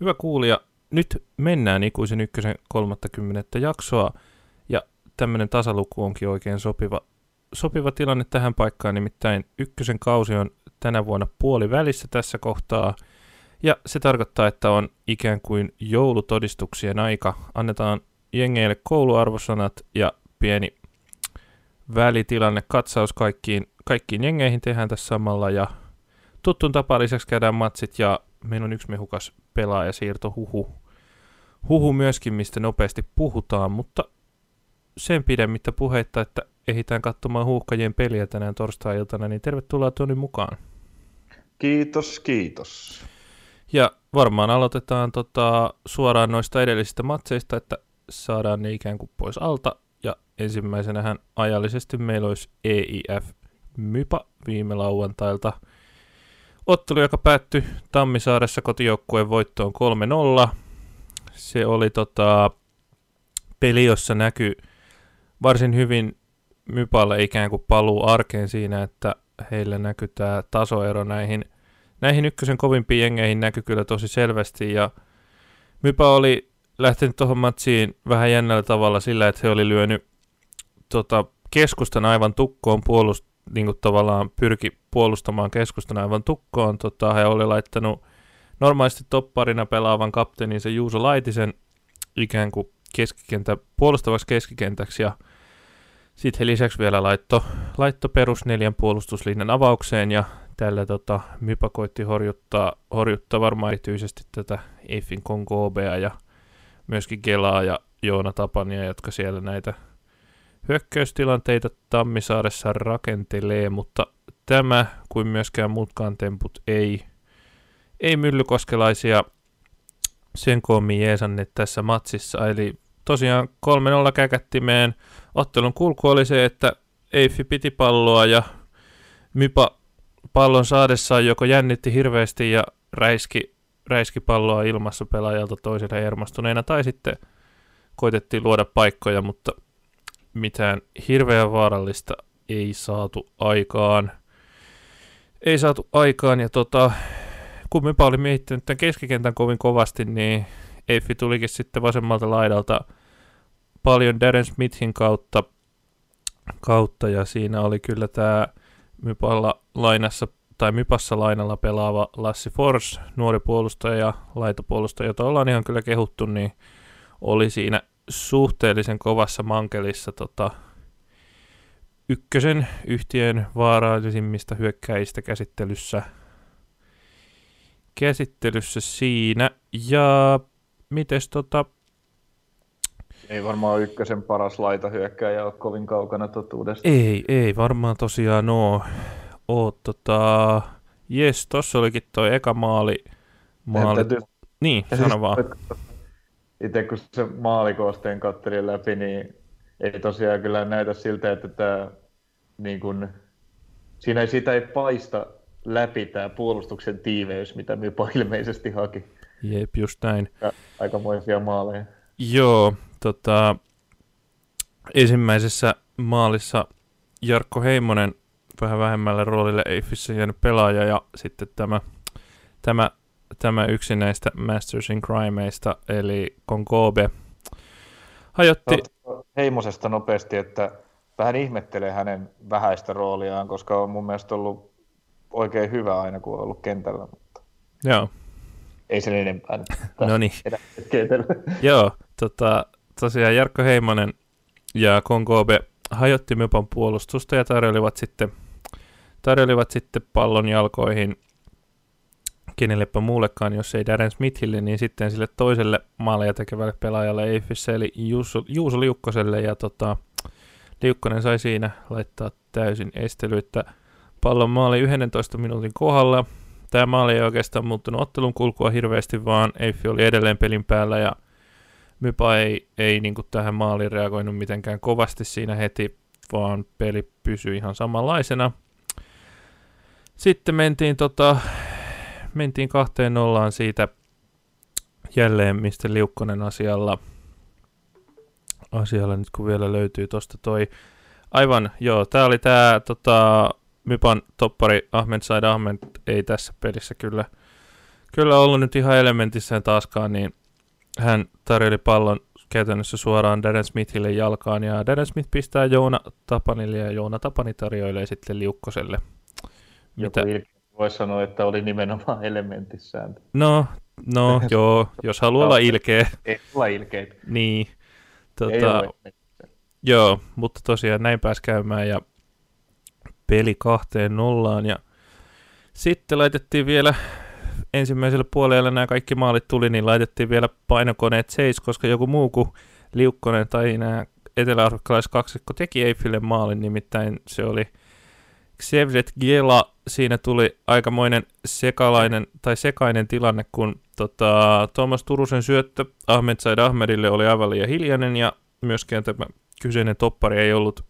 Hyvä kuulija, nyt mennään ikuisen ykkösen 30 jaksoa ja tämmöinen tasaluku onkin oikein sopiva, sopiva tilanne tähän paikkaan, nimittäin ykkösen kausi on tänä vuonna puoli välissä tässä kohtaa ja se tarkoittaa, että on ikään kuin joulutodistuksien aika. Annetaan jengeille kouluarvosanat ja pieni välitilanne, katsaus kaikkiin, kaikkiin jengeihin tehdään tässä samalla ja tuttuun tapaan lisäksi käydään matsit ja meillä on yksi mehukas pelaaja siirto huhu. Huhu myöskin, mistä nopeasti puhutaan, mutta sen pidemmittä puheitta, että ehditään katsomaan huuhkajien peliä tänään torstai-iltana, niin tervetuloa Toni mukaan. Kiitos, kiitos. Ja varmaan aloitetaan tota, suoraan noista edellisistä matseista, että saadaan ne ikään kuin pois alta. Ja ensimmäisenähän ajallisesti meillä olisi EIF Mypa viime lauantailta – Ottelu, joka päättyi Tammisaaressa kotijoukkueen voittoon 3-0. Se oli tota, peli, jossa näkyy varsin hyvin Mypalle ikään kuin paluu arkeen siinä, että heillä näkyy tämä tasoero näihin, näihin ykkösen kovimpiin jengeihin näkyy kyllä tosi selvästi ja Mypa oli lähtenyt tuohon matsiin vähän jännällä tavalla sillä, että he oli lyönyt tota, keskustan aivan tukkoon puolust, niin kuin tavallaan pyrki puolustamaan keskustan aivan tukkoon. Tota, he oli laittanut normaalisti topparina pelaavan kapteeninsa Juuso Laitisen ikään kuin keskikentä, puolustavaksi keskikentäksi ja sitten he lisäksi vielä laitto, laitto perus neljän puolustuslinjan avaukseen ja tällä tota, Mypa koitti horjuttaa, horjuttaa varmaan erityisesti tätä Eiffin Kongobea ja myöskin Gelaa ja Joona Tapania, jotka siellä näitä hyökkäystilanteita Tammisaaressa rakentelee, mutta tämä kuin myöskään muutkaan temput ei, ei myllykoskelaisia sen koommin jeesanneet tässä matsissa. Eli tosiaan 3-0 käkättimeen. Ottelun kulku oli se, että Eiffi piti palloa ja Mypa pallon saadessaan joko jännitti hirveästi ja räiski, räiski palloa ilmassa pelaajalta toiselle hermostuneena tai sitten koitettiin luoda paikkoja, mutta mitään hirveän vaarallista ei saatu aikaan. Ei saatu aikaan, ja tota, kun Mypa oli miehittänyt tämän keskikentän kovin kovasti, niin Eiffi tulikin sitten vasemmalta laidalta paljon Darren Smithin kautta, kautta ja siinä oli kyllä tämä Mypalla lainassa tai Mypassa lainalla pelaava Lassi Force, nuori puolustaja ja laitopuolustaja, jota ollaan ihan kyllä kehuttu, niin oli siinä suhteellisen kovassa mankelissa tota, ykkösen yhtiön vaarallisimmista hyökkäistä käsittelyssä, käsittelyssä siinä. Ja mites tota... Ei varmaan ykkösen paras laitahyökkäjä ole kovin kaukana totuudesta. Ei, ei varmaan tosiaan oo. oo tota... Jes, tossa olikin toi eka maali. maali... Täytyy... Niin, sano siis, vaan itse kun se maalikoosteen kattelin läpi, niin ei tosiaan kyllä näytä siltä, että tämä, niin kun, siinä ei, siitä ei paista läpi tämä puolustuksen tiiveys, mitä Mypa ilmeisesti haki. Jep, just näin. Ja aikamoisia maaleja. Joo, tota, ensimmäisessä maalissa Jarkko Heimonen vähän vähemmälle roolille Eiffissä jäänyt pelaaja ja sitten tämä, tämä tämä yksi näistä Masters in Crimeista, eli Konkobe, hajotti... Heimosesta nopeasti, että vähän ihmettelee hänen vähäistä rooliaan, koska on mun mielestä ollut oikein hyvä aina, kun on ollut kentällä. Mutta Joo. Ei sen enempää. no niin. Joo, tota, tosiaan Jarkko Heimonen ja Konkobe hajotti Mypan puolustusta ja tarjolivat sitten, tarjolivat sitten pallon jalkoihin kenellepä muullekaan, jos ei Darren Smithille, niin sitten sille toiselle maaleja tekevälle pelaajalle Eiffissä, eli Juuso, Juuso Liukkoselle, ja tota, Liukkonen sai siinä laittaa täysin estelyitä pallon maali 11 minuutin kohdalla. Tämä maali ei oikeastaan muuttunut ottelun kulkua hirveästi, vaan Eiffi oli edelleen pelin päällä, ja Mypa ei, ei niin tähän maaliin reagoinut mitenkään kovasti siinä heti, vaan peli pysyi ihan samanlaisena. Sitten mentiin tota, mentiin kahteen nollaan siitä jälleen, mistä Liukkonen asialla, asialla nyt kun vielä löytyy tosta toi. Aivan, joo, tää oli tää tota, Mypan toppari Ahmed Said Ahmed ei tässä pelissä kyllä, kyllä ollut nyt ihan elementissään taaskaan, niin hän tarjoili pallon käytännössä suoraan Darren Smithille jalkaan, ja Darren Smith pistää Joona Tapanille, ja Joona Tapani tarjoilee sitten Liukkoselle. Mitä? Joku voisi sanoa, että oli nimenomaan elementissään. No, no joo, jos haluaa olla ilkeä. Ei olla ilkeitä. Niin. Tota, joo, mutta tosiaan näin pääsi käymään, ja peli kahteen nollaan, ja sitten laitettiin vielä ensimmäisellä puolella nämä kaikki maalit tuli, niin laitettiin vielä painokoneet seis, koska joku muu kuin Liukkonen tai nämä etelä-afrikkalaiskaksikko teki Eiffille maalin, nimittäin se oli Xevdet Gela, siinä tuli aikamoinen sekalainen tai sekainen tilanne, kun tota, Thomas Turusen syöttö Ahmed Said Ahmedille oli aivan liian hiljainen ja myöskään tämä kyseinen toppari ei ollut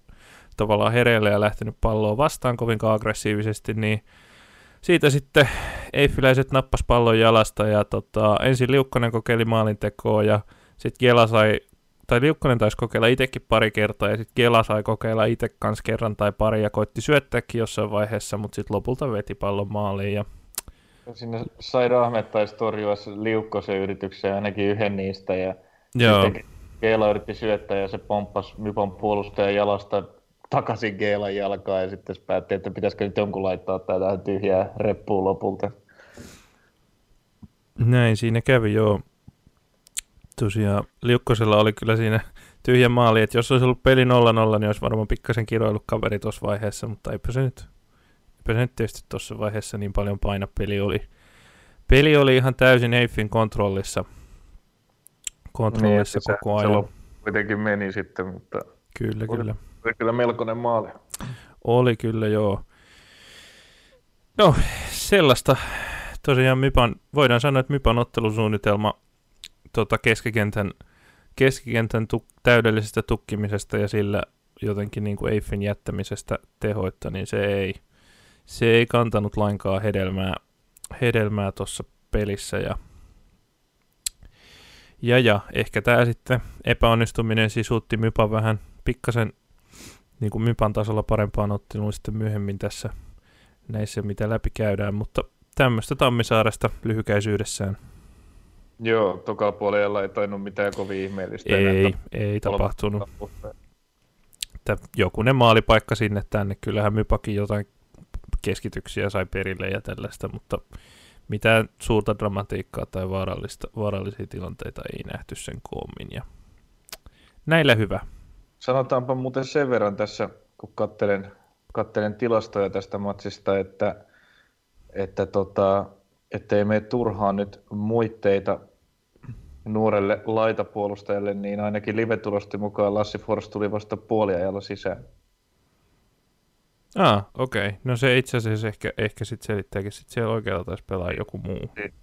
tavallaan hereillä ja lähtenyt palloa vastaan kovinkaan aggressiivisesti, niin siitä sitten Eiffiläiset nappas pallon jalasta ja tota, ensin Liukkonen kokeili maalintekoa ja sitten Gela sai, tai Liukkonen taisi kokeilla itsekin pari kertaa ja sitten Gela sai kokeilla itse kanssa kerran tai pari ja koitti syöttääkin jossain vaiheessa, mutta sitten lopulta veti pallon maaliin ja Sinne sai Ahmed taisi torjua Liukkosen yritykseen ainakin yhden niistä ja Joo. Keela yritti syöttää ja se pomppasi Mypon puolustajan jalasta takaisin Geelan jalkaan ja sitten päätti, että pitäisikö nyt jonkun laittaa tätä tyhjää reppuun lopulta. Näin siinä kävi, joo. Tosiaan Liukkosella oli kyllä siinä tyhjä maali, että jos olisi ollut peli 0-0, niin olisi varmaan pikkasen kiroillut kaveri tuossa vaiheessa, mutta eipä se nyt, eipä se nyt tietysti tuossa vaiheessa niin paljon paina. Peli oli, peli oli ihan täysin Eiffin kontrollissa, kontrollissa niin, koko se, ajan. Se kuitenkin meni sitten, mutta... Kyllä, oli, kyllä. Oli kyllä melkoinen maali. Oli kyllä, joo. No, sellaista tosiaan Mypan, voidaan sanoa, että Mypan ottelusuunnitelma tota keskikentän, keskikentän tuk, täydellisestä tukkimisesta ja sillä jotenkin niin kuin Eiffin jättämisestä tehoitta, niin se ei, se ei kantanut lainkaan hedelmää, hedelmää tuossa pelissä ja ja, ja ehkä tämä sitten epäonnistuminen sisuutti Mypan vähän pikkasen niin kuin Mypan tasolla parempaan otteluun sitten myöhemmin tässä näissä, mitä läpi käydään, mutta tämmöistä Tammisaaresta lyhykäisyydessään. Joo, toka puolella ei tainnut mitään kovin ihmeellistä. Ei, ei tapahtunut. Että jokunen maalipaikka sinne tänne. Kyllähän Mypakin jotain keskityksiä sai perille ja tällaista, mutta mitään suurta dramatiikkaa tai vaarallista, vaarallisia tilanteita ei nähty sen koommin. Ja näillä hyvä. Sanotaanpa muuten sen verran tässä, kun kattelen, kattelen tilastoja tästä matsista, että, että tota, ettei mene turhaan nyt muitteita nuorelle laitapuolustajalle, niin ainakin live-tulosti mukaan Lassi Forst tuli vasta puoliajalla sisään. Ah, okei. Okay. No se itse asiassa ehkä, ehkä sitten selittääkin, että siellä oikealla taisi pelaa joku muu. Niin.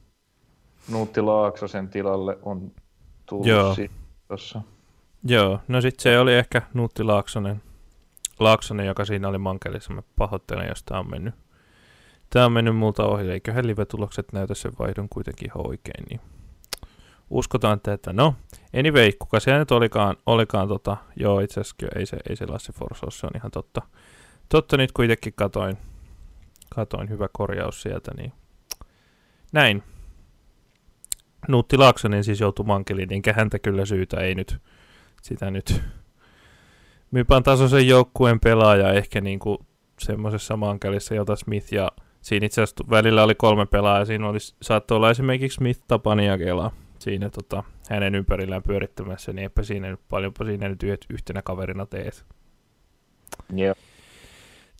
Nuutti Laaksosen tilalle on tullut Joo. tuossa. Joo, no sitten se oli ehkä Nuutti Laaksonen, Laaksonen, joka siinä oli mankelissa. Mä pahoittelen, jos tämä on mennyt. Tämä on mennyt multa ohi, eiköhän live-tulokset näytä sen vaihdon kuitenkin ihan oikein, niin uskotaan tätä. No, anyway, kuka se nyt olikaan, olikaan tota, joo, itse asiassa ei se, ei se Lassi Forsos, se on ihan totta. Totta nyt kuitenkin katoin, katoin hyvä korjaus sieltä, niin näin. Nuutti Laaksonen siis joutui mankeliin, enkä häntä kyllä syytä, ei nyt sitä nyt Mypan tasoisen joukkueen pelaaja ehkä niin kuin semmoisessa mankelissa, jota Smith ja siinä itse asiassa välillä oli kolme pelaajaa, siinä olisi, saattoi olla esimerkiksi Smith, Tapani ja Kela siinä tota, hänen ympärillään pyörittämässä, niin eipä siinä nyt paljonpa siinä nyt yhtenä kaverina teet. Joo.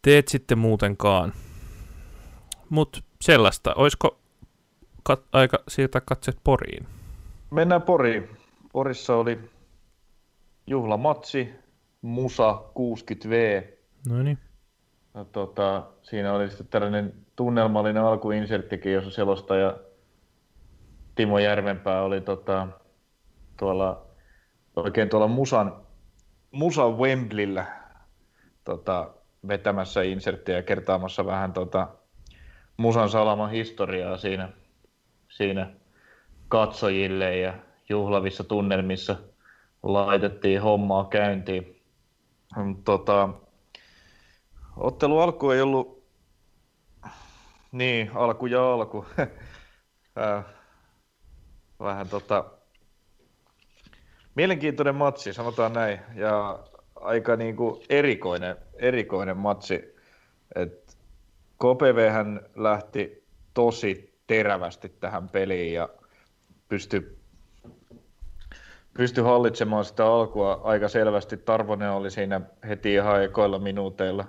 Teet sitten muutenkaan. Mutta sellaista, olisiko kat- aika siirtää katset Poriin? Mennään Poriin. Porissa oli juhlamatsi, Musa 60V. No niin. No, tota, siinä oli sitten tällainen tunnelmallinen alkuinserttikin, jossa selostaja Timo Järvenpää oli tota, tuolla, oikein tuolla Musan, Musan Wembleyllä tota, vetämässä inserttiä ja kertaamassa vähän tota, Musan salaman historiaa siinä, siinä katsojille ja juhlavissa tunnelmissa – laitettiin hommaa käyntiin. Tota, ottelu alku ei ollut niin, alku ja alku. äh, vähän tota, mielenkiintoinen matsi, sanotaan näin, ja aika niin kuin erikoinen, erikoinen matsi. Et KPV hän lähti tosi terävästi tähän peliin ja pystyi pysty hallitsemaan sitä alkua aika selvästi. Tarvonen oli siinä heti ihan ekoilla minuuteilla.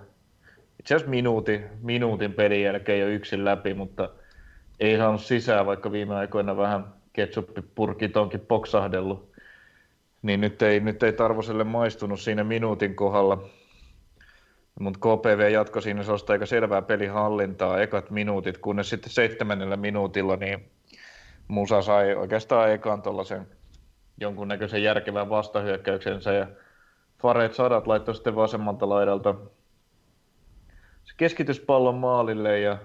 Itse asiassa minuutin, minuutin pelin jälkeen jo yksin läpi, mutta ei saanut sisään, vaikka viime aikoina vähän ketsuppipurkit onkin poksahdellut. Niin nyt ei, nyt ei Tarvoselle maistunut siinä minuutin kohdalla. Mutta KPV jatkoi siinä sellaista aika selvää pelihallintaa ekat minuutit, kunnes sitten seitsemännellä minuutilla niin Musa sai oikeastaan ekan tuollaisen jonkunnäköisen järkevän vastahyökkäyksensä ja Faret Sadat laittoi sitten vasemmalta laidalta keskityspallon maalille ja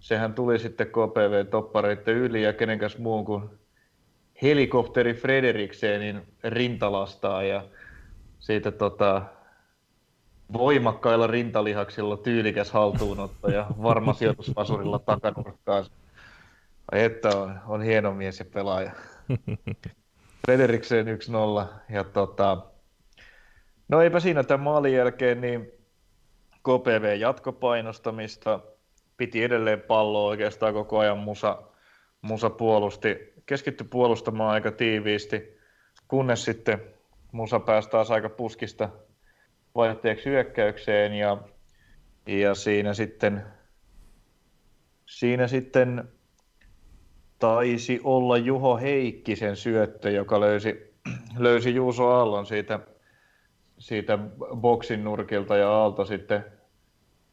sehän tuli sitten KPV-toppareiden yli ja kenenkäs muun kuin helikopteri Frederiksenin rintalastaa ja siitä tota, voimakkailla rintalihaksilla tyylikäs haltuunotto ja varma sijoitusvasurilla takanurkkaan. Että on, on hieno mies ja pelaaja. Frederiksen 1-0. Ja tota, no eipä siinä tämän maalin jälkeen, niin KPV jatkopainostamista, piti edelleen palloa oikeastaan koko ajan. Musa, Musa puolusti, keskittyi puolustamaan aika tiiviisti, kunnes sitten Musa pääsi taas aika puskista vaihteeksi hyökkäykseen ja, ja siinä sitten siinä sitten taisi olla Juho Heikkisen syöttö, joka löysi, löysi Juuso Aallon siitä, siitä boksin nurkilta ja Aalto sitten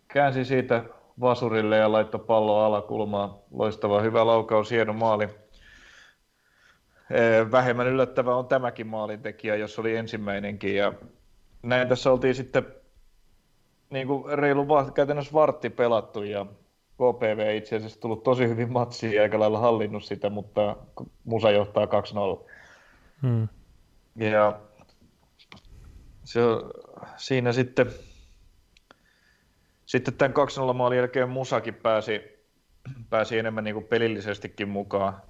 käänsi siitä vasurille ja laittoi pallo alakulmaan. Loistava hyvä laukaus, hieno maali. Vähemmän yllättävä on tämäkin maalintekijä, jos oli ensimmäinenkin. Ja näin tässä oltiin sitten niin kuin reilu käytännössä vartti pelattu ja KPV itse asiassa tullut tosi hyvin matsiin ja aika lailla hallinnut sitä, mutta Musa johtaa 2-0. Hmm. Ja se, siinä sitten, sitten tämän 2-0 maalin jälkeen Musakin pääsi, pääsi enemmän niin pelillisestikin mukaan,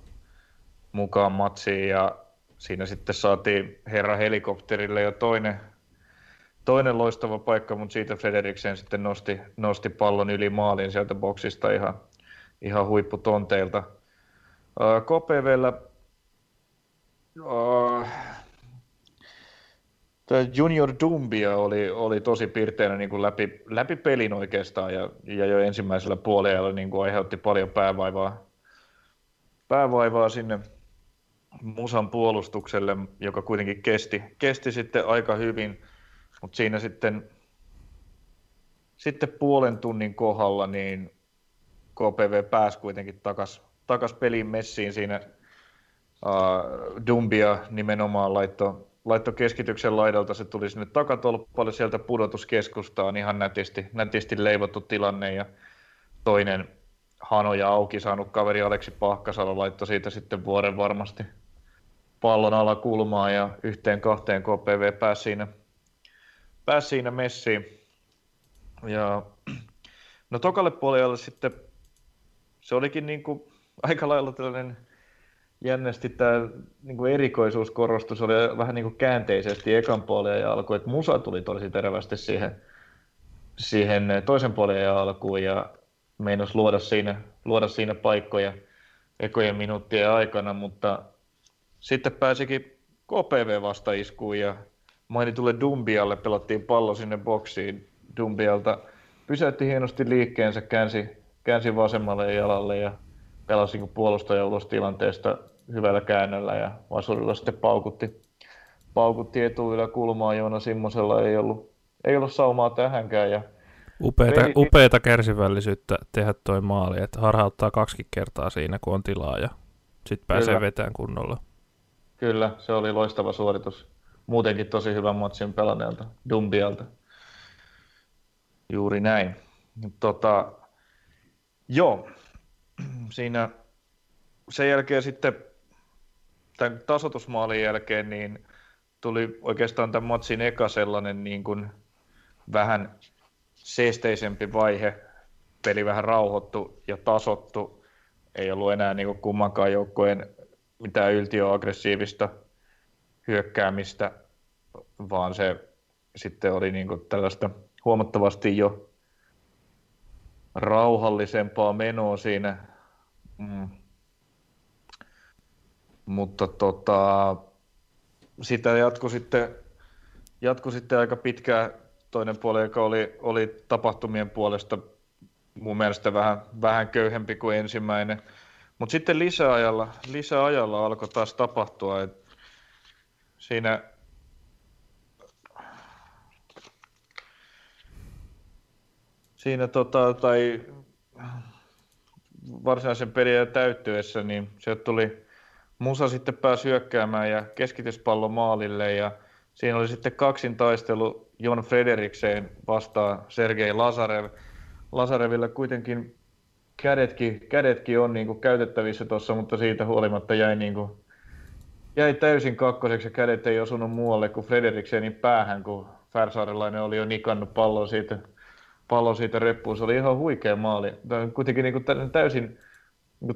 mukaan matsiin ja siinä sitten saatiin herra helikopterille jo toinen, toinen loistava paikka, mutta siitä Frederiksen sitten nosti, nosti pallon yli maalin sieltä boksista ihan, ihan huipputonteilta. KPVllä Tämä Junior Dumbia oli, oli tosi pirteänä niin kuin läpi, läpi pelin oikeastaan ja, ja jo ensimmäisellä puolella niin kuin aiheutti paljon päävaivaa, päävaivaa sinne Musan puolustukselle, joka kuitenkin kesti, kesti sitten aika hyvin. Mutta siinä sitten, sitten puolen tunnin kohdalla niin KPV pääsi kuitenkin takas, takas peliin messiin siinä. Uh, Dumbia nimenomaan laittoi laitto keskityksen laidalta, se tuli sinne takatolppalle sieltä pudotuskeskustaan, ihan nätisti, nätisti leivottu tilanne ja toinen hanoja auki saanut kaveri Aleksi Pahkasalo laittoi siitä sitten vuoren varmasti pallon alakulmaan ja yhteen kahteen KPV pääsi siinä pääsi siinä messiin. Ja, no tokalle puolelle sitten se olikin niin kuin aika lailla tällainen jännästi tämä niin kuin erikoisuus korostui, se oli vähän niin kuin käänteisesti ekan puolen ja alkuun, että musa tuli tosi terävästi siihen, siihen toisen puolen ja alkuun ja meinasi luoda siinä, luoda siinä paikkoja ekojen minuuttien aikana, mutta sitten pääsikin KPV vastaiskuun ja mainitulle Dumbialle pelattiin pallo sinne boksiin. Dumbialta pysäytti hienosti liikkeensä, käänsi, käänsi vasemmalle jalalle ja pelasi niin puolustaja ulos tilanteesta hyvällä käännöllä ja vasurilla sitten paukutti, paukutti kulmaa Joona Simmosella ei ollut, ei ollut saumaa tähänkään. Ja upeata, veli... upeata kärsivällisyyttä tehdä toi maali, että harhauttaa kaksi kertaa siinä, kun on tilaa ja sitten pääsee Kyllä. vetään kunnolla. Kyllä, se oli loistava suoritus muutenkin tosi hyvän matsin pelanneelta Dumbialta. Juuri näin. Tota, joo, siinä sen jälkeen sitten tämän tasotusmaalin jälkeen niin tuli oikeastaan tämän matsin eka sellainen niin kuin vähän seesteisempi vaihe. Peli vähän rauhoittu ja tasottu. ei ollut enää niin kuin kummankaan joukkueen mitään yltiöaggressiivista hyökkäämistä, vaan se sitten oli niin kuin tällaista huomattavasti jo rauhallisempaa menoa siinä. Mm. Mutta tota, sitä jatkui sitten, jatkui sitten aika pitkään toinen puoli, joka oli, oli tapahtumien puolesta mun mielestä vähän, vähän köyhempi kuin ensimmäinen. Mutta sitten lisäajalla, lisäajalla alkoi taas tapahtua. Et siinä siinä tota, tai varsinaisen pelin täyttyessä, niin sieltä tuli Musa sitten pääsi hyökkäämään ja keskityspallo maalille ja siinä oli sitten kaksin taistelu Jon Frederikseen vastaan Sergei Lazarev. Lazarevilla kuitenkin kädetkin, kädetkin on niin kuin käytettävissä tuossa, mutta siitä huolimatta jäi, niin kuin, jäi täysin kakkoseksi ja kädet ei osunut muualle kuin Frederiksenin päähän, kun Färsaarelainen oli jo nikannut pallon siitä, pallon siitä reppuun. Se oli ihan huikea maali. Tämä on kuitenkin niin kuin täysin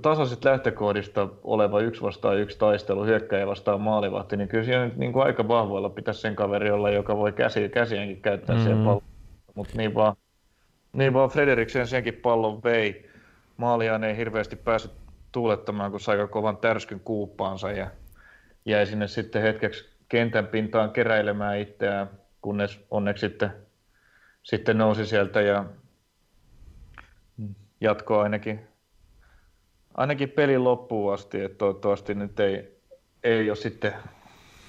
tasaiset lähtökohdista oleva yksi vastaan yksi taistelu hyökkäjä vastaan maalivahti, niin kyllä siinä niin kuin aika vahvoilla pitäisi sen kaveri olla, joka voi käsi, käsiäänkin käyttää mm. siellä pallon. Mutta niin vaan, niin vaan Frederiksen senkin pallon vei. Maaliaan ei hirveästi päässyt tuulettamaan, kun sai kovan tärskyn kuuppaansa ja jäi sinne sitten hetkeksi kentän pintaan keräilemään itseään, kunnes onneksi sitten, sitten nousi sieltä ja jatkoi ainakin ainakin pelin loppuun asti, että toivottavasti nyt ei, ei ole sitten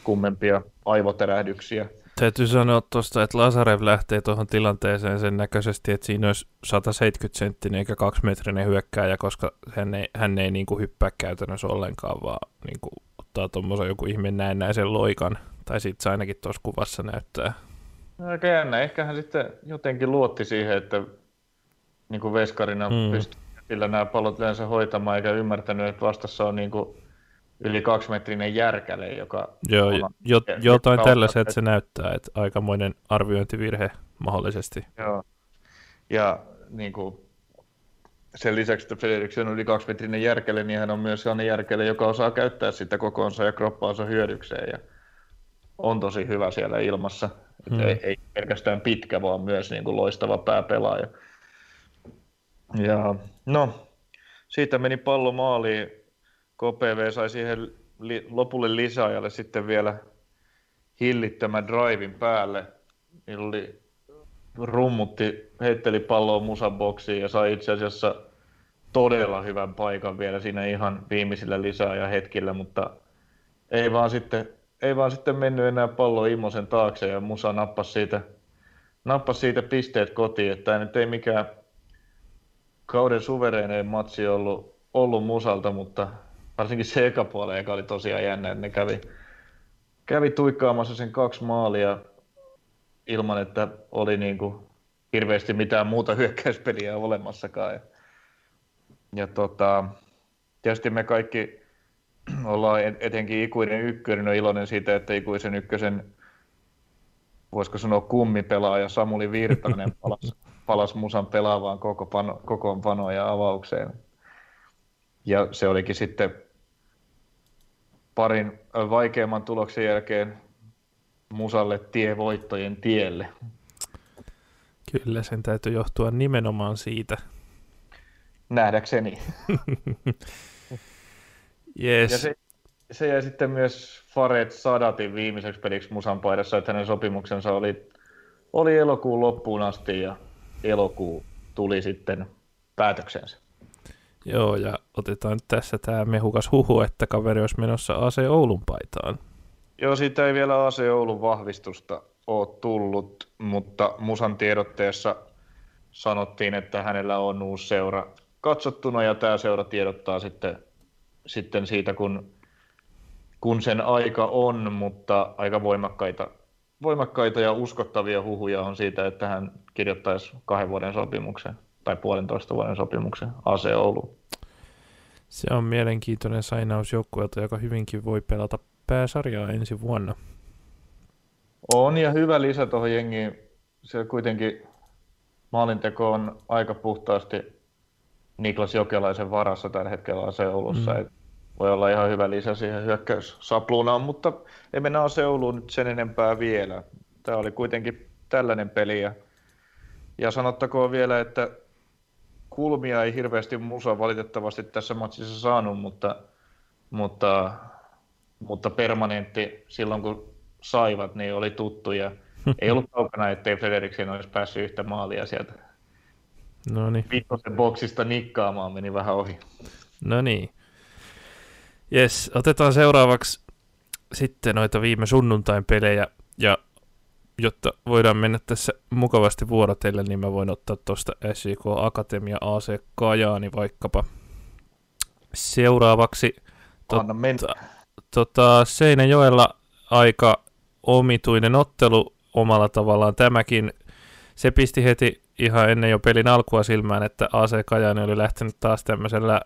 kummempia aivoterähdyksiä. Täytyy sanoa tuosta, että Lazarev lähtee tuohon tilanteeseen sen näköisesti, että siinä olisi 170 senttinen eikä 2 metrinen hyökkääjä, koska hän ei, hän ei niin kuin hyppää käytännössä ollenkaan, vaan niin kuin ottaa tuommoisen joku ihme näennäisen loikan, tai sitten se ainakin tuossa kuvassa näyttää. Aika jännä. Ehkä hän sitten jotenkin luotti siihen, että niin kuin veskarina mm. pystyy sillä nämä pallot yleensä hoitamaan, eikä ymmärtänyt, että vastassa on niin kuin yli kaksimetrinen järkäle, joka... Joo, on, jo, jotain tällaisia, että se näyttää, että aikamoinen arviointivirhe mahdollisesti. Joo, ja niin kuin, sen lisäksi, että Frederiksen on yli kaksimetrinen järkäle, niin hän on myös sellainen järkäle, joka osaa käyttää sitä kokoonsa ja kroppaansa hyödykseen, ja on tosi hyvä siellä ilmassa. Hmm. Ei, ei pelkästään pitkä, vaan myös niin kuin loistava pääpelaaja. Ja no, siitä meni pallo maaliin. KPV sai siihen li- lopulle lisäajalle sitten vielä hillittömän drivin päälle. Niillä oli rummutti, heitteli palloa musaboksiin ja sai itse asiassa todella hyvän paikan vielä siinä ihan viimeisillä lisää hetkillä, mutta ei vaan sitten, ei vaan sitten mennyt enää pallo Immosen taakse ja Musa nappasi siitä, nappasi siitä pisteet kotiin, että nyt ei mikään kauden suvereinein matsi ollut, ollut Musalta, mutta varsinkin se eka puoli, joka oli tosiaan jännä, että ne kävi, kävi tuikkaamassa sen kaksi maalia ilman, että oli niin kuin hirveästi mitään muuta hyökkäyspeliä olemassakaan. Ja, ja tota, tietysti me kaikki ollaan etenkin ikuinen ykkönen on iloinen siitä, että ikuisen ykkösen voisiko sanoa kummipelaaja Samuli Virtanen palasi palas musan pelaavaan koko pano, kokoonpanoon ja avaukseen. Ja se olikin sitten parin vaikeamman tuloksen jälkeen musalle tie voittojen tielle. Kyllä, sen täytyy johtua nimenomaan siitä. Nähdäkseni. yes. Ja se, se jäi sitten myös Faret Sadatin viimeiseksi peliksi musan paidassa, että hänen sopimuksensa oli, oli elokuun loppuun asti ja elokuu tuli sitten päätöksensä. Joo, ja otetaan nyt tässä tämä mehukas huhu, että kaveri olisi menossa AC Oulun paitaan. Joo, siitä ei vielä AC Oulun vahvistusta ole tullut, mutta Musan tiedotteessa sanottiin, että hänellä on uusi seura katsottuna, ja tämä seura tiedottaa sitten, sitten siitä, kun, kun sen aika on, mutta aika voimakkaita voimakkaita ja uskottavia huhuja on siitä, että hän kirjoittaisi kahden vuoden sopimuksen tai puolentoista vuoden sopimuksen AC Ouluun. Se on mielenkiintoinen sainaus joukkueelta, joka hyvinkin voi pelata pääsarjaa ensi vuonna. On ja hyvä lisä tuohon jengiin. Se kuitenkin maalinteko on aika puhtaasti Niklas Jokelaisen varassa tällä hetkellä Aseulussa. Mm. voi olla ihan hyvä lisä siihen hyökkäyssapluunaan, mutta ei mennä Aseuluun nyt sen enempää vielä. Tämä oli kuitenkin tällainen peli ja, ja sanottakoon vielä, että kulmia ei hirveästi Musa valitettavasti tässä matsissa saanut, mutta, mutta, mutta permanentti silloin kun saivat, niin oli tuttu ja ei ollut kaukana, ettei Frederiksen olisi päässyt yhtä maalia sieltä No niin. Vittosen boksista nikkaamaan meni vähän ohi. No niin. Jes, otetaan seuraavaksi sitten noita viime sunnuntain pelejä, ja jotta voidaan mennä tässä mukavasti vuorotelle, niin mä voin ottaa tuosta SIK Akatemia AC Kajaani vaikkapa seuraavaksi. Anna totta, tota, Seinäjoella aika omituinen ottelu omalla tavallaan tämäkin. Se pisti heti ihan ennen jo pelin alkua silmään, että AC Kajani oli lähtenyt taas tämmöisellä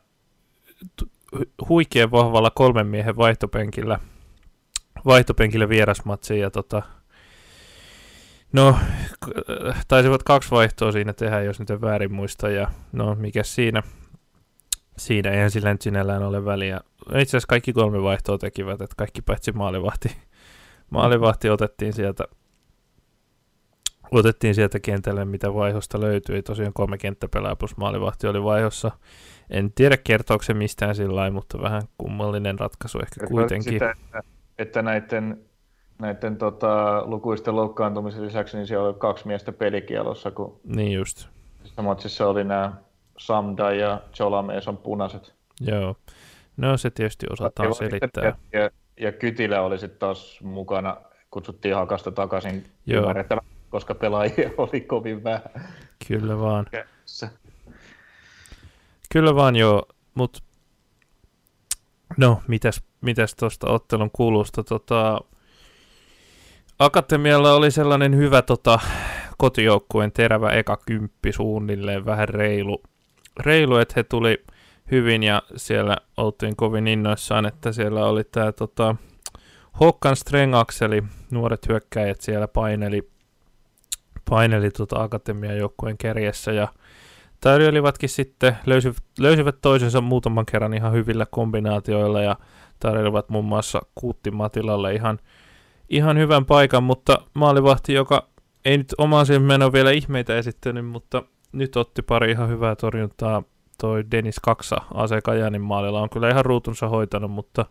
huikean vahvalla kolmen miehen vaihtopenkillä, vaihtopenkillä vierasmatsiin ja tota, no taisivat kaksi vaihtoa siinä tehdä, jos nyt en väärin muista ja no mikä siinä, siinä eihän sillä nyt sinällään ole väliä. Itse asiassa kaikki kolme vaihtoa tekivät, että kaikki paitsi maalivahti, maalivahti otettiin sieltä otettiin sieltä kentälle, mitä vaihosta löytyi. Tosiaan kolme kenttäpelää plus maalivahti oli vaihossa. En tiedä kertooko se mistään sillä mutta vähän kummallinen ratkaisu ehkä kuitenkin. Sitä, että, että näiden, näiden tota, lukuisten loukkaantumisen lisäksi niin siellä oli kaksi miestä pelikielossa, kun niin just. matsissa oli nämä Samda ja Cholames on punaiset. Joo, no se tietysti osataan selittää. Ja, ja Kytilä oli sitten taas mukana, kutsuttiin Hakasta takaisin Joo. koska pelaajia oli kovin vähän. Kyllä vaan. Kyllä vaan joo, mutta no, mitäs, mitäs tuosta ottelun kulusta? Tota, Akatemialla oli sellainen hyvä tota, kotijoukkueen terävä eka kymppi suunnilleen, vähän reilu, reilu että he tuli hyvin ja siellä oltiin kovin innoissaan, että siellä oli tämä tota, Håkan Strengakseli, nuoret hyökkäjät siellä paineli paineli tuota akatemian joukkueen kärjessä ja tarjoilivatkin sitten, löysivät, löysivät toisensa muutaman kerran ihan hyvillä kombinaatioilla ja tarjoilivat muun muassa Kuutti Matilalle ihan, ihan hyvän paikan, mutta maalivahti, joka ei nyt omaan meno vielä ihmeitä esittänyt, mutta nyt otti pari ihan hyvää torjuntaa. Toi Dennis Kaksa Ase Kajanin maalilla. On kyllä ihan ruutunsa hoitanut, mutta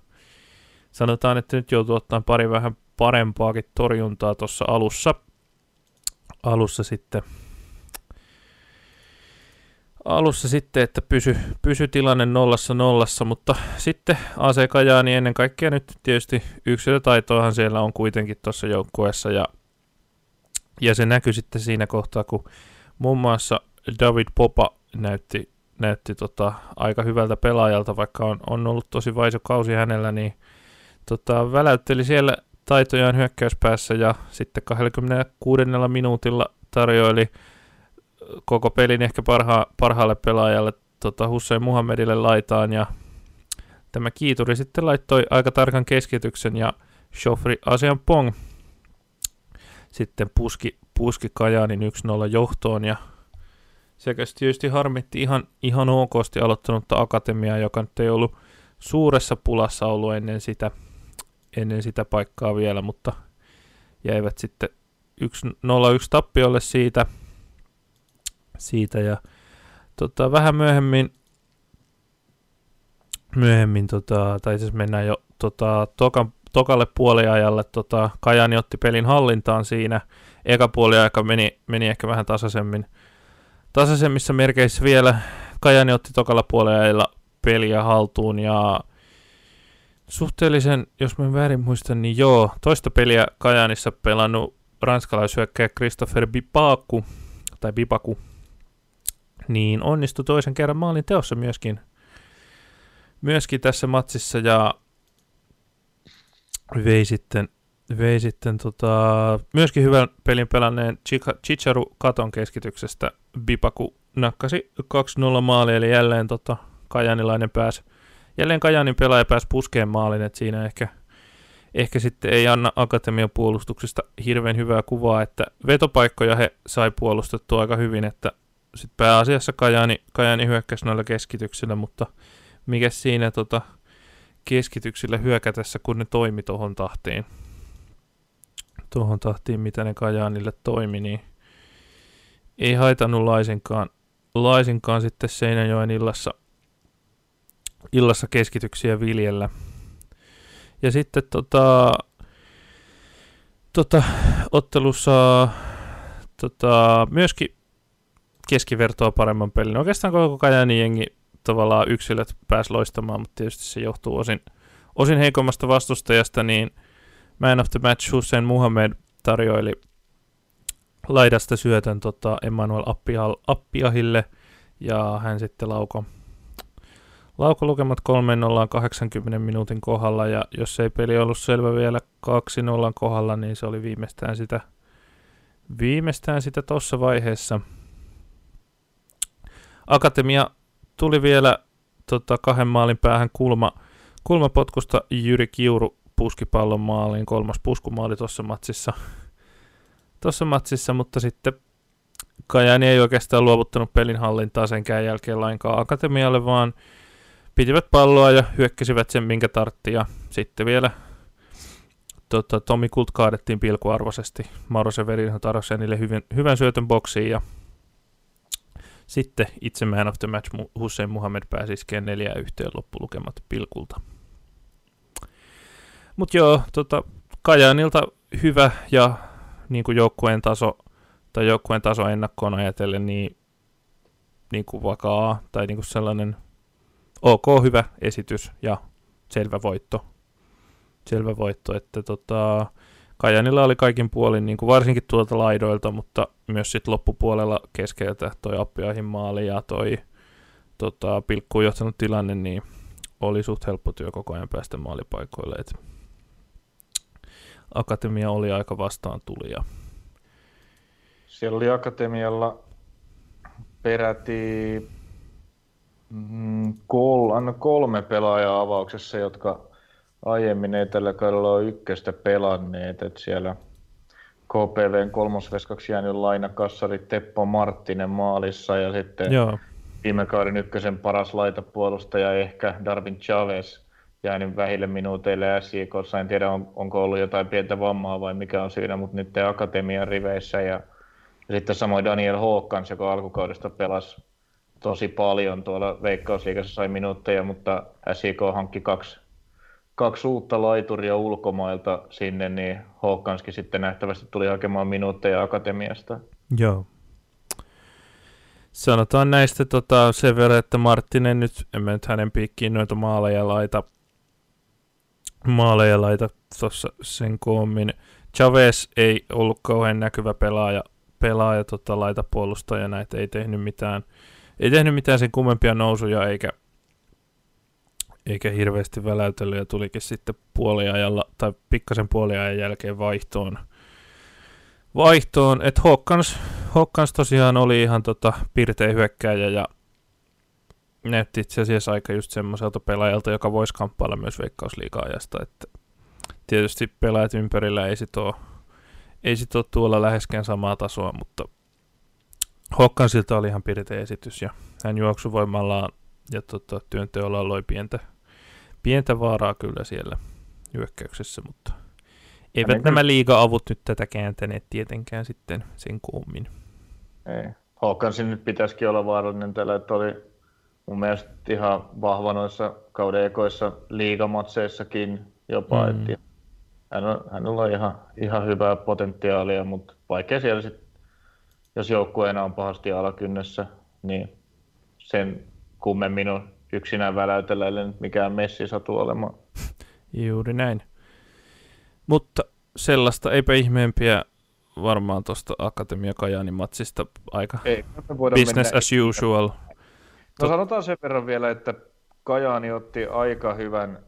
sanotaan, että nyt joutuu ottaa pari vähän parempaakin torjuntaa tuossa alussa – alussa sitten alussa sitten, että pysy, pysy tilanne nollassa nollassa, mutta sitten AC Kajaani ennen kaikkea nyt tietysti yksilötaitoahan siellä on kuitenkin tuossa joukkueessa ja, ja se näkyy sitten siinä kohtaa, kun muun muassa David Popa näytti, näytti tota, aika hyvältä pelaajalta, vaikka on, on ollut tosi vaisu kausi hänellä, niin tota, väläytteli siellä taitojaan hyökkäyspäässä ja sitten 26. minuutilla tarjoili koko pelin ehkä parha, parhaalle pelaajalle tota Hussein Muhammedille laitaan ja tämä kiituri sitten laittoi aika tarkan keskityksen ja Shofri Asian Pong sitten puski, puski Kajaanin 1-0 johtoon ja sekä tietysti harmitti ihan, ihan okosti aloittanutta akatemiaa, joka nyt ei ollut suuressa pulassa ollut ennen sitä – ennen sitä paikkaa vielä, mutta jäivät sitten 1-0-1 tappiolle siitä, siitä. Ja tota, vähän myöhemmin, myöhemmin tota, tai siis mennään jo tota, tokan, tokalle puoliajalle, tota, Kajani otti pelin hallintaan siinä, eka puoliaika meni, meni ehkä vähän tasaisemmin, tasaisemmissa merkeissä vielä, Kajani otti tokalla puoliajalla peliä haltuun ja Suhteellisen, jos mä väärin muistan, niin joo, toista peliä Kajanissa pelannut ranskalaishyökkäjä Christopher Bipaku, tai Bipaku, niin onnistui toisen kerran maalin teossa myöskin, myöskin tässä matsissa ja vei sitten, vei sitten tota, myöskin hyvän pelin pelanneen Chicharu Katon keskityksestä. Bipaku nakkasi 2-0 maali, eli jälleen tota, kajanilainen pääsi jälleen Kajanin pelaaja pääsi puskeen maalin, että siinä ehkä, ehkä sitten ei anna akatemian puolustuksesta hirveän hyvää kuvaa, että vetopaikkoja he sai puolustettua aika hyvin, että sit pääasiassa Kajani, Kajani hyökkäsi noilla keskityksillä, mutta mikä siinä tota, keskityksillä hyökätessä, kun ne toimi tuohon tahtiin, tuohon tahtiin, mitä ne Kajaanille toimi, niin ei haitannut laisinkaan, laisinkaan sitten Seinäjoen illassa, illassa keskityksiä viljellä. Ja sitten tota, tota, ottelussa tota, myöskin keskivertoa paremman pelin. Oikeastaan koko Kajani jengi tavallaan yksilöt pääsi loistamaan, mutta tietysti se johtuu osin, osin heikommasta vastustajasta, niin Man of the Match Hussein Muhammed tarjoili laidasta syötön tota Emmanuel Appiahille, ja hän sitten lauko, lauko lukemat 3-0 80 minuutin kohdalla, ja jos ei peli ollut selvä vielä 2-0 kohdalla, niin se oli viimeistään sitä, viimeistään sitä tuossa vaiheessa. Akatemia tuli vielä tota, kahden maalin päähän kulma, kulmapotkusta Jyri Kiuru puski pallon maaliin, kolmas puskumaali tuossa matsissa. tuossa matsissa, mutta sitten Kajani ei oikeastaan luovuttanut pelin hallintaa senkään jälkeen lainkaan akatemialle, vaan pitivät palloa ja hyökkäsivät sen minkä tartti ja sitten vielä tota, Tomi Kult kaadettiin pilkuarvoisesti. Mauro Severin tarjosi niille hyvän, hyvän syötön boksiin ja sitten itse man of the match Hussein Muhammed pääsi iskeen neljä yhteen loppulukemat pilkulta. Mutta joo, tota, Kajaanilta hyvä ja niin kuin joukkueen taso tai joukkueen taso ennakkoon ajatellen niin, niin kuin vakaa tai niin kuin sellainen ok hyvä esitys ja selvä voitto. Selvä voitto, että tota, Kajanilla oli kaikin puolin, niin kuin varsinkin tuolta laidoilta, mutta myös sitten loppupuolella keskeltä toi Appiahin maali ja toi tota, pilkkuun johtanut tilanne, niin oli suht helppo työ koko ajan päästä maalipaikoille. Et akatemia oli aika vastaan tulija. Siellä oli akatemialla peräti mm, kol, kolme pelaajaa avauksessa, jotka aiemmin ei tällä kaudella ole ykköstä pelanneet, että siellä KPVn kolmosveskaksi jäänyt lainakassari Teppo Marttinen maalissa ja sitten Joo. viime kauden ykkösen paras laitapuolustaja ehkä Darwin Chavez jäänyt vähille minuuteille SJK. En tiedä, on, onko ollut jotain pientä vammaa vai mikä on siinä, mutta nyt akatemian riveissä ja, ja sitten samoin Daniel Hawkins, joka alkukaudesta pelasi tosi paljon tuolla Veikkausliigassa sai minuutteja, mutta SJK hankki kaksi kaksi uutta laituria ulkomailta sinne, niin Håkanskin sitten nähtävästi tuli hakemaan minuutteja akatemiasta. Joo. Sanotaan näistä tota, sen verran, että Marttinen nyt, emme nyt hänen piikkiin noita maaleja laita, maaleja laita tuossa sen koommin. Chavez ei ollut kauhean näkyvä pelaaja, pelaaja tota, laita puolustajana, että ei tehnyt mitään, ei tehnyt mitään sen kummempia nousuja eikä eikä hirveästi väläytellyt ja tulikin sitten puoliajalla tai pikkasen puoliajan jälkeen vaihtoon. Vaihtoon, että Hawkins, Hawkins tosiaan oli ihan tota pirteä hyökkääjä ja näytti itse asiassa aika just semmoiselta pelaajalta, joka voisi kamppailla myös veikkausliiga-ajasta, että tietysti pelaajat ympärillä ei sit ole, ei sit ole tuolla läheskään samaa tasoa, mutta Hawkinsilta oli ihan pirteä esitys ja hän juoksuvoimallaan ja tota, työnteolla loi pientä pientä vaaraa kyllä siellä hyökkäyksessä, mutta eivät Hänen nämä liiga-avut nyt tätä kääntäneet tietenkään sitten sen kuummin. Ei. Hawkinsin nyt pitäisikin olla vaarallinen tällä, että oli mun mielestä ihan vahva noissa kauden ekoissa liigamatseissakin jopa. Mm. Että hän, on, hänellä on ihan, ihan hyvää potentiaalia, mutta vaikea siellä sitten, jos joukkueena on pahasti alakynnessä, niin sen kummemmin on yksinään väläytellä, eli nyt mikään messi satu olemaan. Juuri näin. Mutta sellaista eipä ihmeempiä varmaan tuosta Akatemia Kajaanin matsista aika Ei, business mennä. as usual. No sanotaan sen verran vielä, että Kajaani otti aika hyvän,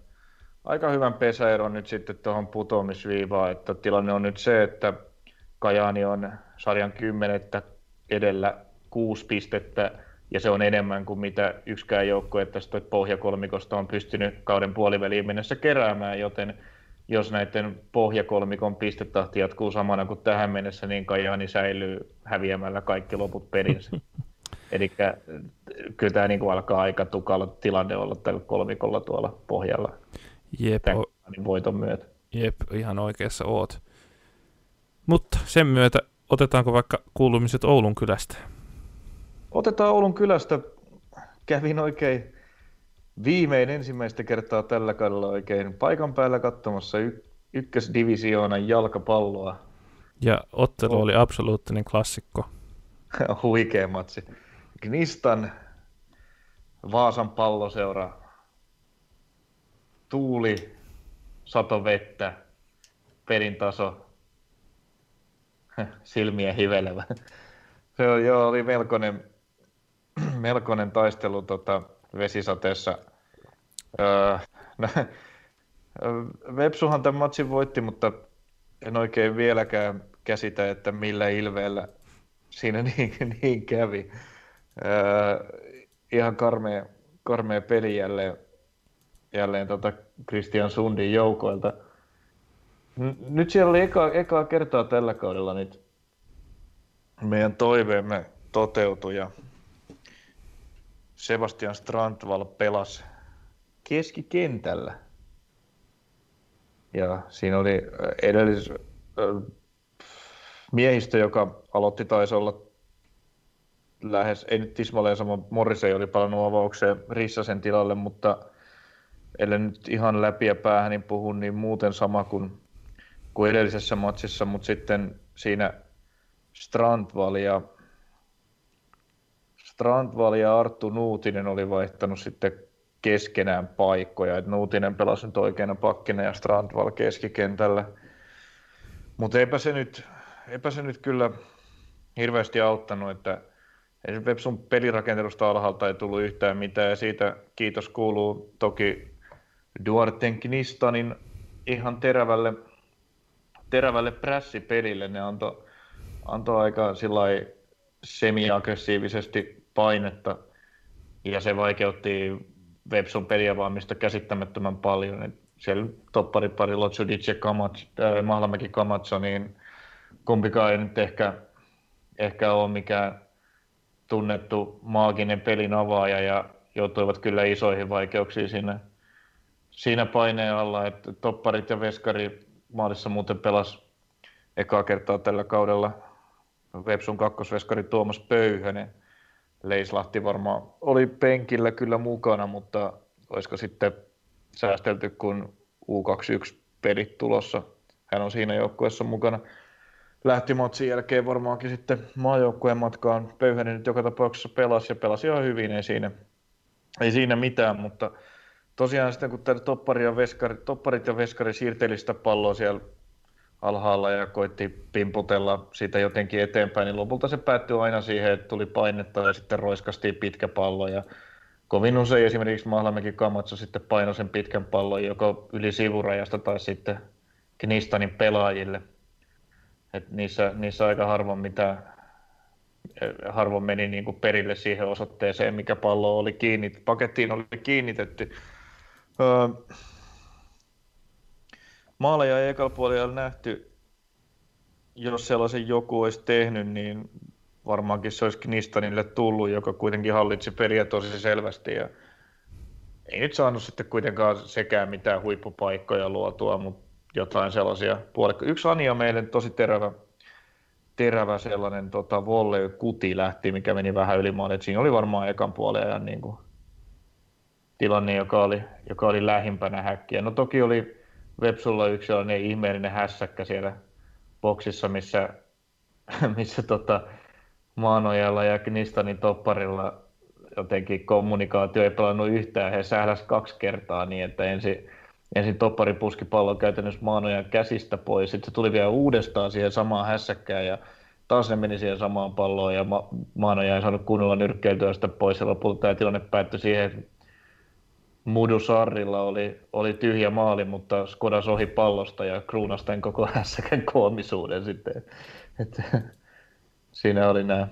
aika hyvän pesäeron nyt sitten tuohon putoamisviivaan, että tilanne on nyt se, että Kajaani on sarjan kymmenettä edellä kuusi pistettä ja se on enemmän kuin mitä yksikään joukkue tästä pohjakolmikosta on pystynyt kauden puoliväliin mennessä keräämään, joten jos näiden pohjakolmikon pistetahti jatkuu samana kuin tähän mennessä, niin Kajani säilyy häviämällä kaikki loput pelinsä. Eli kyllä tämä niin kuin alkaa aika tukala tilanne olla tällä kolmikolla tuolla pohjalla. Jep, Tämän niin voiton myötä. jep, ihan oikeassa oot. Mutta sen myötä otetaanko vaikka kuulumiset Oulun kylästä? Otetaan Oulun kylästä. Kävin oikein viimein ensimmäistä kertaa tällä kaudella oikein paikan päällä katsomassa y- ykkösdivisioonan jalkapalloa. Ja ottelu O- oli absoluuttinen klassikko. Huikea matsi. Gnistan, Vaasan palloseura, tuuli, sato vettä, pelin taso, silmiä hivelevä. Se oli, joo, oli melkoinen, melkoinen taistelu tota, vesisateessa. Öö, no, Vepsuhan tämän matsin voitti, mutta en oikein vieläkään käsitä, että millä ilveellä siinä niin, niin kävi. Öö, ihan karmea, karmea peli jälleen, jälleen tota Christian Sundin joukoilta. Nyt siellä oli eka, ekaa kertaa tällä kaudella nyt meidän toiveemme toteutui ja Sebastian Strandval pelasi keskikentällä. Ja siinä oli äh, edellis äh, miehistö, joka aloitti taisi olla lähes, ei nyt tismalleen sama, Morrissey oli palannut avaukseen Rissasen tilalle, mutta ellei nyt ihan läpi ja päähän niin puhun, niin muuten sama kuin, kuin edellisessä matsissa, mutta sitten siinä Strandval ja Strandval ja Arttu Nuutinen oli vaihtanut sitten keskenään paikkoja, että Nuutinen pelasi nyt oikeana pakkina ja Strandval keskikentällä. Mutta eipä se nyt, eipä se nyt kyllä hirveästi auttanut, että ei Vepsun pelirakentelusta alhaalta ei tullut yhtään mitään ja siitä kiitos kuuluu toki Duarten Knistanin ihan terävälle, terävälle prässipelille. Ne antoi anto aika semi-aggressiivisesti painetta ja se vaikeutti Vepsun peliavaamista käsittämättömän paljon. Et siellä toppari pari Lotsudic ja äh, Mahlamäki Kamatso, niin kumpikaan ei nyt ehkä, ehkä ole mikään tunnettu maaginen pelin avaaja ja joutuivat kyllä isoihin vaikeuksiin siinä, siinä paineen alla, että topparit ja veskari maalissa muuten pelas ekaa kertaa tällä kaudella Vepsun kakkosveskari Tuomas Pöyhönen. Leislahti varmaan oli penkillä kyllä mukana, mutta olisiko sitten säästelty, kun U21 pelit tulossa. Hän on siinä joukkueessa mukana. Lähti matsin jälkeen varmaankin sitten maajoukkueen matkaan. Pöyhönen nyt joka tapauksessa pelasi ja pelasi ihan hyvin, ei siinä, ei siinä mitään, mutta tosiaan sitten kun tämä toppari ja veskari, topparit ja veskari siirteli sitä palloa siellä alhaalla ja koitti pimputella siitä jotenkin eteenpäin, niin lopulta se päättyi aina siihen, että tuli painetta ja sitten roiskastiin pitkä pallo ja kovin usein esimerkiksi Mahlamäki Kamatso sitten painoi sen pitkän pallon joko yli sivurajasta tai sitten Knistanin pelaajille. Et niissä, niissä aika harvoin mitä harvoin meni niin kuin perille siihen osoitteeseen, mikä pallo oli kiinni, pakettiin oli kiinnitetty. Öö, maaleja ei ekalla puolella nähty. Jos sellaisen joku olisi tehnyt, niin varmaankin se olisi Knistanille tullut, joka kuitenkin hallitsi peliä tosi selvästi. Ja ei nyt saanut sitten kuitenkaan sekään mitään huippupaikkoja luotua, mutta jotain sellaisia puolikka. Yksi Ania meille tosi terävä, terävä sellainen tota, volley kuti lähti, mikä meni vähän yli maan. Siinä oli varmaan ekan puolen ajan niin kuin, tilanne, joka oli, joka oli lähimpänä häkkiä. No toki oli Vepsulla yksi sellainen ihmeellinen hässäkkä siellä boksissa, missä, missä tota, Maanojalla ja Knistanin topparilla jotenkin kommunikaatio ei pelannut yhtään. He sähläs kaksi kertaa niin, että ensin, ensin toppari puski pallon käytännössä Maanojan käsistä pois. Sitten se tuli vielä uudestaan siihen samaan hässäkkään ja taas ne meni siihen samaan palloon ja Ma- Maanoja ei saanut kunnolla nyrkkeiltyä sitä pois. Ja lopulta tämä tilanne päättyi siihen, Mudu Sarrilla oli, oli tyhjä maali, mutta Skodas ohi pallosta ja kruunasi tämän koko hässäkän koomisuuden sitten. Et, siinä oli nämä.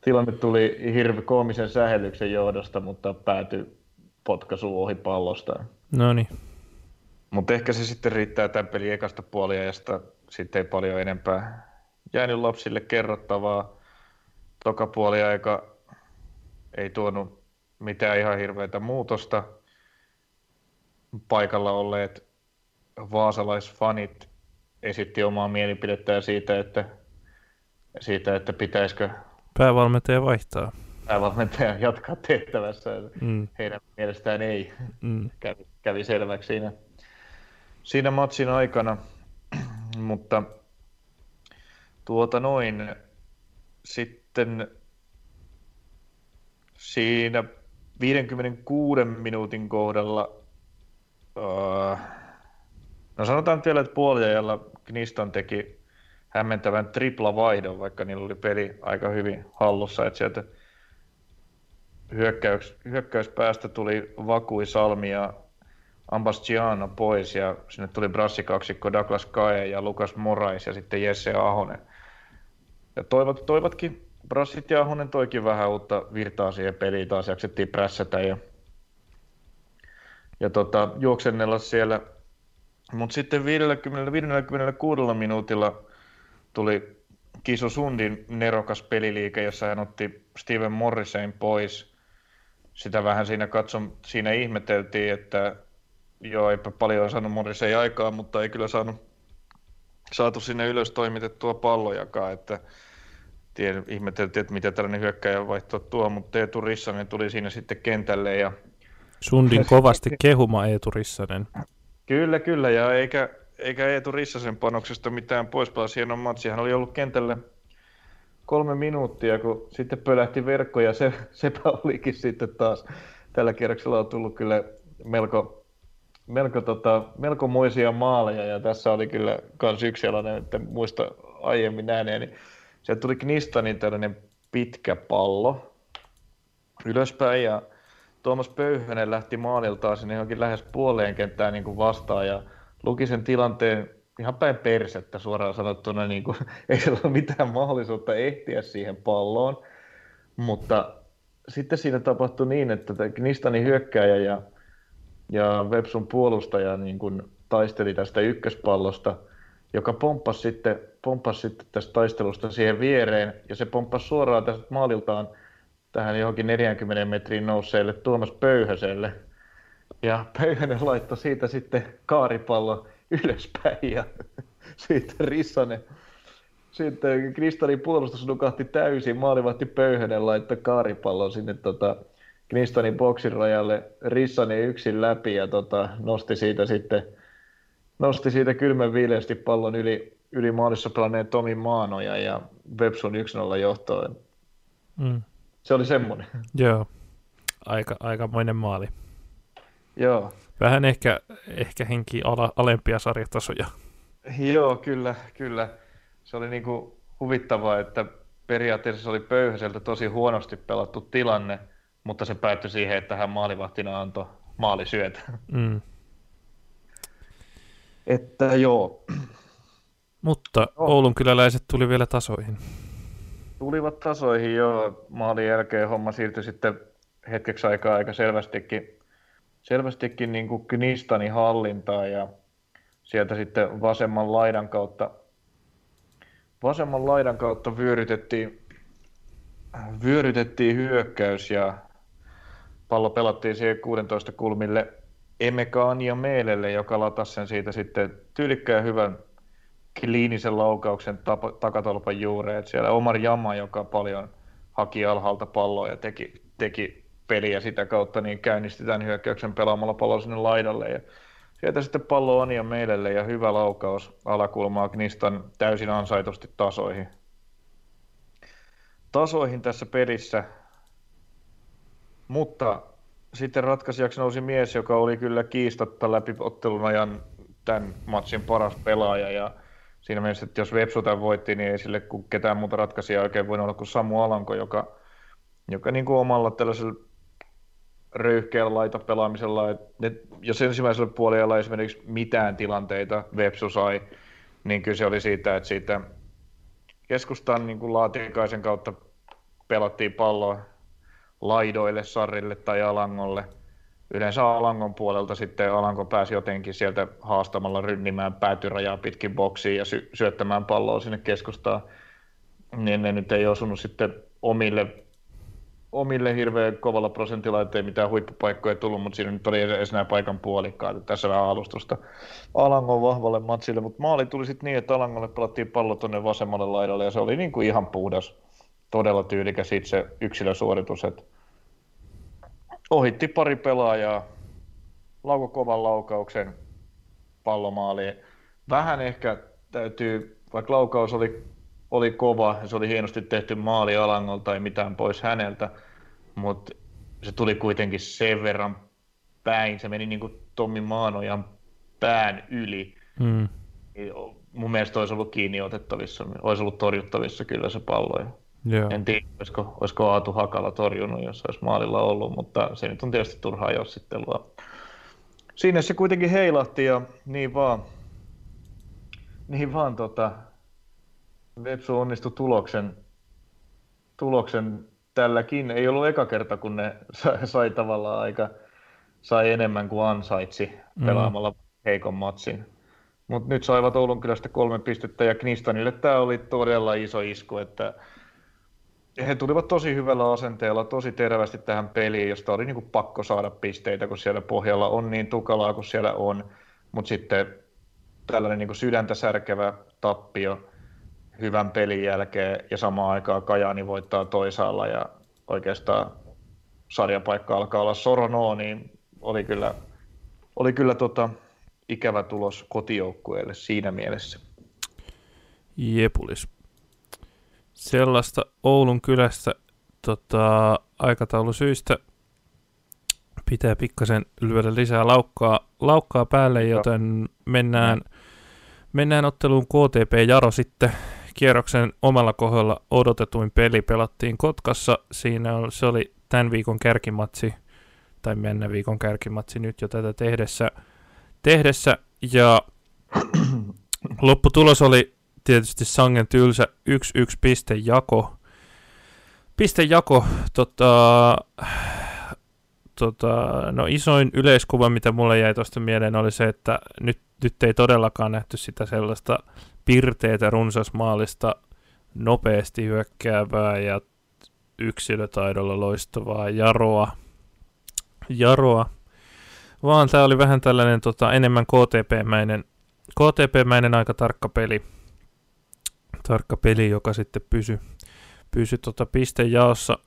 Tilanne tuli hirve koomisen sähellyksen johdosta, mutta päätyi potkaisu ohi pallosta. No niin. Mutta ehkä se sitten riittää tämän pelin ekasta puoliajasta. Sitten ei paljon enempää jäänyt lapsille kerrottavaa. toka puoli aika ei tuonut mitään ihan hirveätä muutosta. Paikalla olleet vaasalaisfanit esitti omaa mielipidettään siitä, että, siitä, että pitäisikö päävalmentaja vaihtaa. Päävalmentaja jatkaa tehtävässä. Mm. Heidän mielestään ei mm. kävi, kävi selväksi siinä, siinä matsin aikana. Mutta tuota noin sitten siinä 56 minuutin kohdalla, uh, no sanotaan vielä, että puoliajalla Kniston teki hämmentävän tripla vaihdon, vaikka niillä oli peli aika hyvin hallussa, että sieltä hyökkäys, hyökkäyspäästä tuli Vakui Salmi ja Ambastiano pois ja sinne tuli brassikaksikko Douglas Kae ja Lukas Morais ja sitten Jesse Ahonen. Ja toivat, toivatkin, Brassit ja Ahonen toikin vähän uutta virtaa siihen peliin, taas jaksettiin prässätä ja, ja tota, juoksennella siellä. Mutta sitten 50, 56 minuutilla tuli Kiso Sundin nerokas peliliike, jossa hän otti Steven Morrisein pois. Sitä vähän siinä katson, siinä ihmeteltiin, että joo, eipä paljon saanut Morrisei aikaa, mutta ei kyllä saanut saatu sinne ylös toimitettua pallojakaan, että tiedä, ihmeteltiin, että mitä tällainen hyökkäjä vaihtoa tuo, mutta Eetu Rissanen tuli siinä sitten kentälle. Ja... Sundin kovasti kehuma Eetu Rissanen. Kyllä, kyllä, ja eikä, eikä Eetu Rissasen panoksesta mitään pois pelasi hienon matsi. Hän oli ollut kentälle kolme minuuttia, kun sitten pölähti verkko, ja se, sepä olikin sitten taas. Tällä kierroksella on tullut kyllä melko, melko, tota, melkomoisia maaleja, ja tässä oli kyllä myös yksi sellainen, että muista aiemmin ääneeni. Niin sieltä tuli Knistanin tällainen pitkä pallo ylöspäin, ja Tuomas Pöyhönen lähti maaliltaan sinne johonkin lähes puoleen kenttään niin kuin vastaan, ja luki sen tilanteen ihan päin persettä suoraan sanottuna, niin kuin, ei ole mitään mahdollisuutta ehtiä siihen palloon, mutta sitten siinä tapahtui niin, että Knistanin hyökkääjä ja, ja Websun puolustaja niin kuin taisteli tästä ykköspallosta, joka pomppasi sitten, pomppasi sitten tästä taistelusta siihen viereen, ja se pomppasi suoraan tästä maaliltaan tähän johonkin 40 metriin nousseelle Tuomas Pöyhöselle. Ja Pöyhönen laittoi siitä sitten kaaripallo ylöspäin ja siitä Rissanen, sitten Kristalin puolustus nukahti täysin, maalivahti Pöyhönen laittoi kaaripallon sinne tota, Kristanin boksin rajalle Rissanen yksin läpi ja tota, nosti siitä sitten nosti siitä kylmän viileästi pallon yli, yli maalissa pelanneen Tomi Maanoja ja Websun 1-0 johtoon. Mm. Se oli semmoinen. Joo, aika, aikamoinen maali. Joo. Vähän ehkä, ehkä henki ala, alempia sarjatasoja. Joo, kyllä, kyllä. Se oli niinku huvittavaa, että periaatteessa se oli Pöyhäseltä tosi huonosti pelattu tilanne, mutta se päättyi siihen, että hän maalivahtina antoi maalisyötä. Mm. Että joo. Mutta no. Oulun kyläläiset tuli vielä tasoihin. Tulivat tasoihin jo. Maalin jälkeen homma siirtyi sitten hetkeksi aikaa aika selvästikin selvästikin niin kuin Knistani hallintaa ja sieltä sitten vasemman laidan kautta, vasemman laidan kautta vyörytettiin, vyörytettiin hyökkäys ja pallo pelattiin siihen 16 kulmille Emekaan ja Meelelle, joka latasi sen siitä sitten tyylikkään hyvän kliinisen laukauksen tapa, takatolpan juureen. Siellä Omar Jama, joka paljon haki alhaalta palloa ja teki, teki peliä sitä kautta, niin käynnistetään hyökkäyksen pelaamalla pallo sinne laidalle. Ja sieltä sitten pallo on ja meille ja hyvä laukaus alakulmaa Knistan täysin ansaitusti tasoihin. Tasoihin tässä pelissä, mutta sitten ratkaisijaksi nousi mies, joka oli kyllä kiistatta läpi ottelun ajan tämän matsin paras pelaaja ja siinä mielessä, että jos Vepsu tämän voitti, niin ei sille kun ketään muuta ratkaisijaa oikein voi olla kuin Samu Alanko, joka, joka niin kuin omalla tällaisella röyhkeällä laitapelaamisella. että jos ensimmäisellä puolella esimerkiksi mitään tilanteita Vepsu sai, niin kyllä se oli siitä, että siitä keskustan niin kuin laatikaisen kautta pelattiin palloa laidoille, sarrille tai alangolle. Yleensä alangon puolelta sitten alanko pääsi jotenkin sieltä haastamalla rynnimään päätyrajaa pitkin boksiin ja sy- syöttämään palloa sinne keskustaan. Niin ne nyt ei osunut sitten omille, omille hirveän kovalla prosentilla, ettei mitään huippupaikkoja tullut, mutta siinä nyt oli edes nämä paikan puolikkaat. Tässä vähän alustusta Alangon vahvalle matsille, mutta maali tuli sitten niin, että Alangolle pelattiin pallo tuonne vasemmalle laidalle ja se oli niin kuin ihan puhdas, todella tyylikäs itse yksilösuoritus, että ohitti pari pelaajaa, lauko kovan laukauksen pallomaaliin. Vähän ehkä täytyy, vaikka laukaus oli, oli kova ja se oli hienosti tehty maali Alangolta, ei mitään pois häneltä, mutta se tuli kuitenkin sen verran päin, se meni niin kuin Tommi Maanojan pään yli. Mm. Mun mielestä olisi ollut kiinni otettavissa, olisi ollut torjuttavissa kyllä se pallo. Joo. En tiedä, olisiko, olisiko Aatu Hakala torjunut, jos olisi maalilla ollut, mutta se nyt on tietysti turhaa jossittelua. Siinä se kuitenkin heilahti ja niin vaan, niin vaan tota, Vepsu onnistui tuloksen, tuloksen tälläkin. Ei ollut eka kerta, kun ne sai, sai tavallaan aika, sai enemmän kuin ansaitsi mm. pelaamalla mm. heikon matsin. Mutta nyt saivat Oulun kylästä kolme pistettä ja Knistanille tämä oli todella iso isku, että he tulivat tosi hyvällä asenteella, tosi terveesti tähän peliin, josta oli niin kuin pakko saada pisteitä, kun siellä pohjalla on niin tukalaa kuin siellä on. Mutta sitten tällainen niin kuin sydäntä särkevä tappio hyvän pelin jälkeen ja samaan aikaan Kajani voittaa toisaalla ja oikeastaan sarjapaikka alkaa olla Soronoa, niin oli kyllä, oli kyllä tota, ikävä tulos kotijoukkueelle siinä mielessä. Jepulis sellaista Oulun kylässä tota, aikataulusyistä pitää pikkasen lyödä lisää laukkaa, laukkaa päälle, joten mennään, mennään otteluun KTP Jaro sitten. Kierroksen omalla kohdalla odotetuin peli pelattiin Kotkassa. Siinä on, se oli tämän viikon kärkimatsi, tai mennä viikon kärkimatsi nyt jo tätä tehdessä. tehdessä ja lopputulos oli tietysti sangen tylsä 1-1 pistejako. Pistejako, tota, tota, no isoin yleiskuva, mitä mulle jäi tuosta mieleen, oli se, että nyt, nyt ei todellakaan nähty sitä sellaista pirteitä runsasmaalista, nopeasti hyökkäävää ja yksilötaidolla loistavaa jaroa, jaroa. Vaan tämä oli vähän tällainen tota, enemmän KTP-mäinen, KTP-mäinen aika tarkka peli tarkka peli, joka sitten pysy, pysy tota pistejaossa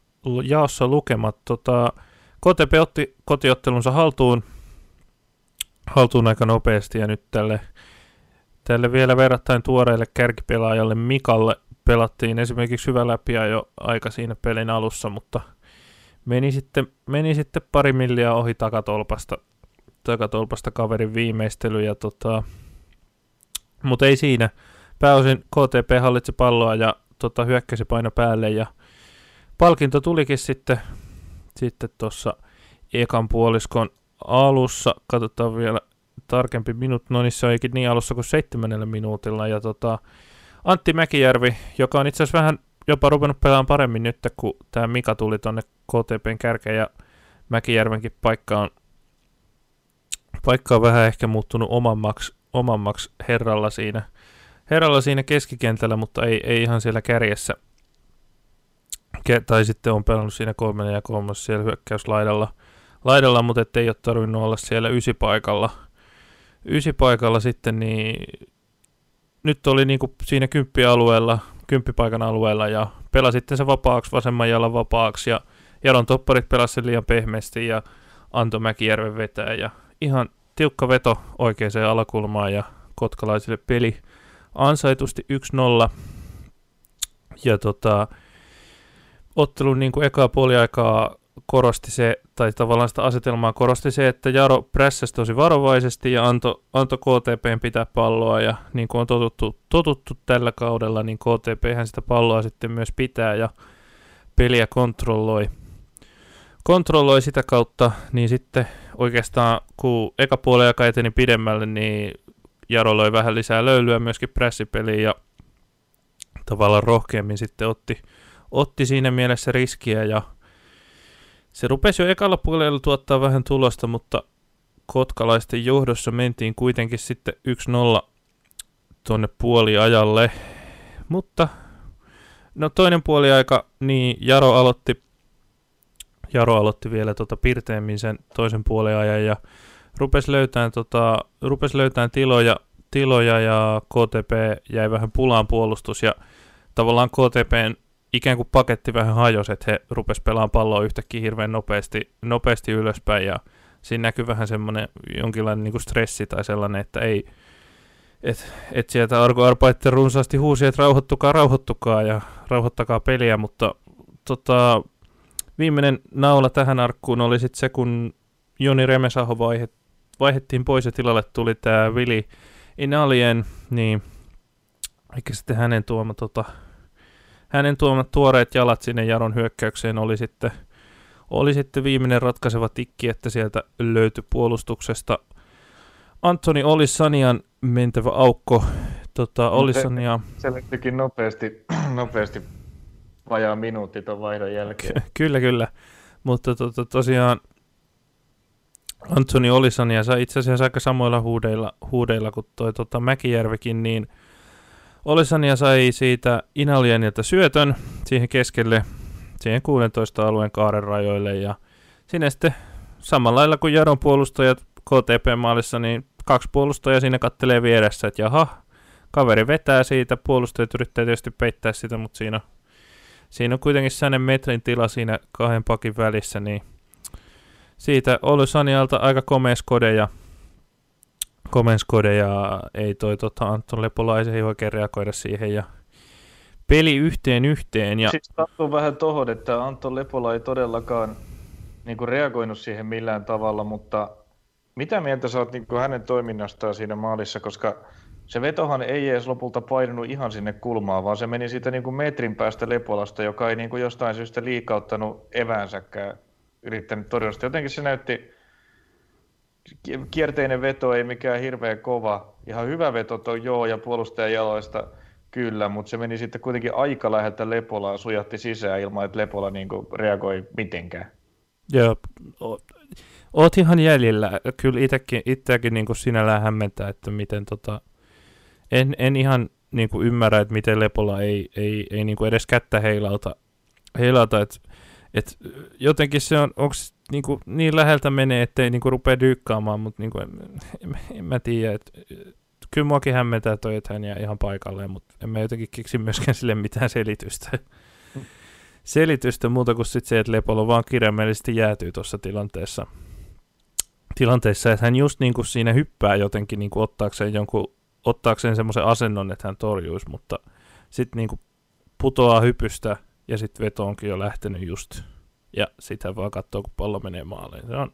jaossa lukemat. Tota, KTP otti kotiottelunsa haltuun, haltuun aika nopeasti ja nyt tälle, tälle vielä verrattain tuoreelle kärkipelaajalle Mikalle pelattiin esimerkiksi hyvä läpi jo aika siinä pelin alussa, mutta meni sitten, meni sitten pari milliä ohi takatolpasta, takatolpasta kaverin viimeistely ja tota, mutta ei siinä pääosin KTP hallitsi palloa ja tota, hyökkäsi paino päälle ja palkinto tulikin sitten sitten tuossa ekan puoliskon alussa. Katsotaan vielä tarkempi minuut, no niin se olikin niin alussa kuin seitsemännellä minuutilla. Ja tota, Antti Mäkijärvi, joka on itse asiassa vähän jopa ruvennut pelaamaan paremmin nyt, kun tämä Mika tuli tonne KTPn kärkeen ja Mäkijärvenkin paikka on, paikka on vähän ehkä muuttunut omammaksi, omammaksi herralla siinä – herralla siinä keskikentällä, mutta ei, ei ihan siellä kärjessä. Ke- tai sitten on pelannut siinä kolmen ja kolmas siellä hyökkäyslaidalla, laidalla, mutta ei ole tarvinnut olla siellä ysipaikalla. Ysipaikalla sitten, niin nyt oli niin kuin siinä kymppialueella, kymppipaikan alueella ja pelasi sitten se vapaaksi, vasemman jalan vapaaksi ja Jaron topparit pelasi liian pehmeästi ja antoi Mäkijärven vetää ja ihan tiukka veto oikeaan alakulmaan ja kotkalaisille peli ansaitusti 1-0. Ja tota, ottelun niin kuin ekaa puoliaikaa korosti se, tai tavallaan sitä asetelmaa korosti se, että Jaro prässäsi tosi varovaisesti ja antoi anto KTPn pitää palloa, ja niin kuin on totuttu, totuttu tällä kaudella, niin KTP sitä palloa sitten myös pitää ja peliä kontrolloi. Kontrolloi sitä kautta, niin sitten oikeastaan kun eka puoliaika eteni pidemmälle, niin Jaro loi vähän lisää löylyä myöskin pressipeliin ja tavallaan rohkeammin sitten otti, otti siinä mielessä riskiä ja se rupesi jo ekalla puolella tuottaa vähän tulosta, mutta kotkalaisten johdossa mentiin kuitenkin sitten 1-0 tuonne puoliajalle. Mutta No toinen puoli aika, niin Jaro aloitti, Jaro aloitti vielä tota pirteemmin sen toisen puoliajan ja rupesi löytämään, tota, rupes löytämään tiloja, tiloja ja KTP jäi vähän pulaan puolustus ja tavallaan KTPn ikään kuin paketti vähän hajosi, että he rupes pelaamaan palloa yhtäkkiä hirveän nopeasti, nopeasti ylöspäin ja siinä näkyy vähän semmoinen jonkinlainen niin kuin stressi tai sellainen, että ei, et, et sieltä Argo Arpaitten runsaasti huusi, että rauhoittukaa, rauhoittukaa ja rauhoittakaa peliä, mutta tota, viimeinen naula tähän arkkuun oli sitten se, kun Joni Remesaho vaihet, vaihettiin pois ja tilalle tuli tämä Vili Inalien, niin eikä sitten hänen tuoma, tota, hänen tuomat tuoreet jalat sinne Jaron hyökkäykseen oli sitten, oli sitten viimeinen ratkaiseva tikki, että sieltä löytyi puolustuksesta Antoni Olissanian mentävä aukko. Tota, Olissania... Se, se nopeasti, nopeasti vajaa minuutti tuon vaihdon jälkeen. kyllä, kyllä. Mutta tota, tosiaan Antoni Olisania sai itse asiassa aika samoilla huudeilla, huudeilla kuin toi tota Mäkijärvekin, niin Olisania sai siitä Inalienilta syötön siihen keskelle, siihen 16 alueen kaaren rajoille ja sinne sitten samalla lailla kuin Jaron puolustajat KTP-maalissa, niin kaksi puolustajaa siinä kattelee vieressä, että jaha, kaveri vetää siitä, puolustajat yrittää tietysti peittää sitä, mutta siinä, siinä on kuitenkin sellainen metrin tila siinä kahden pakin välissä, niin siitä Sanialta aika komeeskode ja komeeskode ja ei toi tota, Anton Lepolaisen ei oikein reagoida siihen ja peli yhteen yhteen. Ja... Siis sattuu vähän tohon, että Anton Lepola ei todellakaan niin kuin reagoinut siihen millään tavalla, mutta mitä mieltä sä oot niin kuin hänen toiminnastaan siinä maalissa, koska se vetohan ei edes lopulta painunut ihan sinne kulmaan, vaan se meni siitä niin kuin metrin päästä Lepolasta, joka ei niin kuin jostain syystä liikauttanut eväänsäkään yrittänyt todella. Jotenkin se näytti, kierteinen veto ei mikään hirveän kova. Ihan hyvä veto on joo ja puolustajan jaloista kyllä, mutta se meni sitten kuitenkin aika läheltä Lepolaa, sujatti sisään ilman, että Lepola niin kuin reagoi mitenkään. Joo, oot ihan jäljellä. Kyllä itsekin, itseäkin niin kuin sinällään hämmentää, että miten tota, en, en ihan niin kuin ymmärrä, että miten Lepola ei, ei, ei niin kuin edes kättä heilauta, heilauta että et jotenkin se on, onko niinku niin läheltä menee, ettei niinku rupea dyykkaamaan, mutta niinku, en, en, en, mä tiedä, että kyllä muakin hämmentää toi, että hän jää ihan paikalleen, mutta en mä jotenkin keksi myöskään sille mitään selitystä. selitystä muuta kuin sit se, että Lepolo vaan kirjaimellisesti jäätyy tuossa tilanteessa. Tilanteessa, että hän just niin kuin siinä hyppää jotenkin niin kuin ottaakseen jonkun, ottaakseen semmoisen asennon, että hän torjuisi, mutta sitten niin kuin putoaa hypystä ja sitten veto onkin jo lähtenyt just. Ja sitä vaan katsoo, kun pallo menee maaliin. Se on,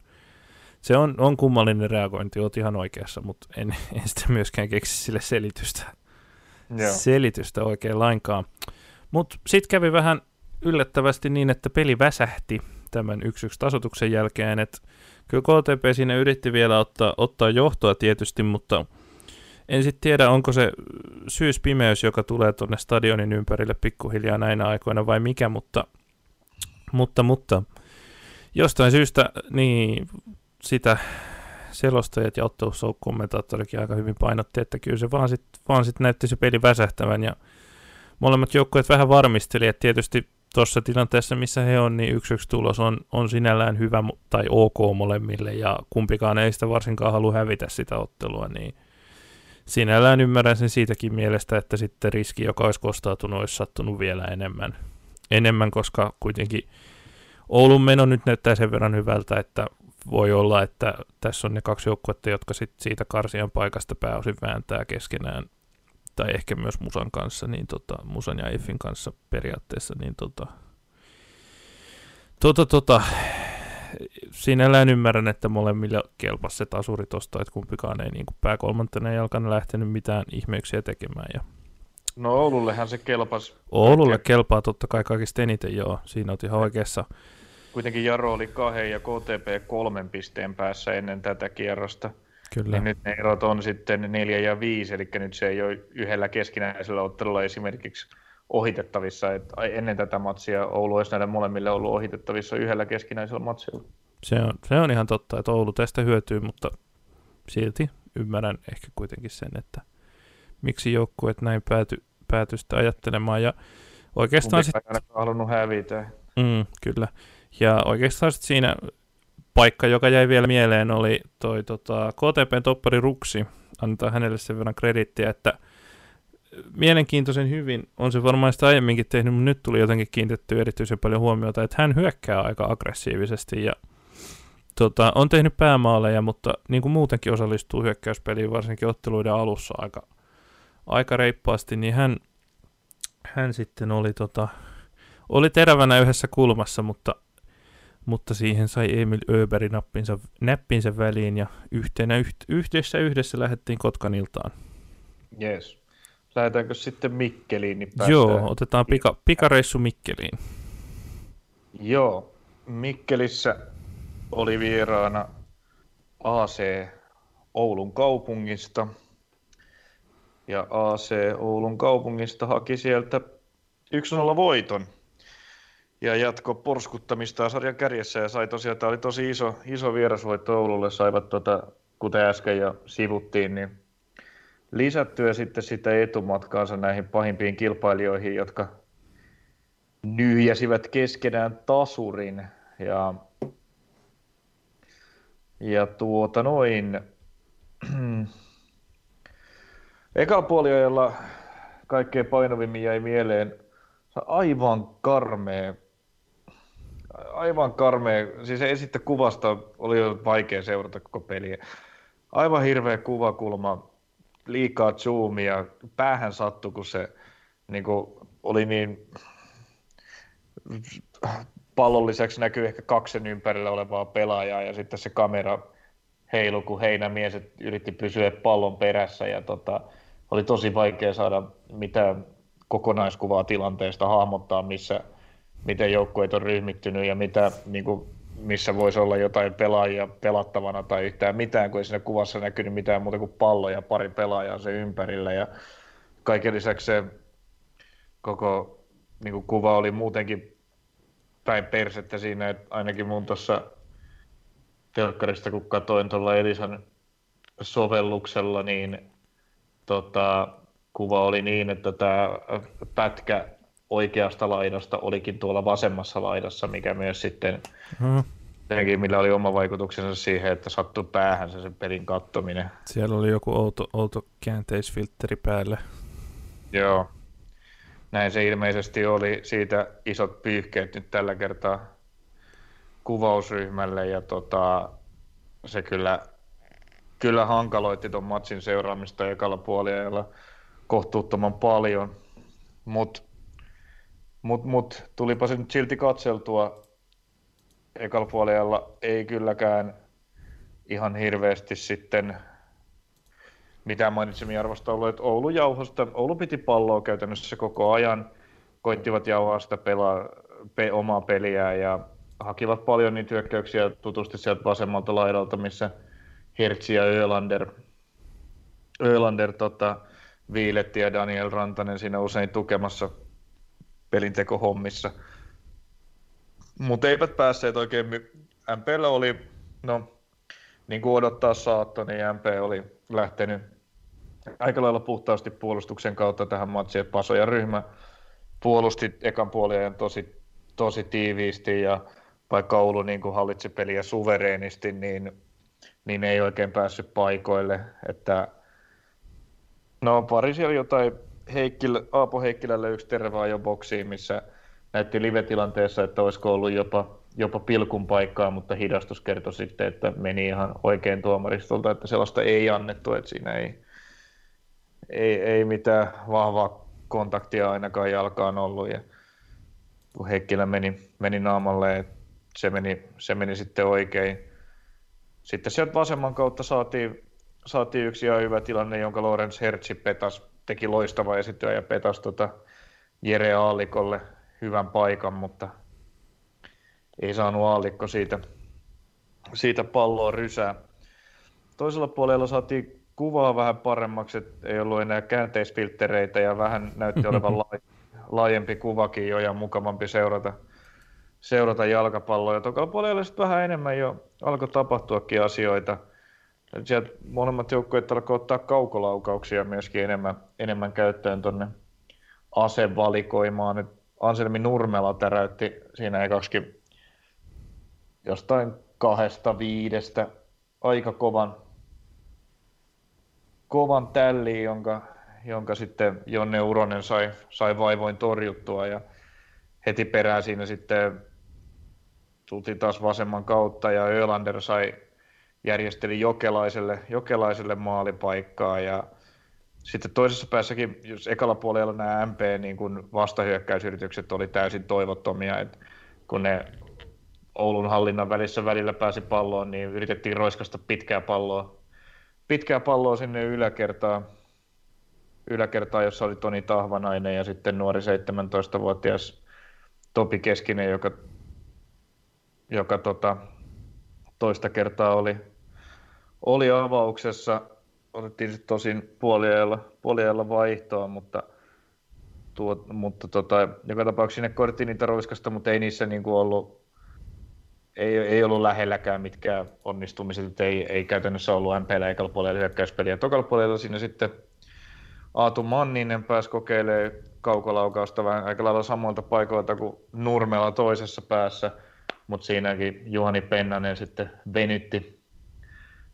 se on, on kummallinen reagointi, oot ihan oikeassa, mutta en, en sitä myöskään keksi sille selitystä. Joo. Selitystä oikein lainkaan. Mutta sitten kävi vähän yllättävästi niin, että peli väsähti tämän 1-1 tasotuksen jälkeen, että kyllä KTP siinä yritti vielä ottaa, ottaa johtoa tietysti, mutta en sitten tiedä, onko se syyspimeys, joka tulee tuonne stadionin ympärille pikkuhiljaa näinä aikoina vai mikä, mutta, mutta, mutta jostain syystä niin sitä selostajat ja ottelussoukkommentaattorikin aika hyvin painotti, että kyllä se vaan sitten vaan sit näytti se peli väsähtävän ja molemmat joukkueet vähän varmisteli, että tietysti tuossa tilanteessa, missä he on, niin yksi yksi tulos on, on sinällään hyvä tai ok molemmille ja kumpikaan ei sitä varsinkaan halua hävitä sitä ottelua, niin sinällään ymmärrän sen siitäkin mielestä, että sitten riski, joka olisi kostautunut, olisi sattunut vielä enemmän, enemmän koska kuitenkin Oulun meno nyt näyttää sen verran hyvältä, että voi olla, että tässä on ne kaksi joukkuetta, jotka sit siitä karsian paikasta pääosin vääntää keskenään, tai ehkä myös Musan kanssa, niin tota, Musan ja Effin kanssa periaatteessa, niin tota, tota, tota, sinällään ymmärrän, että molemmille kelpasi se tasuri tosta, että kumpikaan ei niin pääkolmantena jalkana lähtenyt mitään ihmeyksiä tekemään. Ja no Oulullehan se kelpasi. Oululle kelpaa totta kai kaikista eniten, joo. Siinä on ihan oikeassa. Kuitenkin Jaro oli kahden ja KTP kolmen pisteen päässä ennen tätä kierrosta. Kyllä. Niin nyt ne erot on sitten neljä ja viisi, eli nyt se ei ole yhdellä keskinäisellä ottelulla esimerkiksi ohitettavissa. Et ennen tätä matsia Oulu olisi näille molemmille ollut ohitettavissa yhdellä keskinäisellä matsilla. Se on, se on ihan totta, että Oulu tästä hyötyy, mutta silti ymmärrän ehkä kuitenkin sen, että miksi joukkueet näin pääty, pääty sitä ajattelemaan. Ja Oikeastaan sit... halunnut hävitä. Mm, kyllä. Ja oikeastaan sit siinä paikka, joka jäi vielä mieleen, oli toi tota, KTPn toppari Ruksi. Antaa hänelle sen verran kredittiä, että mielenkiintoisen hyvin on se varmaan sitä aiemminkin tehnyt, mutta nyt tuli jotenkin kiinnitetty erityisen paljon huomiota, että hän hyökkää aika aggressiivisesti ja tota, on tehnyt päämaaleja, mutta niin kuin muutenkin osallistuu hyökkäyspeliin, varsinkin otteluiden alussa aika, aika reippaasti, niin hän, hän sitten oli, tota, oli terävänä yhdessä kulmassa, mutta, mutta siihen sai Emil Öberg nappinsa, näppinsä väliin ja yhtenä, yht, yhdessä yhdessä lähdettiin Kotkaniltaan. Yes. Lähdetäänkö sitten Mikkeliin? Niin Joo, otetaan pika, pikareissu Mikkeliin. Joo, Mikkelissä oli vieraana AC Oulun kaupungista. Ja AC Oulun kaupungista haki sieltä 1-0 voiton. Ja jatko porskuttamista sarjan kärjessä ja sai tosiaan, tämä oli tosi iso, iso vierasvoitto Oululle, saivat tota, kuten äsken jo sivuttiin, niin lisättyä sitten sitä etumatkaansa näihin pahimpiin kilpailijoihin, jotka nyhjäsivät keskenään tasurin. Ja, ja tuota noin, ekalla puoliajalla kaikkein painovimmin jäi mieleen aivan karmea, aivan karmea, siis esitte kuvasta oli jo vaikea seurata koko peliä. Aivan hirveä kuvakulma liikaa zoomia, päähän sattui, kun se niin kuin, oli niin pallon lisäksi näkyy ehkä kaksen ympärillä olevaa pelaajaa ja sitten se kamera heilu, kun heinämies yritti pysyä pallon perässä ja tota, oli tosi vaikea saada mitään kokonaiskuvaa tilanteesta hahmottaa, missä, miten joukkueet on ryhmittynyt ja mitä niin kuin, missä voisi olla jotain pelaajia pelattavana tai yhtään mitään, kun ei siinä kuvassa näkynyt mitään muuta kuin pallo ja pari pelaajaa se ympärillä. Ja kaiken lisäksi se koko niin kuin kuva oli muutenkin päin persettä siinä, että ainakin mun tuossa telkkarista, kun katsoin tuolla Elisan sovelluksella, niin tota, kuva oli niin, että tämä pätkä oikeasta laidasta olikin tuolla vasemmassa laidassa, mikä myös sitten hmm. Tietenkin, millä oli oma vaikutuksensa siihen, että sattui päähän se sen pelin kattominen. Siellä oli joku outo, outo käänteisfiltteri päällä. Joo. Näin se ilmeisesti oli. Siitä isot pyyhkeet nyt tällä kertaa kuvausryhmälle ja tota, se kyllä, kyllä hankaloitti tuon matsin seuraamista ekalla puoliajalla kohtuuttoman paljon. Mutta mut, mut, tulipa se nyt silti katseltua ekalla puolella ei kylläkään ihan hirveästi sitten mitään mainitsemia arvosta ollut, että Oulu jauhosta, Oulu piti palloa käytännössä koko ajan, koittivat jauhaa sitä pelaa, pe, omaa peliä ja hakivat paljon niitä hyökkäyksiä tutusti sieltä vasemmalta laidalta, missä Hertzi ja Ölander, Ölander tota, Viiletti ja Daniel Rantanen siinä usein tukemassa pelintekohommissa. hommissa mutta eivät päässeet oikein. MPllä oli, no niin kuin odottaa saatto, niin MP oli lähtenyt aika lailla puhtaasti puolustuksen kautta tähän matsiin, Paso ja ryhmä puolusti ekan puolien tosi, tosi tiiviisti ja vaikka Oulu niin kuin hallitsi peliä suvereenisti, niin, niin ei oikein päässyt paikoille. Että, no pari siellä jotain Heikkilä, Aapo Heikkilälle yksi tervaa jo boksiin, missä näytti live-tilanteessa, että olisiko ollut jopa, jopa pilkun paikkaa, mutta hidastus kertoi sitten, että meni ihan oikein tuomaristolta, että sellaista ei annettu, että siinä ei, ei, ei mitään vahvaa kontaktia ainakaan jalkaan ollut. Ja kun Heikkilä meni, meni naamalle, se meni, se meni sitten oikein. Sitten sieltä vasemman kautta saatiin, saatiin yksi ihan hyvä tilanne, jonka Lorenz Hertzi petas, teki loistava esityä ja petas tota Jere Aalikolle hyvän paikan, mutta ei saanut Aallikko siitä, siitä palloa rysää. Toisella puolella saatiin kuvaa vähän paremmaksi, että ei ollut enää käänteisfilttereitä ja vähän näytti olevan laajempi kuvakin jo ja mukavampi seurata, seurata jalkapalloa. Ja toisella puolella sitten vähän enemmän jo alkoi tapahtuakin asioita. Sieltä molemmat joukkueet alkoivat ottaa kaukolaukauksia myöskin enemmän, enemmän käyttöön tuonne asevalikoimaan. Et Anselmi Nurmela täräytti siinä ekaksikin jostain kahdesta viidestä aika kovan, kovan tälliin, jonka, jonka sitten Jonne Uronen sai, sai vaivoin torjuttua ja heti perään siinä sitten tultiin taas vasemman kautta ja Ölander sai järjesteli Jokelaiselle, Jokelaiselle maalipaikkaa ja sitten toisessa päässäkin, jos ekalla puolella nämä MP niin kun vastahyökkäysyritykset oli täysin toivottomia, että kun ne Oulun hallinnan välissä välillä pääsi palloon, niin yritettiin roiskasta pitkää palloa, pitkää palloa sinne yläkertaan, yläkertaan, jossa oli Toni Tahvanainen ja sitten nuori 17-vuotias Topi Keskinen, joka, joka tota, toista kertaa oli, oli avauksessa. Otettiin tosin puoliajalla, puoliajalla vaihtoa, mutta, tuo, mutta tota, joka tapauksessa sinne koettiin niitä roiskasta, mutta ei niissä niinku ollut, ei, ei ollut lähelläkään mitkään onnistumiset, että ei, ei käytännössä ollut MPllä eikä puolella hyökkäyspeliä. Tokalla puolella siinä sitten Aatu Manninen pääsi kokeilemaan kaukolaukausta vähän aika lailla samoilta paikoilta kuin Nurmela toisessa päässä, mutta siinäkin Juhani Pennanen sitten venytti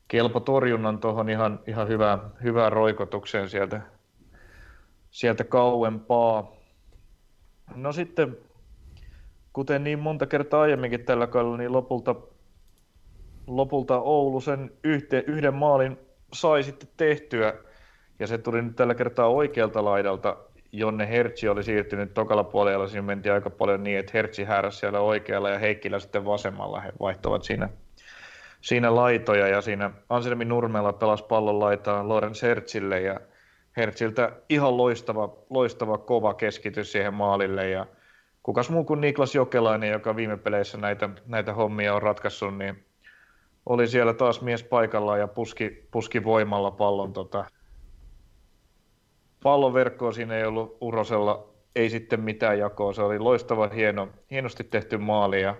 kelpo torjunnan tuohon ihan, ihan hyvään, hyvään roikotukseen sieltä, sieltä kauempaa. No sitten, kuten niin monta kertaa aiemminkin tällä kaudella, niin lopulta, lopulta Oulu sen yhte, yhden maalin sai sitten tehtyä, ja se tuli nyt tällä kertaa oikealta laidalta, jonne Hertsi oli siirtynyt tokalla puolella, siinä mentiin aika paljon niin, että Hertsi hääräsi siellä oikealla ja Heikkilä sitten vasemmalla, he vaihtoivat siinä siinä laitoja ja siinä Anselmi Nurmella pelasi pallon laitaa Lorenz Hertzille ja Hertziltä ihan loistava, loistava kova keskitys siihen maalille ja kukas muu kuin Niklas Jokelainen, joka viime peleissä näitä, näitä hommia on ratkaissut, niin oli siellä taas mies paikallaan ja puski, puski voimalla pallon tota, pallon verkkoa siinä ei ollut Urosella ei sitten mitään jakoa. Se oli loistava, hieno, hienosti tehty maali ja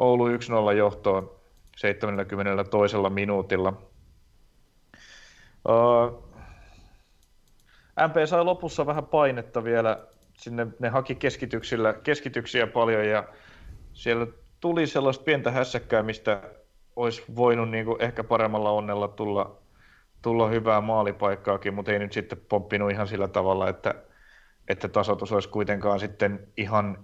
Oulu 1-0 johtoon 72. minuutilla. Uh, MP sai lopussa vähän painetta vielä, sinne ne haki keskityksillä, keskityksiä paljon ja siellä tuli sellaista pientä hässäkkää, mistä olisi voinut niin kuin ehkä paremmalla onnella tulla, tulla hyvää maalipaikkaakin, mutta ei nyt sitten pomppinut ihan sillä tavalla, että, että tasoitus olisi kuitenkaan sitten ihan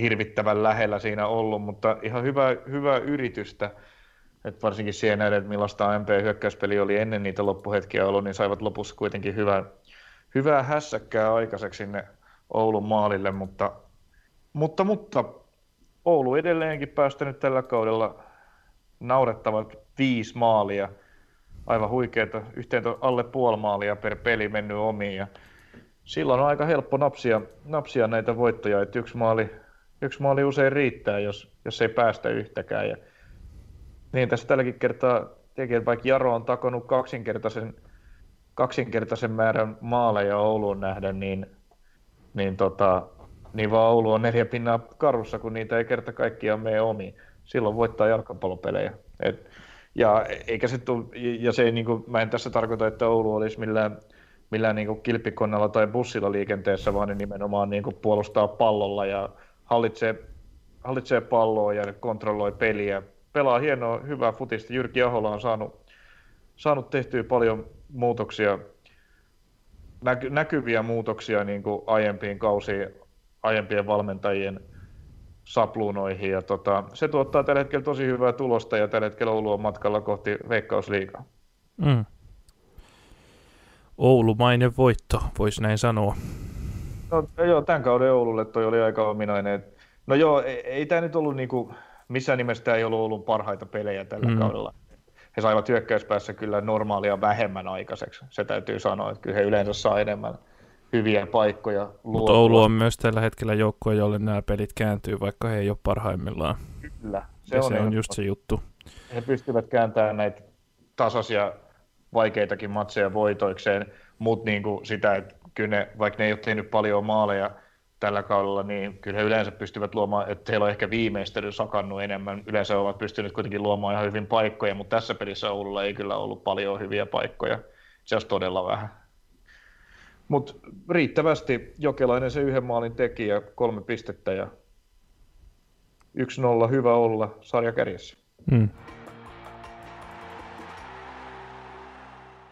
hirvittävän lähellä siinä ollut, mutta ihan hyvä, hyvää yritystä et varsinkin siihen nähden, että millaista MP-hyökkäyspeli oli ennen niitä loppuhetkiä ollut, niin saivat lopussa kuitenkin hyvää, hyvää hässäkkää aikaiseksi sinne Oulun maalille, mutta, mutta, mutta Oulu edelleenkin päästänyt tällä kaudella naurettavat viisi maalia, aivan huikeeta, yhteen alle puoli maalia per peli mennyt omiin ja silloin on aika helppo napsia, napsia näitä voittoja, että yksi maali, yksi maali usein riittää, jos, jos ei päästä yhtäkään ja niin, tässä tälläkin kertaa tekee, vaikka Jaro on takonut kaksinkertaisen, kaksinkertaisen määrän maaleja Ouluun nähden, niin, niin, tota, niin vaan Oulu on neljä pinnaa karussa, kun niitä ei kerta kaikkiaan mene omiin. Silloin voittaa jalkapallopelejä. Et, ja, eikä se tuu, ja se ei, niin kuin, mä en tässä tarkoita, että Oulu olisi millään, millään niin kilpikonnalla tai bussilla liikenteessä, vaan ne nimenomaan niin kuin puolustaa pallolla ja hallitsee, hallitsee palloa ja kontrolloi peliä pelaa hienoa, hyvää futista. Jyrki Ahola on saanut, saanut tehtyä paljon muutoksia, näky, näkyviä muutoksia niin kuin aiempiin kausiin, aiempien valmentajien sapluunoihin. Ja tota, se tuottaa tällä hetkellä tosi hyvää tulosta ja tällä hetkellä Oulu on matkalla kohti Veikkausliigaa. Mm. Oulumainen voitto, voisi näin sanoa. No joo, tämän kauden Oululle toi oli aika ominainen. No joo, ei, ei tämä nyt ollut niinku, missään nimessä ei ollut ollut parhaita pelejä tällä mm. kaudella. He saivat hyökkäyspäässä kyllä normaalia vähemmän aikaiseksi, se täytyy sanoa, että kyllä he yleensä saa enemmän hyviä paikkoja Mutta Oulu on myös tällä hetkellä joukkue, jolle nämä pelit kääntyy, vaikka he ei ole parhaimmillaan. Kyllä, se, on, se on just se juttu. He pystyvät kääntämään näitä tasaisia vaikeitakin matseja voitoikseen, mutta niin kuin sitä, että kyllä ne, vaikka ne ei ole tehnyt paljon maaleja, tällä kaudella, niin kyllä he yleensä pystyvät luomaan, että heillä on ehkä viimeistely sakannut enemmän. Yleensä ovat pystyneet kuitenkin luomaan ihan hyvin paikkoja, mutta tässä pelissä Oululla ei kyllä ollut paljon hyviä paikkoja. Se olisi todella vähän. Mutta riittävästi Jokelainen se yhden maalin teki ja kolme pistettä ja 1-0 hyvä olla sarja kärjessä. Mm.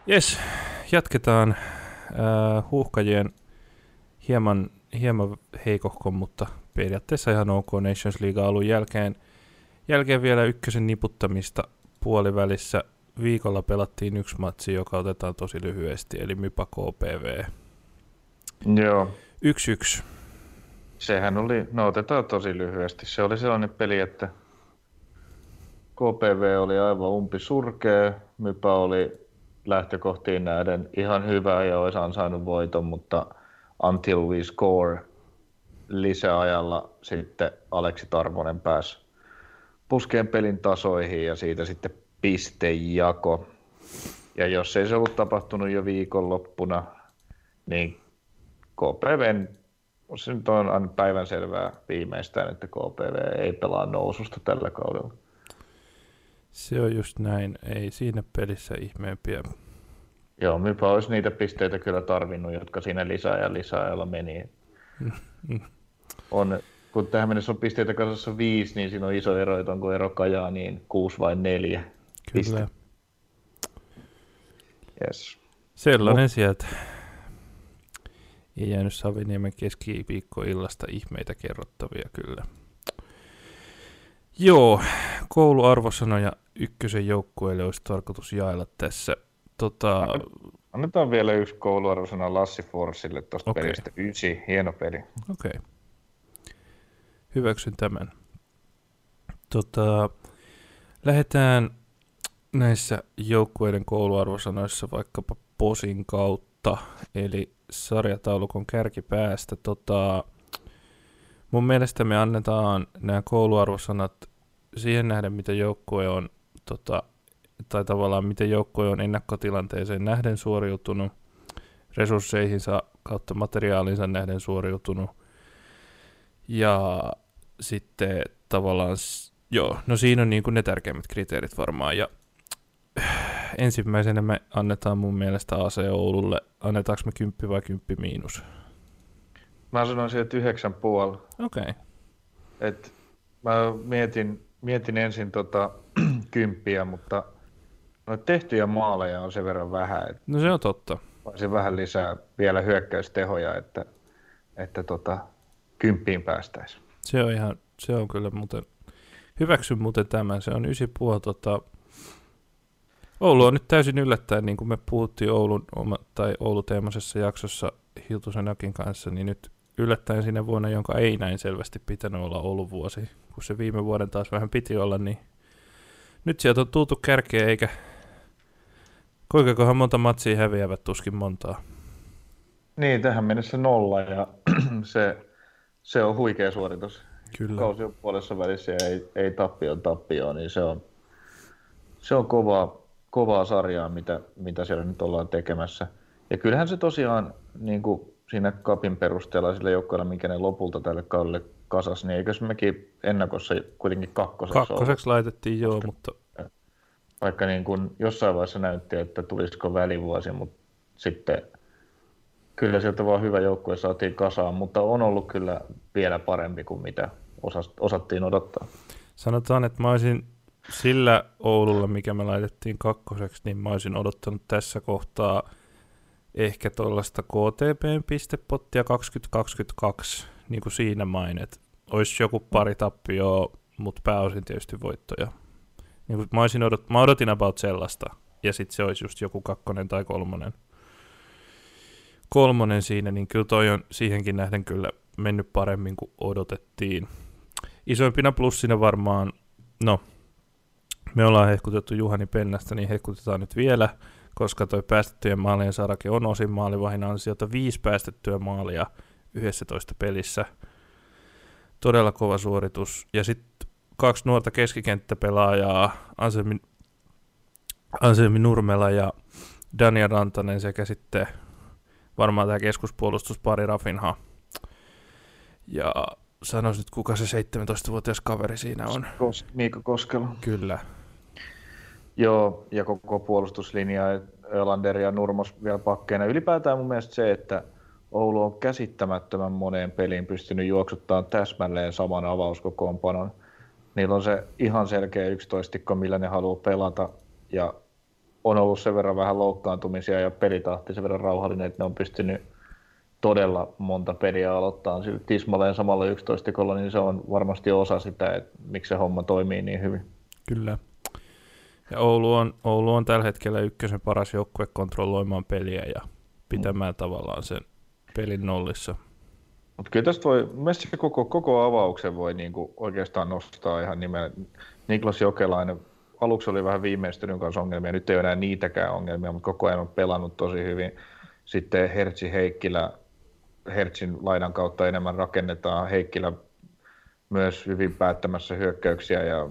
Jes, jatketaan äh, huuhkajien hieman, hieman heikohkon, mutta periaatteessa ihan ok Nations League-alun jälkeen. Jälkeen vielä ykkösen niputtamista puolivälissä. Viikolla pelattiin yksi matsi, joka otetaan tosi lyhyesti, eli Mypa KPV. Joo. Yksi yksi. Sehän oli, no otetaan tosi lyhyesti. Se oli sellainen peli, että KPV oli aivan umpi surkea, Mypa oli lähtökohtiin nähden ihan hyvä ja olisi ansainnut voiton, mutta until we score lisäajalla sitten Aleksi Tarvonen pääsi puskeen pelin tasoihin ja siitä sitten pistejako. Ja jos ei se ollut tapahtunut jo viikonloppuna, niin KPVn, se nyt on aina päivänselvää viimeistään, että KPV ei pelaa noususta tällä kaudella. Se on just näin, ei siinä pelissä ihmeempiä. Joo, Mypä olisi niitä pisteitä kyllä tarvinnut, jotka siinä lisää ja lisää meni. on, kun tähän mennessä on pisteitä kasassa viisi, niin siinä on iso ero, että onko ero Kajaa niin kuusi vai neljä Kyllä. Piste. Yes. Sellainen no. sieltä. Ei jäänyt Saviniemen keskiviikkoillasta ihmeitä kerrottavia kyllä. Joo, kouluarvosanoja ykkösen joukkueelle olisi tarkoitus jaella tässä. Tota... Annetaan vielä yksi kouluarvosana Lassi Forsille tuosta okay. pelistä. Ysi, hieno peli. Okei. Okay. Hyväksyn tämän. Tota, lähdetään näissä joukkueiden kouluarvosanoissa vaikkapa posin kautta, eli sarjataulukon kärkipäästä. Tota, mun mielestä me annetaan nämä kouluarvosanat siihen nähden, mitä joukkue on, tota, tai tavallaan miten joukkue on ennakkotilanteeseen nähden suoriutunut, resursseihinsa kautta materiaalinsa nähden suoriutunut, ja sitten tavallaan, joo, no siinä on niin kuin ne tärkeimmät kriteerit varmaan, ja ensimmäisenä me annetaan mun mielestä AC Oululle, annetaanko me kymppi vai kymppi miinus? Mä sanoisin, että yhdeksän puoli. Okei. Okay. Et mä mietin, mietin ensin tota kymppiä, mutta noita tehtyjä maaleja on sen verran vähän. Että no se on totta. Voisin vähän lisää vielä hyökkäystehoja, että, että tota, kymppiin päästäisiin. Se on ihan, se on kyllä muuten, hyväksyn muuten tämän, se on ysi puoli tota, Oulu on nyt täysin yllättäen, niin kuin me puhuttiin Oulun, tai Oulu-teemasessa jaksossa Hiltusen Akin kanssa, niin nyt yllättäen sinne vuonna, jonka ei näin selvästi pitänyt olla Oulun vuosi, kun se viime vuoden taas vähän piti olla, niin nyt sieltä on tultu kärkeä, eikä kuinka monta matsia häviävät tuskin montaa. Niin, tähän mennessä nolla ja se, se on huikea suoritus. Kyllä. Kausi on puolessa välissä ja ei, ei tappio tappio, niin se on, se on kovaa, kovaa sarjaa, mitä, mitä siellä nyt ollaan tekemässä. Ja kyllähän se tosiaan niin kuin siinä kapin perusteella sillä joukkueella, minkä ne lopulta tälle kaudelle kasas, niin eikös mekin ennakossa kuitenkin kakkoseksi Kakkoseksi ollut? laitettiin joo, Koska, mutta... Vaikka niin kuin jossain vaiheessa näytti, että tulisiko välivuosi, mutta sitten kyllä sieltä vaan hyvä joukkue saatiin kasaan, mutta on ollut kyllä vielä parempi kuin mitä osattiin odottaa. Sanotaan, että mä olisin sillä Oululla, mikä me laitettiin kakkoseksi, niin mä olisin odottanut tässä kohtaa ehkä tuollaista KTPn pistepottia 2022, niin kuin siinä mainit. Olisi joku pari tappioa, mutta pääosin tietysti voittoja. Niin kuin mä, odot, mä odotin about sellaista, ja sitten se olisi just joku kakkonen tai kolmonen. Kolmonen siinä, niin kyllä toi on siihenkin nähden kyllä mennyt paremmin kuin odotettiin. Isoimpina plussina varmaan, no me ollaan hehkutettu Juhani Pennästä, niin hehkutetaan nyt vielä, koska toi päästettyjen maalien sarake on osin maalivahin ansiota viisi päästettyä maalia 11 pelissä. Todella kova suoritus. Ja sitten kaksi nuorta keskikenttäpelaajaa, Anselmi, Anselmi Nurmela ja Daniel Rantanen sekä sitten varmaan tämä keskuspuolustuspari Rafinha. Ja sanois nyt, kuka se 17-vuotias kaveri siinä on. Kos- Miikka Koskela. Kyllä. Joo, ja koko puolustuslinja. Ölander ja Nurmos vielä pakkeina. Ylipäätään mun mielestä se, että Oulu on käsittämättömän moneen peliin pystynyt juoksuttamaan täsmälleen saman avauskokoonpanon. Niillä on se ihan selkeä yksitoistikko, millä ne haluaa pelata, ja on ollut sen verran vähän loukkaantumisia ja pelitahti sen verran rauhallinen, että ne on pystynyt todella monta peliä aloittaa tismalleen samalla yksitoistikolla, niin se on varmasti osa sitä, että miksi se homma toimii niin hyvin. Kyllä. Ja Oulu on, Oulu on tällä hetkellä ykkösen paras joukkue kontrolloimaan peliä ja pitämään mm. tavallaan sen pelin nollissa. Mutta kyllä tästä voi, mielestäni koko, koko avauksen voi niinku oikeastaan nostaa ihan nimen. Niklas Jokelainen aluksi oli vähän viimeistynyt kanssa ongelmia, nyt ei ole enää niitäkään ongelmia, mutta koko ajan on pelannut tosi hyvin. Sitten Hertsi Heikkilä, Hertsin laidan kautta enemmän rakennetaan. Heikkilä myös hyvin päättämässä hyökkäyksiä ja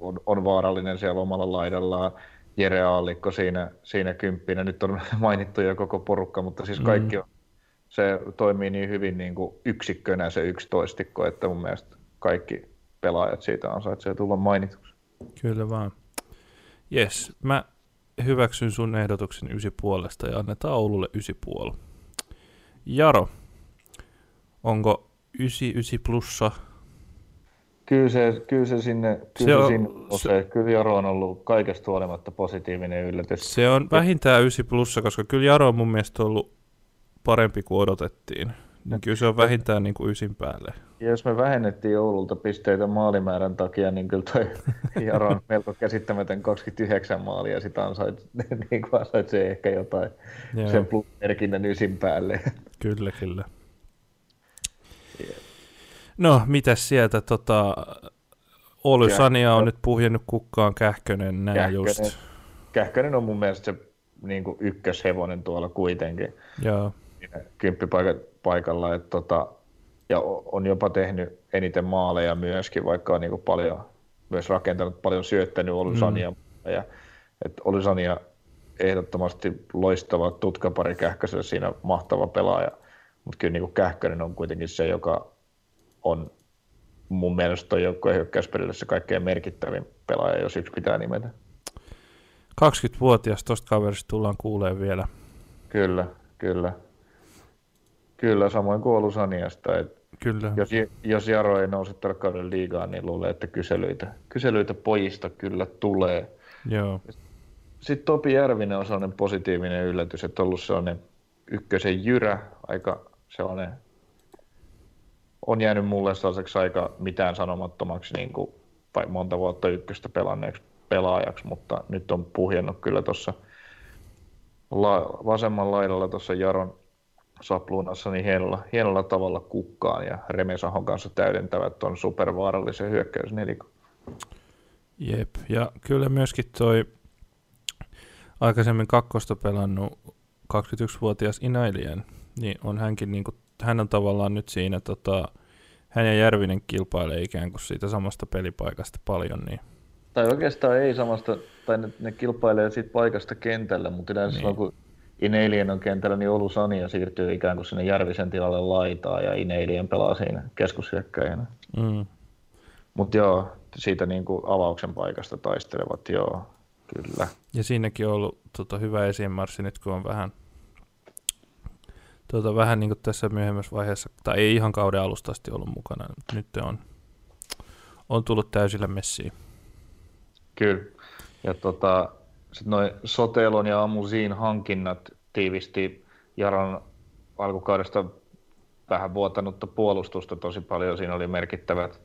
on, on vaarallinen siellä omalla laidallaan. Jere Aallikko siinä, siinä kymppinä. Nyt on mainittu jo koko porukka, mutta siis kaikki mm. on, se toimii niin hyvin niin kuin yksikkönä se yksitoistikko, että mun mielestä kaikki pelaajat siitä ansaitsee tulla mainituksi. Kyllä vaan. Jes, mä hyväksyn sun ehdotuksen ysi puolesta ja annetaan Oululle ysi puoli. Jaro, onko ysi, ysi plussa Kyllä se, kyllä se sinne, kyllä se, on, sinne se, kyllä Jaro on ollut kaikesta huolimatta positiivinen yllätys. Se on vähintään 9 plussa, koska kyllä Jaro on mun mielestä ollut parempi kuin odotettiin. Niin kyllä se on vähintään niin kuin ysin päälle. Ja jos me vähennettiin Oululta pisteitä maalimäärän takia, niin kyllä toi Jaro on melko käsittämätön 29 maalia, sitä ansait, niin kuin ansaitsee ehkä jotain Joo. sen plusmerkinnän ysin päälle. Kyllä, kyllä. No, mitäs sieltä tota, Oly Sania on nyt puhjennut kukkaan Kähkönen, näin Kähkönen, just. Kähkönen on mun mielestä se niin kuin ykköshevonen tuolla kuitenkin. Joo. Kymppipaikalla, että tota, ja on jopa tehnyt eniten maaleja myöskin, vaikka on niin paljon myös rakentanut, paljon syöttänyt Sania. Mm. Ja, että Sania ehdottomasti loistava tutkapari Kähköselle siinä mahtava pelaaja, mutta kyllä niin Kähkönen on kuitenkin se, joka on mun mielestä tuon joukkueen hyökkäyspelille se kaikkein merkittävin pelaaja, jos yksi pitää nimetä. 20-vuotias tuosta kaverista tullaan kuulee vielä. Kyllä, kyllä. Kyllä, samoin kuin Olusaniasta. Et kyllä. Jos, jos Jaro ei nouse tällä kaudella liigaan, niin luulee, että kyselyitä, kyselyitä pojista kyllä tulee. Joo. Sitten Topi Järvinen on sellainen positiivinen yllätys, että on ollut sellainen ykkösen jyrä, aika sellainen on jäänyt mulle sellaiseksi aika mitään sanomattomaksi niin kuin, monta vuotta ykköstä pelanneeksi pelaajaksi, mutta nyt on puhjennut kyllä tuossa la- vasemman laidalla tuossa Jaron sapluunassa niin hienolla, hienolla tavalla kukkaan ja Remesahon kanssa täydentävät on supervaarallisen hyökkäysnelikon. Jep, ja kyllä myöskin toi aikaisemmin kakkosta pelannut 21-vuotias Inailien, niin on hänkin niin kuin hän on tavallaan nyt siinä, tota, hän ja Järvinen kilpailee ikään kuin siitä samasta pelipaikasta paljon. Niin. Tai oikeastaan ei samasta, tai ne, ne kilpailee siitä paikasta kentällä, mutta yleensä niin. silloin kun Ineilien on kentällä, niin Olu Sania siirtyy ikään kuin sinne Järvisen tilalle laitaa ja Ineilien pelaa siinä keskushyökkäjänä. Mm. Mutta joo, siitä niin kuin avauksen paikasta taistelevat, joo, kyllä. Ja siinäkin on ollut tota, hyvä esimarssi nyt, kun on vähän tuota, vähän niin kuin tässä myöhemmässä vaiheessa, tai ei ihan kauden alusta asti ollut mukana, mutta nyt on, on tullut täysillä messiin. Kyllä. Ja tota, sitten noin Sotelon ja Amusiin hankinnat tiivisti Jaron alkukaudesta vähän vuotanutta puolustusta tosi paljon. Siinä oli merkittävät,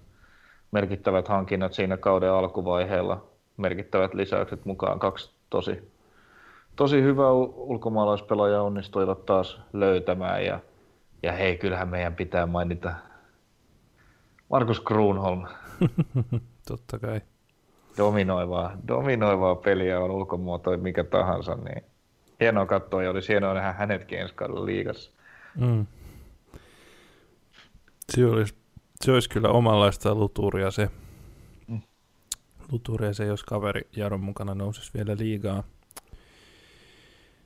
merkittävät hankinnat siinä kauden alkuvaiheella, merkittävät lisäykset mukaan, kaksi tosi tosi hyvä ulkomaalaispelaaja onnistuivat taas löytämään ja, ja hei, kyllähän meidän pitää mainita Markus Kruunholm. Totta kai. Dominoivaa, dominoivaa peliä on ulkomuoto mikä tahansa, niin hienoa katsoa ja oli hienoa nähdä hänetkin ensi kaudella liigassa. Mm. Se olisi, se olisi kyllä omanlaista luturia se. Mm. Luturia se, jos kaveri Jaron mukana nousisi vielä liigaa.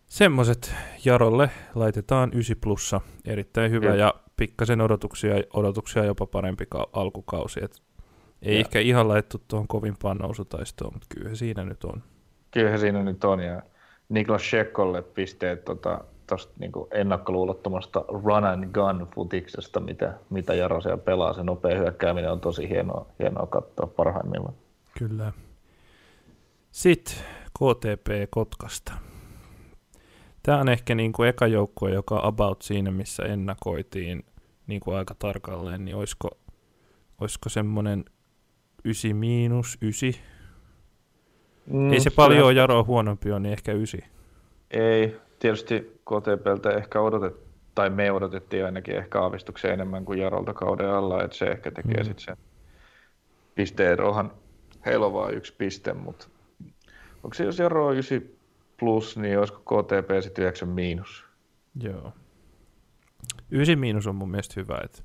Semmoiset Jarolle laitetaan 9 plussa. Erittäin hyvä ja, ja pikkasen odotuksia, odotuksia jopa parempi ka- alkukausi. Et ei ja. ehkä ihan laittu tuohon kovimpaan nousutaistoon, mutta kyllä siinä nyt on. Kyllä siinä nyt on. Ja Niklas Shekolle pisteet tota, tuosta niin ennakkoluulottomasta run and gun futiksesta, mitä, mitä Jaro siellä pelaa. Se nopea hyökkääminen on tosi hienoa, hienoa katsoa parhaimmillaan. Kyllä. Sitten KTP Kotkasta. Tämä on ehkä niin kuin eka joukkue, joka about siinä, missä ennakoitiin niin kuin aika tarkalleen, niin olisiko, olisiko semmoinen 9 miinus 9? Mm, Ei se paljon ole Jaro huonompi on, niin ehkä 9. Ei, tietysti KTPltä ehkä odotet, tai me odotettiin ainakin ehkä aavistuksen enemmän kuin Jarolta kauden alla, että se ehkä tekee mm. sitten sen pisteerohan. Heillä on vain yksi piste, mutta onko se jos Jaro on 9 plus, niin olisiko KTP sitten 9 miinus? Joo. 9 miinus on mun mielestä hyvä. Että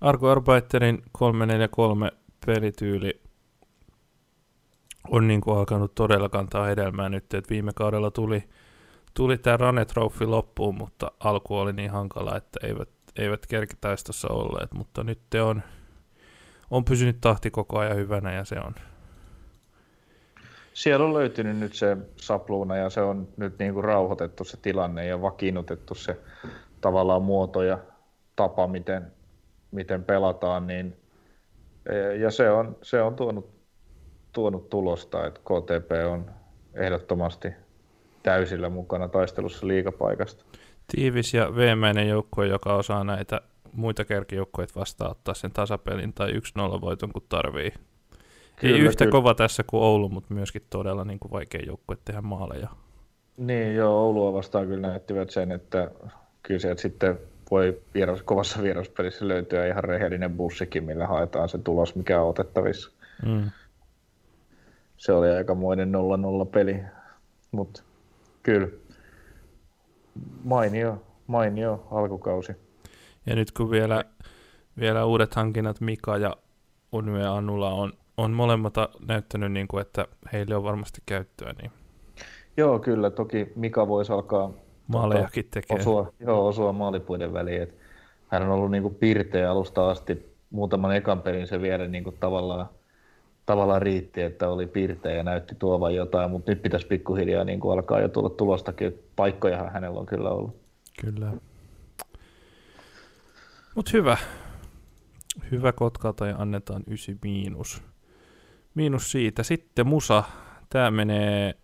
Arko Arbeiterin 343 pelityyli on niin kuin alkanut todella kantaa hedelmää nyt, että viime kaudella tuli, tuli tämä Rane Trophy loppuun, mutta alku oli niin hankala, että eivät, eivät kerkitaistossa olleet, mutta nyt te on, on pysynyt tahti koko ajan hyvänä ja se on. Siellä on löytynyt nyt se sapluuna ja se on nyt niin kuin rauhoitettu se tilanne ja vakiinnutettu se tavallaan muoto ja tapa, miten, miten pelataan, niin ja se on, se on tuonut tuonut tulosta, että KTP on ehdottomasti täysillä mukana taistelussa liikapaikasta. Tiivis ja veemäinen joukkue, joka osaa näitä muita kärkijoukkueita vastaan ottaa sen tasapelin tai 1-0 voiton, kun tarvii. Kyllä, Ei yhtä kyllä. kova tässä kuin Oulu, mutta myöskin todella niin kuin vaikea joukkue tehdä maaleja. Niin, joo, Oulua vastaan kyllä näyttivät sen, että kyllä sieltä sitten voi vieras, kovassa vieraspelissä löytyä ihan rehellinen bussikin, millä haetaan se tulos, mikä on otettavissa. Mm se oli aikamoinen 0-0 peli, mutta kyllä mainio, mainio alkukausi. Ja nyt kun vielä, vielä uudet hankinnat Mika ja Unve Anula on, on molemmat näyttänyt, niin kuin, että heille on varmasti käyttöä. Niin... Joo, kyllä. Toki Mika voisi alkaa Maalejakin tota, tekee. Osua, joo, osua maalipuiden väliin. Et hän on ollut niin kuin pirteä alusta asti. Muutaman ekan pelin se vielä niin kuin tavallaan tavallaan riitti, että oli piirteä ja näytti tuovan jotain, mutta nyt pitäisi pikkuhiljaa niin kuin alkaa jo tulla tulostakin. Paikkojahan hänellä on kyllä ollut. Kyllä. Mutta hyvä. Hyvä Kotkalta ja annetaan 9 miinus. Miinus siitä. Sitten Musa. Tämä menee...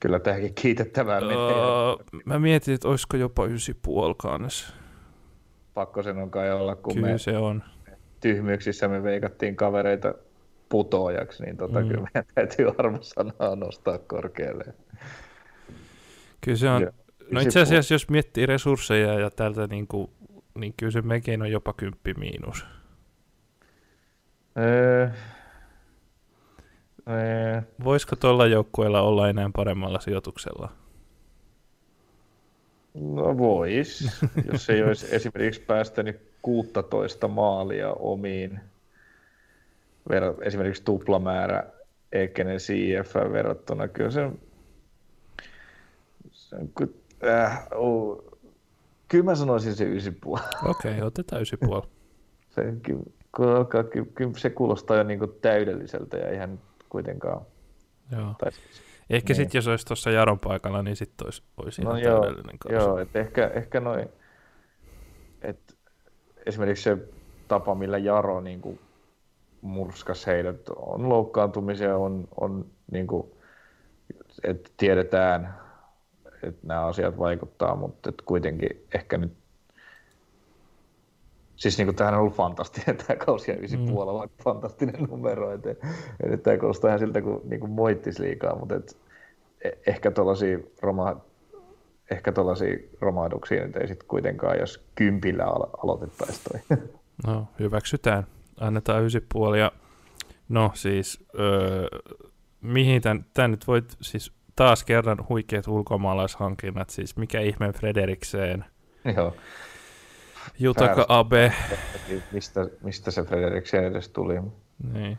Kyllä tämäkin kiitettävää menee. Uh, mä mietin, että olisiko jopa 9,5 kanssa. Pakko sen on kai olla, kun Kyllä me se on. tyhmyyksissä me veikattiin kavereita putoajaksi, niin tota, mm. kyllä meidän täytyy arvosanaa nostaa korkealle. Kyllä se on, ja, no itse asiassa jos miettii resursseja ja tältä, niin, kuin, niin kyllä se mekin on jopa kymppi miinus. Öö, öö. Voisiko tuolla joukkueella olla enää paremmalla sijoituksella? No vois, jos ei olisi esimerkiksi päästänyt 16 maalia omiin ver- esimerkiksi tuplamäärä Ekenen CF verrattuna. Kyllä se, se on, äh, oh, kyllä mä sanoisin se 9,5. Okei, okay, otetaan 9,5. se, kyllä, alkaa, kyllä se kuulostaa jo niin täydelliseltä ja ihan kuitenkaan. Joo. Tai siis, ehkä niin. sitten jos olisi tuossa Jaron paikalla, niin sitten olisi, olisi no ihan joo, täydellinen kausi. Joo, että ehkä, ehkä noin, että esimerkiksi se tapa, millä Jaro niin kuin murskas heidät. On loukkaantumisia, on, on niin kuin, että tiedetään, että nämä asiat vaikuttaa, mutta että kuitenkin ehkä nyt Siis niin tämähän on ollut fantastinen tämä kausi ja ysi mm. puolella, fantastinen numero. Että, että tämä kuulostaa ihan siltä, kun niin kuin moittisi liikaa, mutta et, e- ehkä tuollaisia roma, ehkä romahduksia nyt ei sitten kuitenkaan, jos kympillä alo- aloitettaisiin toi. No, hyväksytään annetaan 9,5 ja no siis öö, mihin tämän, tämän nyt voit siis taas kerran huikeat ulkomaalaishankinnat, siis mikä ihme Frederikseen. Joo. Jutaka Abe. Mistä, mistä se Frederikseen edes tuli? Niin.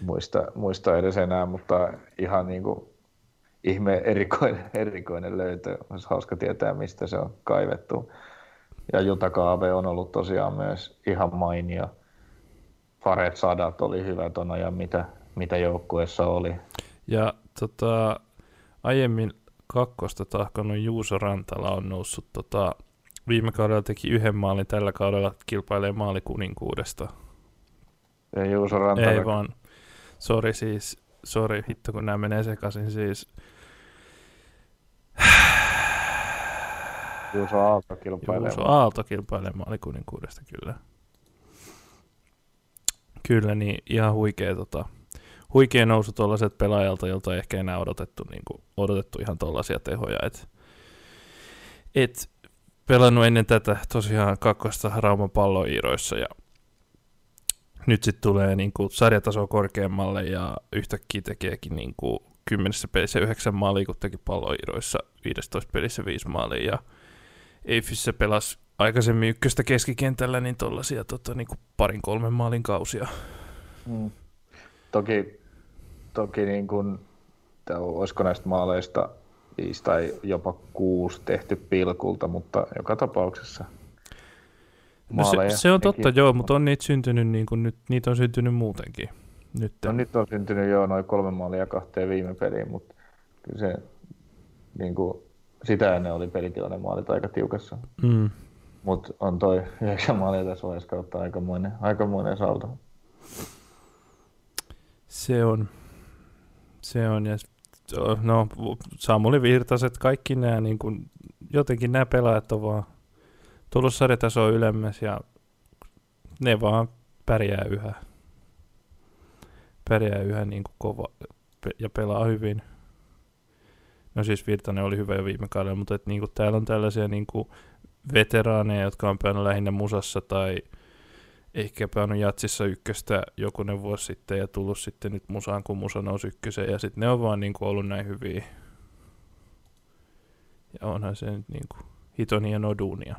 Muista, muista edes enää, mutta ihan niin kuin ihme erikoinen, erikoinen löytö. Olisi hauska tietää, mistä se on kaivettu. Ja Jutaka Abe on ollut tosiaan myös ihan mainio Faret Sadat oli hyvä ton ajan, mitä, mitä joukkueessa oli. Ja tota, aiemmin kakkosta tahkonut Juuso Rantala on noussut tota, viime kaudella teki yhden maalin, tällä kaudella kilpailee maalikuninkuudesta. Ja Juuso Rantala. Ei vaan, sori siis, sori hitto kun nämä menee sekaisin siis. Juuso Aalto kilpailee. Juuso Aalto kilpailee maalikuninkuudesta, kyllä. Kyllä, niin ihan huikea, tota, huikea nousu tuollaiset pelaajalta, jolta ei ehkä enää odotettu, niin kuin, odotettu ihan tuollaisia tehoja. Et, et pelannut ennen tätä tosiaan kakkosta Rauman palloiiroissa ja nyt sitten tulee niin kuin sarjataso korkeammalle ja yhtäkkiä tekeekin niin kuin kymmenessä pelissä yhdeksän maalia, kun teki palloiiroissa 15 pelissä viisi maalia ja Eifissä pelasi aikaisemmin ykköstä keskikentällä, niin tuollaisia tota, niin parin kolmen maalin kausia. Mm. Toki, toki niin kuin, olisiko näistä maaleista viisi tai jopa kuusi tehty pilkulta, mutta joka tapauksessa No se, se on totta, joo, mutta on niitä syntynyt, niin kuin nyt, niitä on syntynyt muutenkin. Nyt. No nyt on syntynyt jo noin kolme maalia kahteen viime peliin, mutta kyllä se niin kuin, sitä ennen oli pelitilanne maalit aika tiukassa. Mm. Mutta on toi yhdeksän maalia tässä vaiheessa kautta aikamoinen, aikamoinen salto. Se on. Se on. Ja no, Samuli Virtaset, kaikki nämä, niin kuin, jotenkin nämä pelaajat on vaan tullut sarjatasoa ylemmäs ja ne vaan pärjää yhä. Pärjää yhä niin kuin kova ja pelaa hyvin. No siis Virtanen oli hyvä jo viime kaudella, mutta et, niin kuin, täällä on tällaisia niin kuin, veteraaneja, jotka on pelannut lähinnä musassa tai ehkä pelannut jatsissa ykköstä jokunen vuosi sitten ja tullut sitten nyt musaan, kun musa nousi ykköseen ja sitten ne on vaan niin kuin, ollut näin hyviä. Ja onhan se nyt niin kuin, hiton hienoa duunia.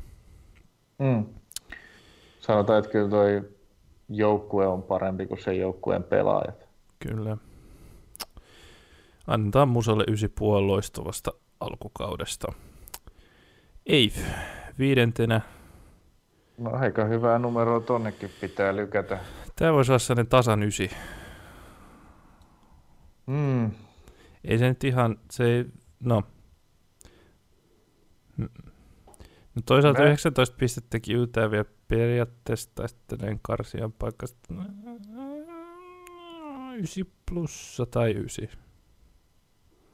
Mm. Sanotaan, että kyllä toi joukkue on parempi kuin se joukkueen pelaajat. Kyllä. Annetaan musalle ysi loistavasta alkukaudesta. Eif, viidentenä. No aika hyvää numeroa tonnekin pitää lykätä. Tämä voisi olla sellainen tasan ysi. Mm. Ei se nyt ihan, se ei, no. No toisaalta Mä... 19 pistettä yltää vielä periaatteessa taistelen karsian paikasta 9 plussa tai 9.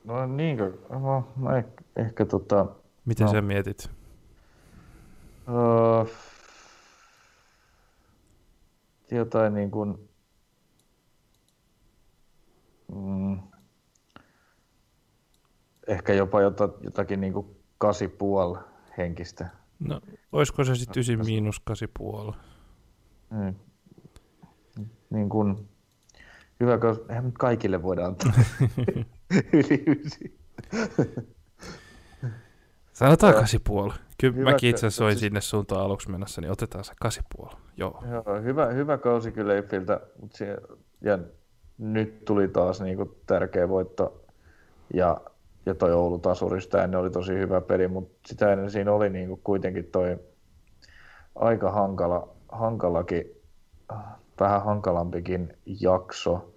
No niinkö? No, mä ehkä, ehkä tota... Miten no. sä mietit? Uh, jotain niin kuin... Mm, ehkä jopa jotakin niin kuin puoli henkistä. No, olisiko se sitten 9 miinus 8,5? Mm. Niin kuin, hyvä, koska eihän kaikille voida antaa yli 9. Sanotaan 8,5. Kyllä hyvä, mäkin itse asiassa siis... sinne suuntaan aluksi mennessä, niin otetaan se 8,5. Joo. Joo, hyvä, hyvä kausi kyllä Eiffiltä, mutta se, ja nyt tuli taas niin kuin tärkeä voitto ja ja toi Oulu tasurista ennen oli tosi hyvä peli, mutta sitä ennen siinä oli niin kuin kuitenkin toi aika hankala, hankalakin, vähän hankalampikin jakso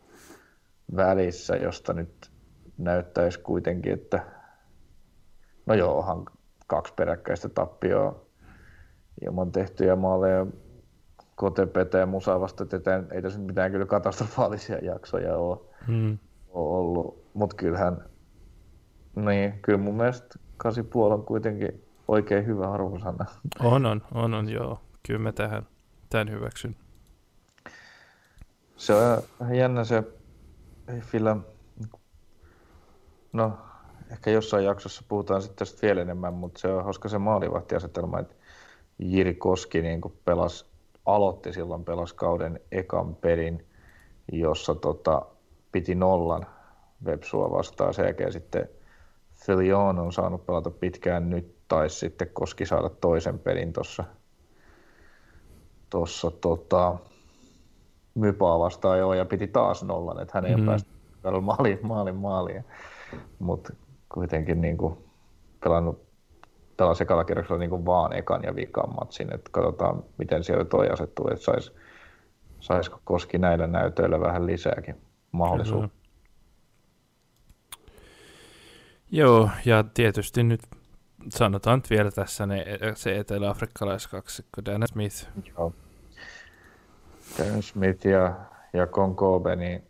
välissä, josta nyt näyttäisi kuitenkin, että no joo, kaksi peräkkäistä tappioa ilman tehtyjä maaleja KTPT ja Musa vasta, että ei tässä mitään kyllä katastrofaalisia jaksoja ole, hmm. ole ollut, mutta kyllähän niin, kyllä mun mielestä 8,5 on kuitenkin oikein hyvä arvosana. On, on, on, on joo. Kyllä mä tähän, tämän hyväksyn. Se on vähän jännä se Eiffillä, no ehkä jossain jaksossa puhutaan sitten tästä vielä enemmän, mutta se on hauska se maalivahtiasetelma, että Jiri Koski niin pelas, aloitti silloin pelas kauden ekan pelin, jossa tota, piti nollan Vepsua vastaan. Sen jälkeen sitten Filion on saanut pelata pitkään nyt, tai sitten Koski saada toisen pelin tuossa tossa, tota, Mypaa vastaan jo ja piti taas nollan, että hän ei mm-hmm. ole päässyt maaliin, maalin maaliin. Mutta kuitenkin niin kuin pelannut pelasi ekalla kierroksella niin kuin vaan ekan ja vikan matsin, että katsotaan miten siellä toi asettuu, että sais, saisiko Koski näillä näytöillä vähän lisääkin mahdollisuutta. Joo, ja tietysti nyt sanotaan nyt vielä tässä ne, se etelä-afrikkalaiskaksikko, Dan Smith. Joo. Dan Smith ja, ja Konkobe, niin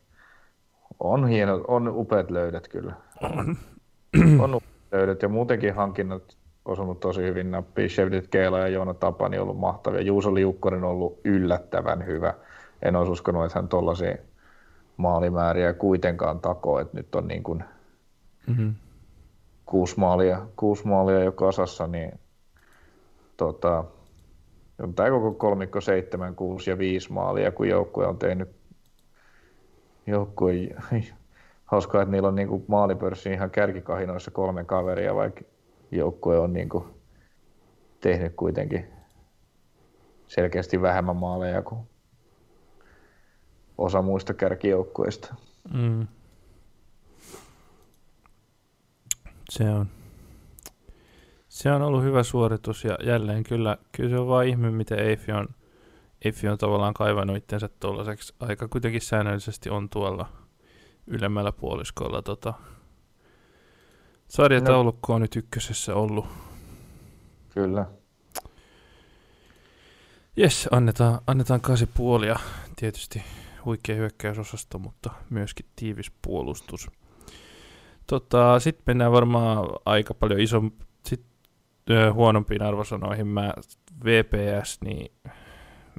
on hieno, on upeat löydät kyllä. On. on löydät ja muutenkin hankinnat osunut tosi hyvin nappiin. Shevdit Keela ja Joona Tapani on ollut mahtavia. Juuso Liukkonen on ollut yllättävän hyvä. En olisi uskonut, että hän tuollaisia maalimääriä kuitenkaan takoo, että nyt on niin kuin mm-hmm. kuusi, maalia, kuusi maalia jo kasassa, niin tota, tämä koko kolmikko 7, 6 ja 5 maalia, kun joukkue on tehnyt joukkue, hauskaa, että niillä on niin kuin maalipörssi ihan kärkikahinoissa kolme kaveria, vaikka joukkue on niin kuin tehnyt kuitenkin selkeästi vähemmän maaleja kuin osa muista kärkijoukkueista. Mm. Se on. Se on ollut hyvä suoritus ja jälleen kyllä, kyllä se on vaan ihme, miten Eifi on, Eifi on tavallaan kaivannut itsensä tuollaiseksi. Aika kuitenkin säännöllisesti on tuolla ylemmällä puoliskolla tota, sarjataulukko no. on nyt ykkösessä ollut. Kyllä. Jes, annetaan, annetaan kasi puolia. Tietysti huikea hyökkäysosasto, mutta myöskin tiivis puolustus. Tota, Sitten mennään varmaan aika paljon ison, sit, ö, huonompiin arvosanoihin. Mä VPS, niin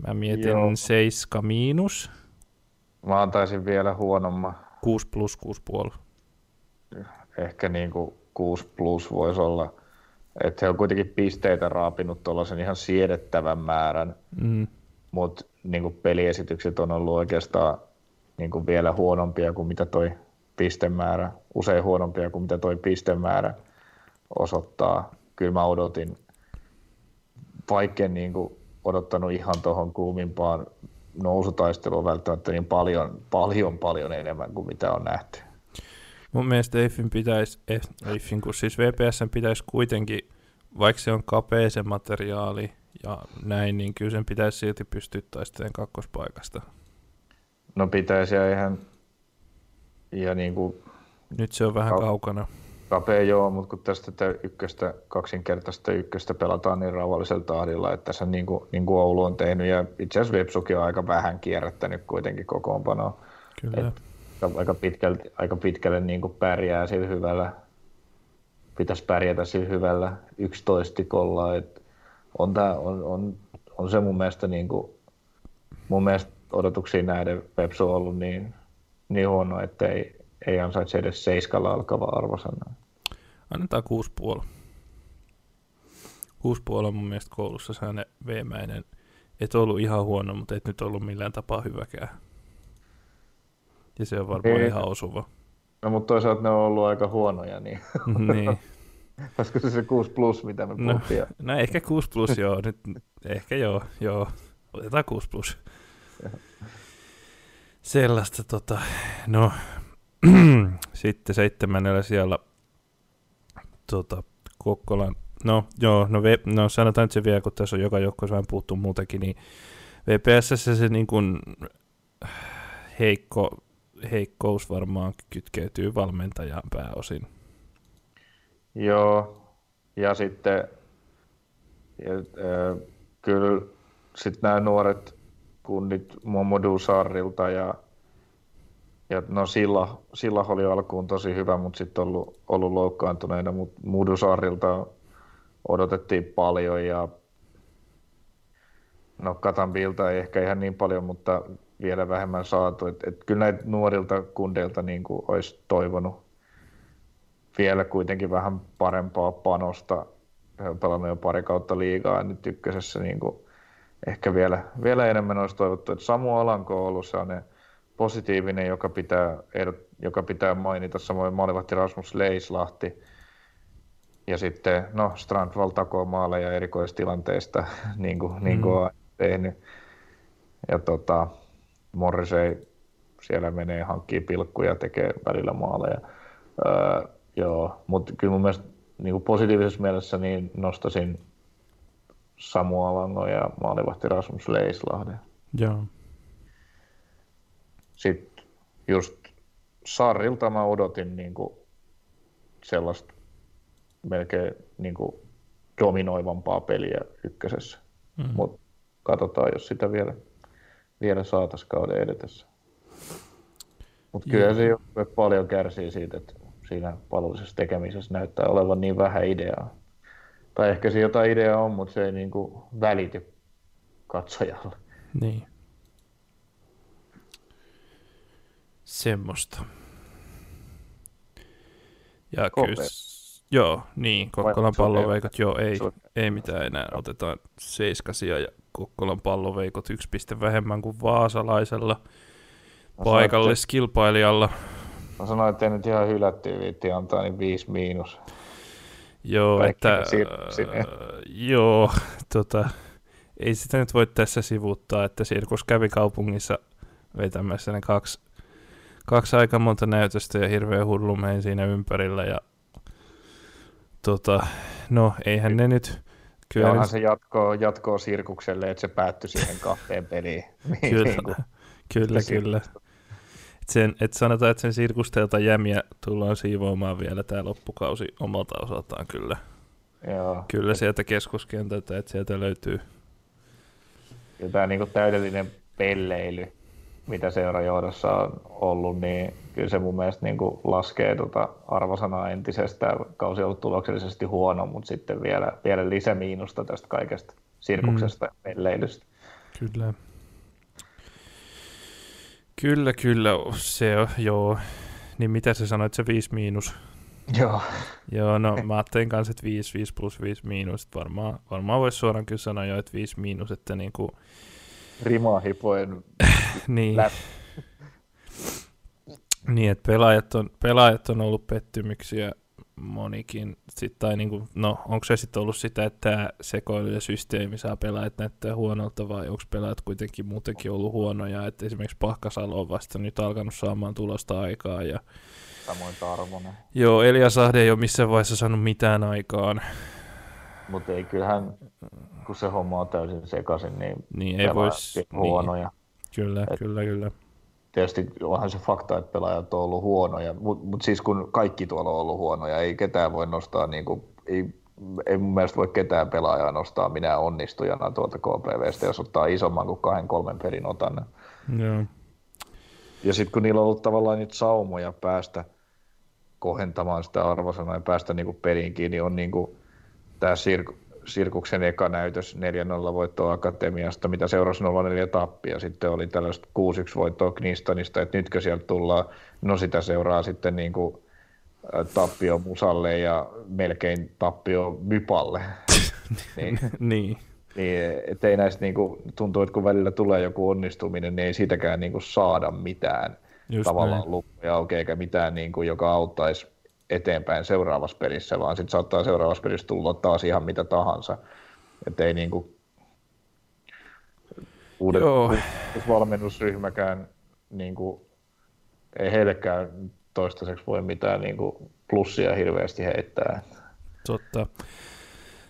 mä mietin Joo. 7 miinus. Mä antaisin vielä huonomman. 6 plus 6,5. Ehkä niin kuin 6 plus voisi olla. Että he on kuitenkin pisteitä raapinut tuollaisen ihan siedettävän määrän. Mm. Mutta niin peliesitykset on ollut oikeastaan niin kuin vielä huonompia kuin mitä toi pistemäärä, usein huonompia kuin mitä toi pistemäärä osoittaa. Kyllä mä odotin, vaikka niin kuin odottanut ihan tuohon kuumimpaan nousutaisteluun välttämättä niin paljon, paljon, paljon enemmän kuin mitä on nähty. Mun mielestä Eiffin pitäisi, Eiffin, kun siis VPS pitäisi kuitenkin, vaikka se on kapea se materiaali, ja näin, niin kyllä sen pitäisi silti pystyä taistelemaan kakkospaikasta. No pitäisi ja ihan, ja niin kuin, Nyt se on vähän ka- kaukana. Kapea joo, mutta kun tästä ykköstä, kaksinkertaista ykköstä pelataan niin rauhallisella tahdilla, että tässä niin kuin, niin kuin Oulu on tehnyt, ja itse asiassa Vepsukin on aika vähän kierrättänyt kuitenkin kokoonpanoa. Kyllä. Et aika pitkälle, aika pitkälle niin kuin pärjää sillä hyvällä, pitäisi pärjätä sillä hyvällä yksitoistikolla, että on, tää, on, on, on se mun mielestä, niin kuin, mun mielestä odotuksiin näiden Pepsu on ollut niin, niin huono, että ei, ei ansaitse edes seiskalla alkava arvosana. Annetaan 6,5. 6,5 on mun mielestä koulussa sellainen veemäinen, et ollut ihan huono, mutta et nyt ollut millään tapaa hyväkään. Ja se on varmaan ei. ihan osuva. No mutta toisaalta ne on ollut aika huonoja, niin, niin. Olisiko se se 6 plus, mitä me no, puhuttiin? No ehkä 6 plus, joo. Nyt, ehkä joo, joo. Otetaan 6 plus. Sellaista tota, no, sitten seitsemännellä siellä tota, Kokkolan, no joo, no, v, no sanotaan se vielä, kun tässä on joka joukkueessa vähän puuttuu muutenkin, niin VPS se niin kuin heikko, heikkous varmaan kytkeytyy valmentajaan pääosin. Joo, ja sitten ja, äh, kyllä sitten nämä nuoret kunnit Momodu Sarrilta ja, ja no Silla, Silla oli alkuun tosi hyvä, mutta sitten ollut, ollut loukkaantuneena, mutta Modu Sarrilta odotettiin paljon ja no Katambilta ei ehkä ihan niin paljon, mutta vielä vähemmän saatu. Et, et kyllä näitä nuorilta kundeilta niin kuin olisi toivonut vielä kuitenkin vähän parempaa panosta. He on pelannut jo pari kautta liigaa nyt ykkösessä niin kuin ehkä vielä, vielä enemmän olisi toivottu, että Samu Alanko on ollut sellainen positiivinen, joka pitää, joka pitää mainita, samoin maalivahti Rasmus Leislahti. Ja sitten, no, Strandval takoo maaleja erikoistilanteista, niin kuin, mm. niin kuin on tehnyt. Ja tota, Morrisei siellä menee, hankkii pilkkuja, tekee välillä maaleja. Öö, Joo, mutta kyllä mun mielestä niin kuin positiivisessa mielessä niin nostasin Samu Alango ja maalivahti Rasmus Leislahden. Joo. Sitten just Sarrilta mä odotin niin kuin sellaista melkein niin kuin dominoivampaa peliä ykkösessä. Mm. Mutta katsotaan, jos sitä vielä, vielä saataisiin kauden edetessä. Mutta kyllä se paljon kärsii siitä, että siinä palvellisessa tekemisessä näyttää olevan niin vähän ideaa. Tai ehkä se jotain ideaa on, mutta se ei niin kuin välity katsojalle. Niin. Semmoista. Ja kyllä, joo, niin, Kokkolan palloveikot, joo, ei, ei mitään enää. Otetaan seiskasia ja Kokkolan palloveikot yksi piste vähemmän kuin Vaasalaisella paikalliskilpailijalla. Mä sanoin, että nyt ihan hylättyä viitti antaa, niin 5 miinus. Joo, että, äh, joo, tota, ei sitä nyt voi tässä sivuuttaa, että Sirkus kävi kaupungissa vetämässä ne kaksi, kaksi aika monta näytöstä ja hirveä hullumeen siinä ympärillä ja tota, no eihän ne nyt Kyllä onhan se jatkoo, jatkoo sirkukselle, että se päättyi siihen kahteen peliin. kyllä, niin kyllä, kyllä. Et sen, et sanotaan, että sen sirkusteelta jämiä tullaan siivoamaan vielä tämä loppukausi omalta osaltaan kyllä. Joo. Kyllä sieltä keskuskentältä, että sieltä löytyy. Ja tämä niin täydellinen pelleily, mitä seurajohdossa on ollut, niin kyllä se mun mielestä niin kuin laskee tuota arvosanaa entisestään. Kausi on ollut tuloksellisesti huono, mutta sitten vielä, vielä lisämiinusta tästä kaikesta sirkuksesta mm. ja pelleilystä. Kyllä. Kyllä, kyllä. Se on, joo. Niin mitä sä sanoit, se 5 miinus? Joo. Joo, no mä ajattelin kanssa, että 5, 5 plus 5 miinus. Varmaan, varmaan voisi suoraan kyllä sanoa jo, että 5 miinus, että niinku... Rimaa hipoen niin. niin, että pelaajat on, pelaajat on ollut pettymyksiä monikin, sit, tai niin kuin, no onko se sitten ollut sitä, että tämä sekoilu ja systeemi saa pelaajat näyttää huonolta, vai onko pelaajat kuitenkin muutenkin ollut huonoja, että esimerkiksi Pahkasalo on vasta nyt alkanut saamaan tulosta aikaa, ja Samoin Tarvonen. Joo, Elias Ahde ei ole missään vaiheessa saanut mitään aikaan. Mutta ei kyllähän, kun se homma on täysin sekaisin, niin, niin ei vois, huonoja. Niin. Kyllä, Et, kyllä, kyllä tietysti onhan se fakta, että pelaajat on ollut huonoja, mutta mut siis kun kaikki tuolla on ollut huonoja, ei ketään voi nostaa, niin kuin, ei, ei mun mielestä voi ketään pelaajaa nostaa minä onnistujana tuolta KPVstä, jos ottaa isomman kuin kahden kolmen perin otan. Joo. Ja sitten kun niillä on ollut tavallaan niitä saumoja päästä kohentamaan sitä arvosanaa ja päästä niin kuin peliin kiinni, on niin kuin tämä sirku, Sirkuksen eka näytös 4-0 voittoa Akatemiasta, mitä seurasi 0-4 tappia. Sitten oli tällaista 6-1 voittoa Knistonista, että nytkö sieltä tullaan, no sitä seuraa sitten niin kuin tappio Musalle ja melkein tappio Mypalle. niin. niin. Niin, ettei näistä niin kuin, tuntuu, että kun välillä tulee joku onnistuminen, niin ei siitäkään niin kuin, saada mitään Just tavallaan lukkoja auki, eikä mitään, niin kuin, joka auttaisi eteenpäin seuraavassa pelissä, vaan sitten saattaa seuraavassa pelissä tulla taas ihan mitä tahansa. Että ei niinku uudet, uudet valmennusryhmäkään niinku, ei heillekään toistaiseksi voi mitään niinku plussia hirveästi heittää. Totta.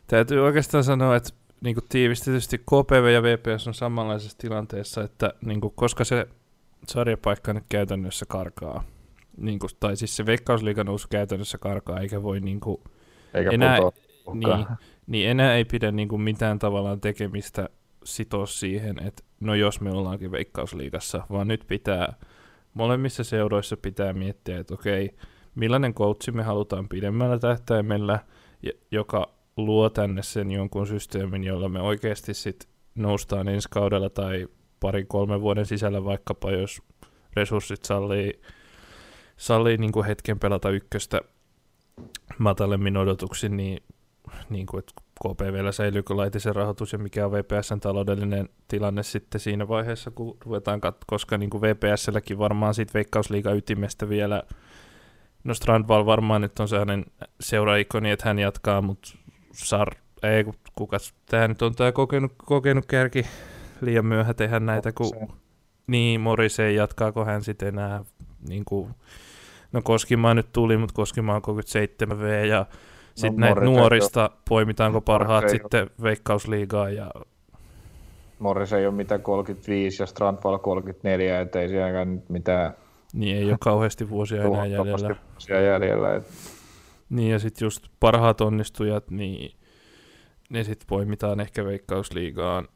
Täytyy oikeastaan sanoa, että niin kuin tiivistetysti KPV ja VPS on samanlaisessa tilanteessa, että niin kuin, koska se sarjapaikka nyt käytännössä karkaa niin kuin, tai siis se veikkausliigan nousu käytännössä karkaa, eikä voi niin kuin, eikä enää, niin, niin, enää ei pidä niin kuin, mitään tavallaan tekemistä sitoa siihen, että no jos me ollaankin veikkausliigassa, vaan nyt pitää, molemmissa seuroissa pitää miettiä, että okei, millainen coachi me halutaan pidemmällä tähtäimellä, joka luo tänne sen jonkun systeemin, jolla me oikeasti sit noustaan ensi kaudella tai parin kolmen vuoden sisällä vaikkapa, jos resurssit sallii sallii niin kuin hetken pelata ykköstä matalemmin odotuksin, niin, niin kuin, että KPVllä säilyykö laitisen rahoitus ja mikä on VPSn taloudellinen tilanne sitten siinä vaiheessa, kun ruvetaan kat- koska niin kuin VPSlläkin varmaan siitä veikkausliiga ytimestä vielä, no Strandval varmaan nyt on sellainen seuraikoni, että hän jatkaa, mutta Sar, ei kukas, tämä nyt on tämä kokenut, kokenut kärki, liian myöhä tehdä näitä, kun niin Morisei jatkaako hän sitten enää niin kuin, no Koskimaa nyt tuli, mutta Koskimaa on 37 V ja sitten no, näitä nuorista jo. poimitaanko parhaat Morris sitten Veikkausliigaa ja Morris ei ole mitään 35 ja Strandval 34, ettei sielläkään nyt mitään niin ei ole kauheasti vuosia enää jäljellä. Vuosia jäljellä et... Niin ja sitten just parhaat onnistujat, niin ne sitten poimitaan ehkä veikkausliigaan.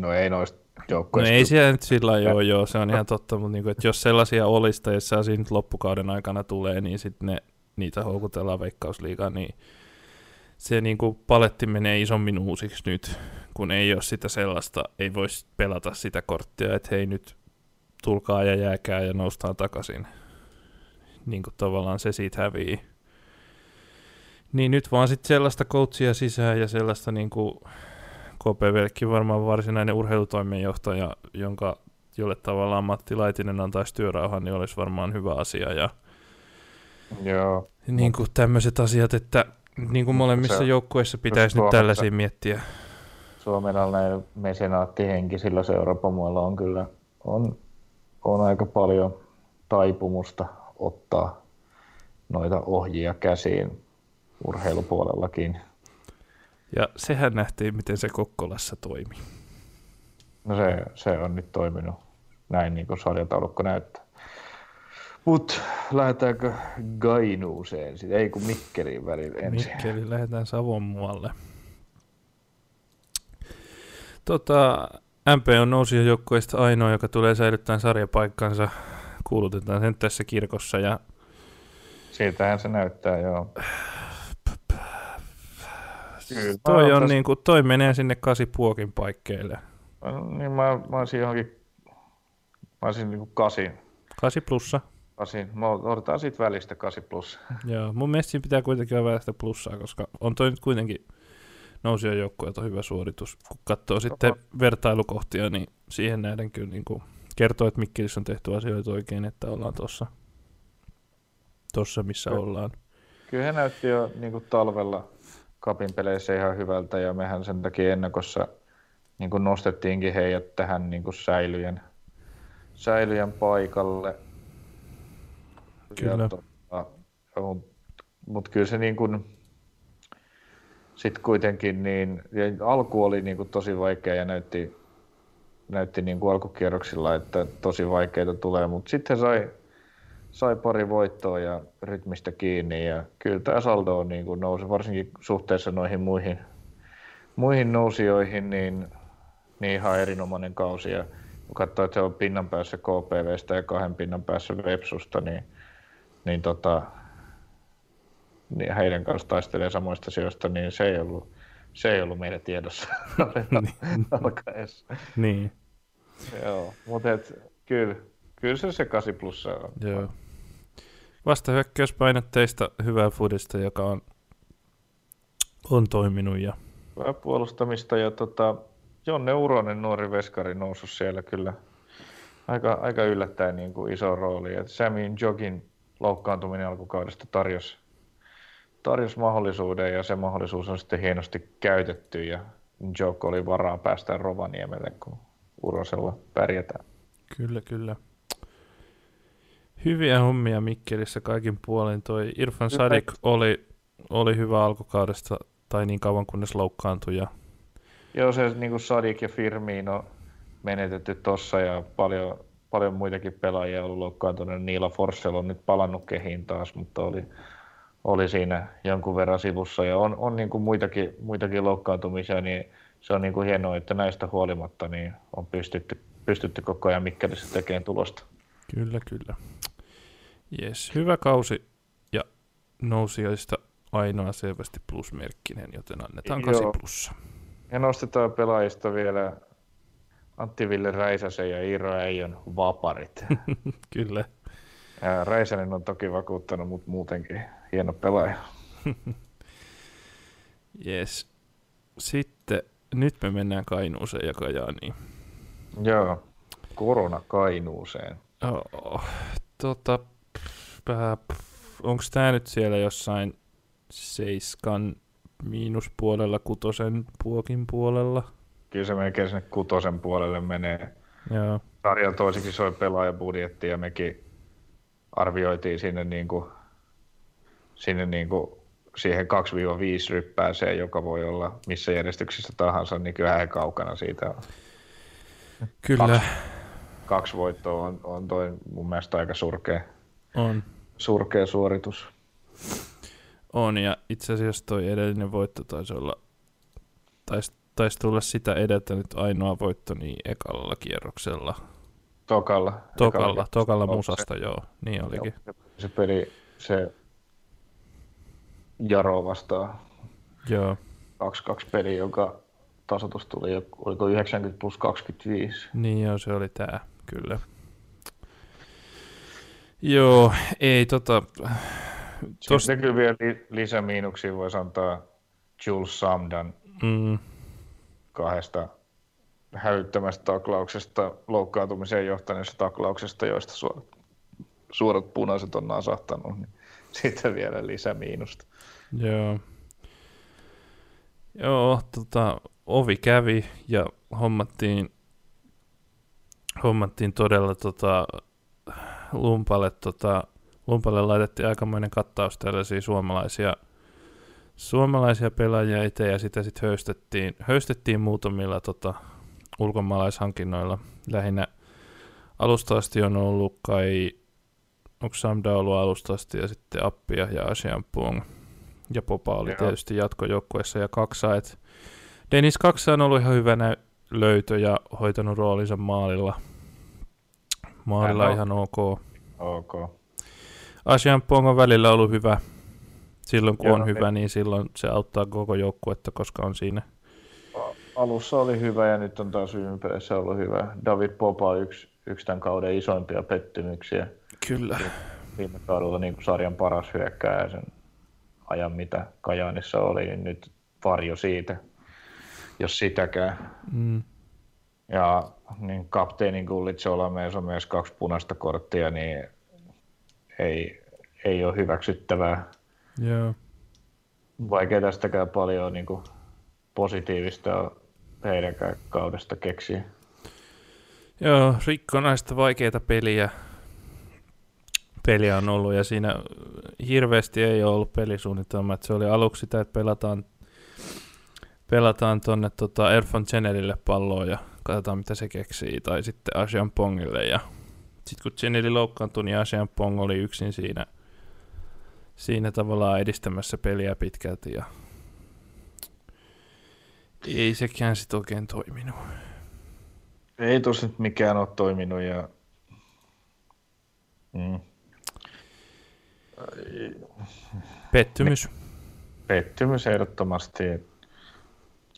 No ei noista No joukkoista. ei siellä nyt sillä joo, joo, se on ihan totta, mutta niinku, että jos sellaisia olisi tai sellaisia nyt loppukauden aikana tulee, niin sitten ne, niitä houkutellaan veikkausliigaan, niin se niinku paletti menee isommin uusiksi nyt, kun ei ole sitä sellaista, ei voisi pelata sitä korttia, että hei nyt tulkaa ja jääkää ja noustaan takaisin. Niin kuin tavallaan se siitä hävii. Niin nyt vaan sitten sellaista coachia sisään ja sellaista niinku KPVllekin varmaan varsinainen urheilutoimenjohtaja, jonka, jolle tavallaan Matti Laitinen antaisi työrauhan, niin olisi varmaan hyvä asia. Ja Joo. niin kuin tämmöiset asiat, että niin kuin molemmissa joukkueissa pitäisi nyt Suomessa- tällaisia miettiä. Suomen mesenaattihenkisillä seurapamoilla on kyllä on, on aika paljon taipumusta ottaa noita ohjia käsiin urheilupuolellakin. Ja sehän nähtiin, miten se Kokkolassa toimi. No se, se on nyt toiminut näin niin kuin sarjataulukko näyttää. Mut lähdetäänkö Gainuuseen sitten? Ei kun Mikkeliin välillä ensin. Mikkeli, lähdetään Savon muualle. Tota, MP on nousijajoukkueista ainoa, joka tulee säilyttämään sarjapaikkansa. Kuulutetaan sen tässä kirkossa ja Siitähän se näyttää, joo. Kyllä, toi, on otas- niinku, toi menee sinne kasipuokin paikkeille. Niin mä, mä olisin johonkin, mä olisin niinku kasi, Kasi plussa. kasi. Mä otetaan siitä välistä kasi plus. Joo, mun mielestä siinä pitää kuitenkin olla vähän sitä plussaa, koska on toi nyt kuitenkin nousijajoukkueelta hyvä suoritus. Kun katsoo sitten vertailukohtia, niin siihen nähden kyllä niin kuin kertoo, että Mikkelissä on tehty asioita oikein, että ollaan tuossa, tossa missä Kyllä. ollaan. Kyllä he näytti jo niin kuin talvella kapin peleissä ihan hyvältä ja mehän sen takia ennakossa niin kuin nostettiinkin heidät tähän niin kuin säilyjen, säilyjen paikalle. Kyllä. tota, Mutta mut kyllä se niin kuin, sitten kuitenkin niin, ja alku oli niin kuin tosi vaikea ja näytti, näytti niin kuin alkukierroksilla, että tosi vaikeita tulee, mutta sitten sai, sai pari voittoa ja rytmistä kiinni ja kyllä tämä saldo on niin kuin nousi, varsinkin suhteessa noihin muihin, muihin nousijoihin, niin, niin ihan erinomainen kausi. Ja kun katsoo, että se on pinnan päässä KPVstä ja kahden pinnan päässä Vepsusta, niin, niin, tota, niin heidän kanssa taistelee samoista sijoista, niin se ei ollut, se ei ollut meidän tiedossa. Alkaessa. Niin, Joo, mutta kyllä, kyllä se se 8 plussa on. joo. Vasta hyökkäyspainotteista hyvää foodista, joka on, on toiminut ja Hyvää puolustamista ja tota, Jonne Uronen, nuori veskari, noussut siellä kyllä aika, aika yllättäen niin kuin iso rooli. Et Samin Jogin loukkaantuminen alkukaudesta tarjosi tarjos mahdollisuuden ja se mahdollisuus on sitten hienosti käytetty ja Jok oli varaa päästä Rovaniemelle, kun Urosella pärjätään. Kyllä, kyllä. Hyviä hommia Mikkelissä kaikin puolin. Toi Irfan. Sadik oli, oli hyvä alkukaudesta, tai niin kauan kunnes loukkaantui. Ja, Joo, se niin kuin Sadik ja Firmino menetetty tossa ja paljon, paljon muitakin pelaajia ollut loukkaantunut. Niila Forssell on nyt palannut kehiin taas, mutta oli, oli siinä jonkun verran sivussa. Ja on, on niin kuin muitakin, muitakin loukkaantumisia, niin se on niin kuin hienoa, että näistä huolimatta niin on pystytty, pystytty koko ajan Mikkelissä tekemään tulosta. kyllä, kyllä. Yes, hyvä kausi ja nousijoista ainoa selvästi plusmerkkinen, joten annetaan Joo. 8 plussa. Ja nostetaan pelaajista vielä Antti Ville Räisäsen ja Iiro Äijön vaparit. Kyllä. Ja Räisänen on toki vakuuttanut, mutta muutenkin hieno pelaaja. Yes. Sitten nyt me mennään Kainuuseen ja Kajaaniin. Joo, korona Kainuuseen. Oh, tota, onko tämä nyt siellä jossain seiskan miinuspuolella, kutosen puokin puolella? Kyllä se melkein sinne kutosen puolelle menee. Joo, Sarjan toisikin soi pelaajabudjetti ja mekin arvioitiin sinne, niin kuin, sinne niin kuin siihen 2-5 ryppääseen, joka voi olla missä järjestyksessä tahansa, niin kyllä he kaukana siitä on. kyllä Kaksi. Kaksi voittoa on, on toi mun mielestä aika surkea, on. Surkea suoritus. on, ja itse asiassa toi edellinen voitto taisi olla, taisi, taisi tulla sitä edeltänyt ainoa voitto niin ekalla kierroksella. Tokalla. Tokalla, Ekalla tokalla musasta, joo, niin olikin. Joo, Se peli, se Jaro vastaan Joo, 2-2 peli, joka tasoitus tuli, jo- oliko 90 plus 25. niin joo, se oli tää, kyllä. Joo, ei tota, Tos- Sitten kyllä vielä li- lisämiinuksia voisi antaa Jules Samdan mm, kahdesta hälyttömästä taklauksesta, loukkaantumiseen johtaneesta taklauksesta, joista suorat, suorat punaiset on nasahtanut, niin sitten vielä lisämiinusta. Joo. Joo, tota, ovi kävi ja hommattiin, hommattiin todella tota, Lumpalle, tota, Lumpalle laitettiin aikamoinen kattaus tällaisia suomalaisia, suomalaisia pelaajia itse ja sitä sitten höystettiin, höystettiin muutamilla tota, ulkomaalaishankinnoilla. Lähinnä alusta asti on ollut kai, onko Samda ollut alusta asti ja sitten Appia ja Asian Pong. Ja Popa oli Joo. tietysti jatkojoukkueessa ja Kaksa, et Dennis Kaksa on ollut ihan hyvä nä- löytö ja hoitanut roolinsa maalilla. Maalilla Hän on- ihan ok. Ok. Asian Pong on välillä ollut hyvä. Silloin kun Joo, on ei- hyvä, niin silloin se auttaa koko joukkuetta, koska on siinä. Alussa oli hyvä ja nyt on taas peleissä ollut hyvä. David Popa on yksi, yksi tämän kauden isoimpia pettymyksiä. Kyllä. Viime kaudella niin kuin sarjan paras hyökkääjä sen ajan, mitä Kajaanissa oli, niin nyt varjo siitä, jos sitäkään. Mm. Ja niin kapteenin Gullit Solamees on myös kaksi punaista korttia, niin ei, ei ole hyväksyttävää. Joo. Vaikea tästäkään paljon niin kuin positiivista heidänkään kaudesta keksiä. Joo, rikkonaista vaikeita peliä. Peliä on ollut ja siinä hirveästi ei ole ollut pelisuunnitelma. Se oli aluksi sitä, että pelataan, pelataan tonne tota Erfan Generille palloa ja katsotaan mitä se keksii. Tai sitten Asian Pongille ja sitten kun Generi loukkaantui, niin Asian Pong oli yksin siinä, siinä tavallaan edistämässä peliä pitkälti ja ei sekään sitten oikein toiminut. Ei tosi nyt mikään ole toiminut ja mm. Pettymys. pettymys ehdottomasti.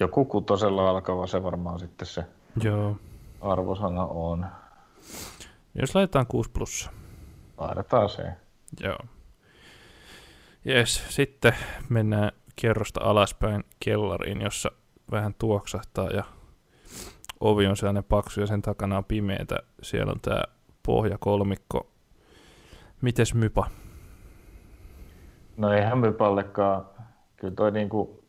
Joku kutosella alkava se varmaan sitten se Joo. arvosana on. Jos laitetaan 6 plussa. Laitetaan se. Joo. Jes, sitten mennään kierrosta alaspäin kellariin, jossa vähän tuoksahtaa ja ovi on sellainen paksu ja sen takana on pimeätä. Siellä on tää pohjakolmikko. Mites Mypa? No eihän Mypallekaan. Kyllä toi niinku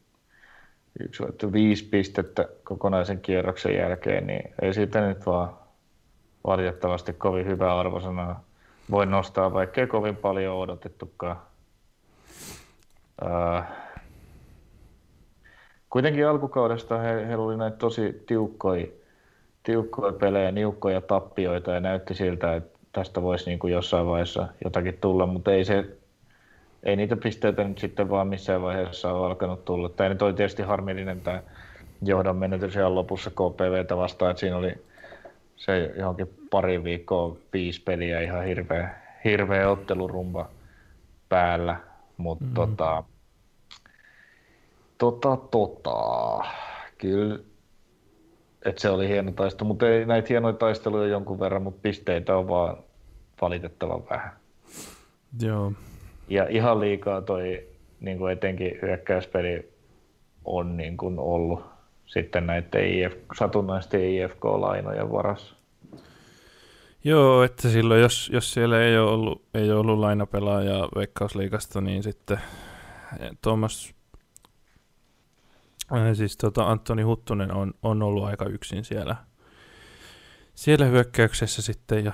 yksi voitto viisi pistettä kokonaisen kierroksen jälkeen, niin ei siitä nyt vaan valitettavasti kovin hyvä arvosana voi nostaa, vaikkei kovin paljon odotettukaan. Äh, kuitenkin alkukaudesta he, heillä oli näitä tosi tiukkoja, tiukkoja pelejä, niukkoja tappioita ja näytti siltä, että tästä voisi niin kuin jossain vaiheessa jotakin tulla, mutta ei se ei niitä pisteitä nyt sitten vaan missään vaiheessa ole alkanut tulla. Tämä nyt oli tietysti harmillinen tämä johdon menetys ihan lopussa KPVtä vastaan, että siinä oli se johonkin pari viikkoa viisi peliä ihan hirveä, hirveä ottelurumba päällä, mutta mm. tota, tota, tota, kyllä, että se oli hieno taistelu, mutta ei näitä hienoja taisteluja jonkun verran, mutta pisteitä on vaan valitettavan vähän. Joo. Ja ihan liikaa toi niin kuin etenkin hyökkäyspeli on niin kuin ollut sitten näiden IF, satunnaisten IFK-lainojen varassa. Joo, että silloin jos, jos siellä ei ole ollut, ei ole ollut lainapelaajaa Veikkausliigasta, niin sitten Thomas, äh, siis tota Antoni Huttunen on, on ollut aika yksin siellä, siellä hyökkäyksessä sitten ja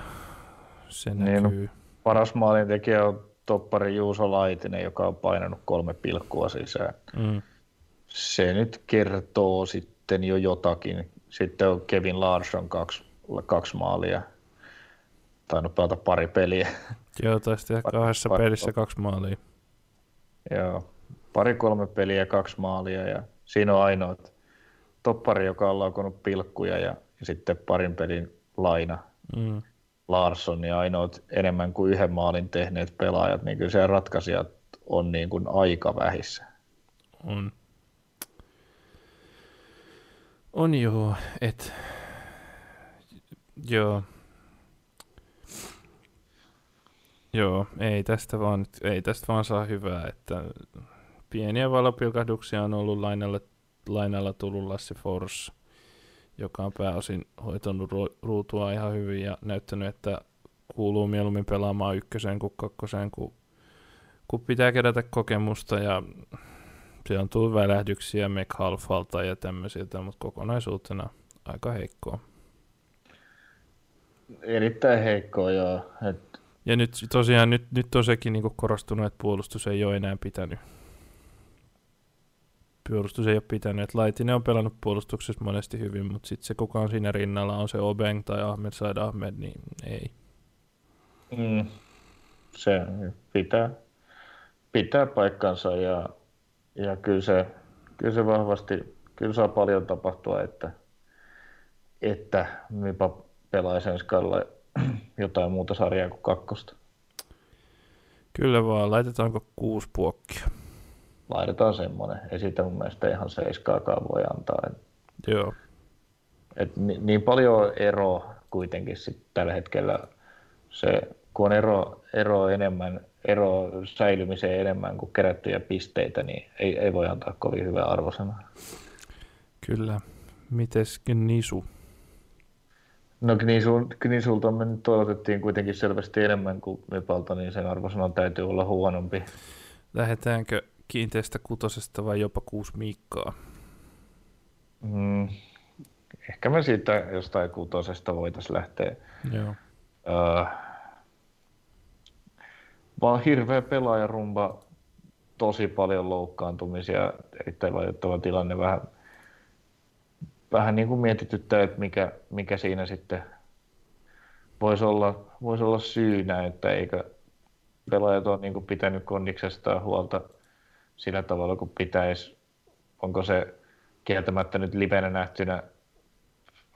se Niin, no. näkyy. Paras maalintekijä on toppari Juuso Laitinen, joka on painanut kolme pilkkua sisään. Mm. Se nyt kertoo sitten jo jotakin. Sitten on Kevin Larsson kaksi, kaksi maalia. Tainnut pelata pari peliä. Joo, taisi tehdä kahdessa pari- pelissä kaksi maalia. Joo. pari-kolme peliä, kaksi maalia ja siinä on ainoa toppari, joka on laukonut pilkkuja ja, ja sitten parin pelin laina Mm. Larsson ja ainoat enemmän kuin yhden maalin tehneet pelaajat, niin kyllä se ratkaisijat on niin kuin aika vähissä. On. On joo, et... Joo. Joo, ei tästä vaan, ei tästä vaan saa hyvää, että pieniä valopilkahduksia on ollut lainalla, lainalla tullut Lassi Fors, joka on pääosin hoitanut ru- ruutua ihan hyvin ja näyttänyt, että kuuluu mieluummin pelaamaan ykköseen kuin kakkoseen, kun, kun pitää kerätä kokemusta ja siellä on tullut välähdyksiä McHalfalta ja tämmöisiltä, mutta kokonaisuutena aika heikkoa. Erittäin heikkoa, joo. Et, Ja nyt tosiaan nyt, nyt on sekin niin korostunut, että puolustus ei ole enää pitänyt. Puolustus ei ole pitänyt. Laitinen on pelannut puolustuksessa monesti hyvin, mutta sitten se kuka on siinä rinnalla, on se Obeng tai Ahmed Said Ahmed, niin ei. mm, se pitää, pitää paikkansa ja, ja kyllä, se, kyllä se vahvasti, kyllä saa paljon tapahtua, että, että Mipa pelaisi ensi jotain muuta sarjaa kuin kakkosta. Kyllä vaan, laitetaanko kuusi puokkia? Laitetaan semmoinen. Ei siitä mun mielestä ihan seiskaakaan voi antaa. Et, Joo. et niin, niin paljon ero kuitenkin sit tällä hetkellä se, kun on ero, ero enemmän, ero säilymiseen enemmän kuin kerättyjä pisteitä, niin ei, ei voi antaa kovin hyvää arvosanaa. Kyllä. Mites Nisu? No Knisul, Knisulta me nyt toivotettiin kuitenkin selvästi enemmän kuin Mipalta, niin sen arvosanan täytyy olla huonompi. Lähdetäänkö kiinteästä kutosesta vai jopa kuusi miikkaa? Mm, ehkä me siitä jostain kutosesta voitaisiin lähteä. Joo. Öö, vaan hirveä pelaajarumba, tosi paljon loukkaantumisia, erittäin valitettava tilanne. Vähän, vähän niin kuin mietityttää, että mikä, mikä siinä sitten voisi olla, voisi olla syynä, että eikö pelaajat ole niin kuin pitänyt kondiksestaan huolta sillä tavalla kuin pitäisi. Onko se kieltämättä nyt livenä nähtynä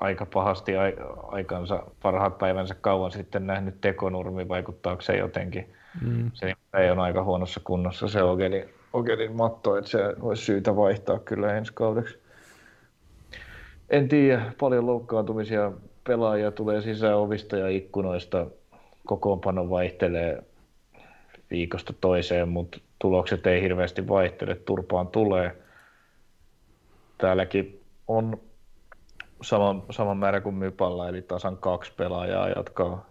aika pahasti ai- aikansa, parhaat päivänsä kauan sitten nähnyt tekonurmi, vaikuttaako se jotenkin? Mm. Se ei ole aika huonossa kunnossa se Ogelin, Ogelin matto, että se olisi syytä vaihtaa kyllä ensi kaudeksi. En tiedä, paljon loukkaantumisia pelaajia tulee sisään ovista ja ikkunoista. Kokoonpano vaihtelee viikosta toiseen, mutta tulokset ei hirveästi vaihtele. Turpaan tulee. Täälläkin on sama, sama määrä kuin Mypalla, eli tasan kaksi pelaajaa, jotka on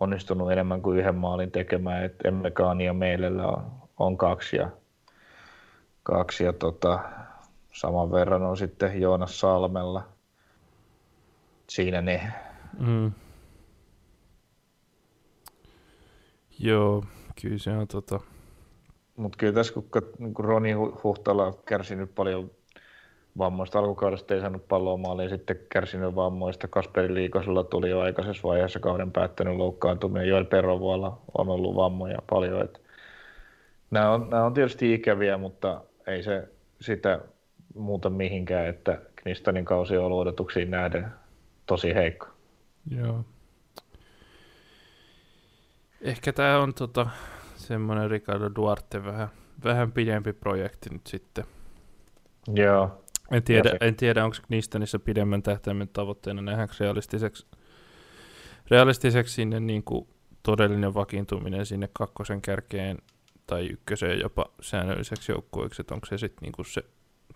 onnistunut enemmän kuin yhden maalin tekemään. Et Emmekaani ja Meilellä on, on kaksi ja, kaksi ja tota, saman verran on sitten Joonas Salmella. Siinä ne. Mm. Joo, kyllä se on tota... Mutta kyllä tässä, kun, kat- kun Roni Hu- Huhtala on kärsinyt paljon vammoista, alkukaudesta ei saanut palloa maaliin, sitten kärsinyt vammoista. Kasperi Liikosella tuli jo aikaisessa vaiheessa kauden päättänyt loukkaantuminen. Joel Perovuolla on ollut vammoja paljon. Et nämä, on, nämä on tietysti ikäviä, mutta ei se sitä muuta mihinkään, että Knistanin kausi on ollut odotuksiin nähden tosi heikko. Joo. Ehkä tämä on tota, semmoinen Ricardo Duarte vähän, vähän pidempi projekti nyt sitten. Joo, En tiedä, se- en tiedä onko Knistanissa pidemmän tähtäimen tavoitteena nähdäänkö realistiseksi, realistiseksi sinne niin kuin todellinen vakiintuminen sinne kakkosen kärkeen tai ykköseen jopa säännölliseksi joukkueeksi, että onko se sitten niin kuin se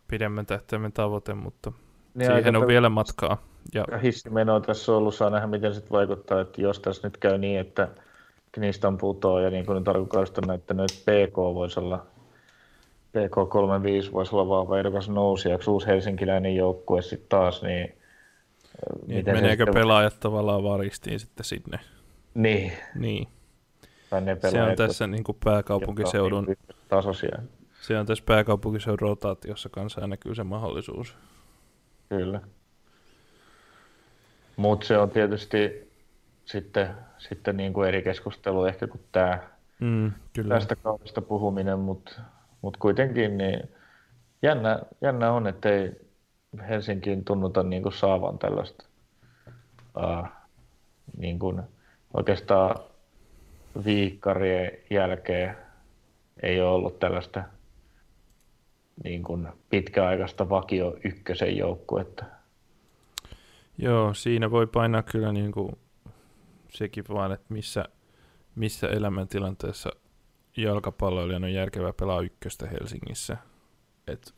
pidemmän tähtäimen tavoite, mutta Niin siihen on vielä matkaa. Ja hissimeno tässä on ollut, saa nähdä miten se vaikuttaa, että jos tässä nyt käy niin, että Knistan putoo ja niin kuin nyt on näyttänyt, että PK voisi olla PK35 voisi olla vahva ehdokas nousijaksi, uusi helsinkiläinen joukkue sitten taas, niin, niin, se meneekö sitten- pelaajat tavallaan varistiin sitten sinne. Niin, Niin, se on tässä niin kuin pääkaupunkiseudun, niin tasoisia, se on tässä pääkaupunkiseudun rotaatiossa kanssa näkyy se mahdollisuus. kyllä. Mutta se on tietysti sitten, sitten niin kuin eri keskustelu ehkä kuin tämä Mm, kyllä. tästä kaudesta puhuminen, mutta Mutta kuitenkin niin jännä, jännä on, että ei Helsinkiin tunnuta niin kuin saavan tällaista uh, niin kuin oikeastaan viikkarien jälkeen ei ole ollut tällaista niin kuin pitkäaikaista vakio ykkösen joukkuetta. Joo, siinä voi painaa kyllä niin kuin sekin vaan, että missä, missä elämäntilanteessa jalkapalloilijan on järkevää pelaa ykköstä Helsingissä. Et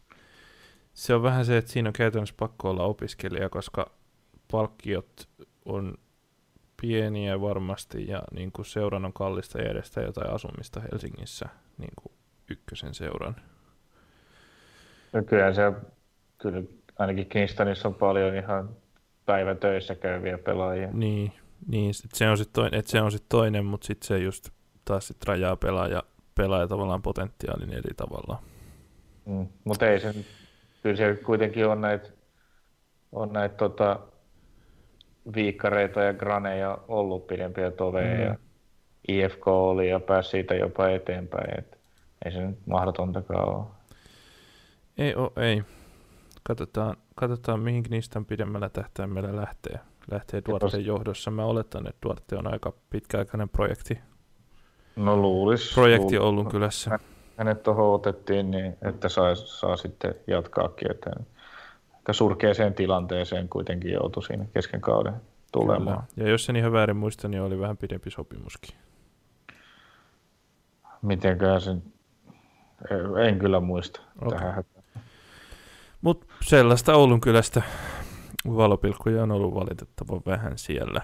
se on vähän se, että siinä on käytännössä pakko olla opiskelija, koska palkkiot on pieniä varmasti ja niin kuin seuran on kallista järjestää jotain asumista Helsingissä niin kuin ykkösen seuran. No kyllä se, kyllä ainakin Kingstonissa on paljon ihan päivätöissä käyviä pelaajia. Niin, niin se on sitten toinen, se on sit toinen mutta sitten se just taas sit rajaa pelaaja, pelaaja tavallaan potentiaalin eri tavalla. Mm, mutta ei se, kyllä se kuitenkin on näitä on näitä tota, viikkareita ja graneja ollut pidempiä toveja mm. ja IFK oli ja pääsi siitä jopa eteenpäin. Et ei se nyt mahdotontakaan ole. Ei ole, ei. Katsotaan, katsotaan mihin niistä pidemmällä tähtäimellä lähtee. Lähtee Duarten johdossa. Mä oletan, että Duarte on aika pitkäaikainen projekti. No luulis. Projekti luulis. Oulun kylässä. Hänet tuohon otettiin niin, että saa, saa sitten jatkaakin. Että aika surkeeseen tilanteeseen kuitenkin joutui siinä kesken kauden tulemaan. Kyllä. Ja jos en ihan väärin muista, niin oli vähän pidempi sopimuskin. Mitenköhän sen, en kyllä muista okay. tähän. Mutta sellaista Oulun kylästä valopilkkuja on ollut valitettavan vähän siellä.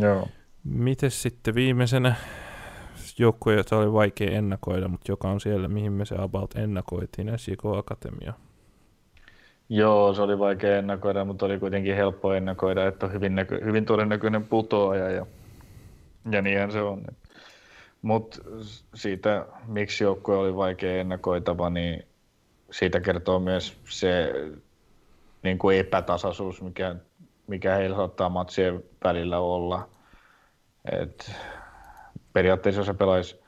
Joo. Mites sitten viimeisenä joukkue, jota oli vaikea ennakoida, mutta joka on siellä, mihin me se about ennakoitiin, SJK Akatemia. Joo, se oli vaikea ennakoida, mutta oli kuitenkin helppo ennakoida, että on hyvin, näkö, hyvin todennäköinen putoaja ja, ja niinhän se on. Mutta siitä, miksi joukkue oli vaikea ennakoitava, niin siitä kertoo myös se niin kuin epätasaisuus, mikä, mikä heillä saattaa matsien välillä olla. Et periaatteessa jos se pelaisi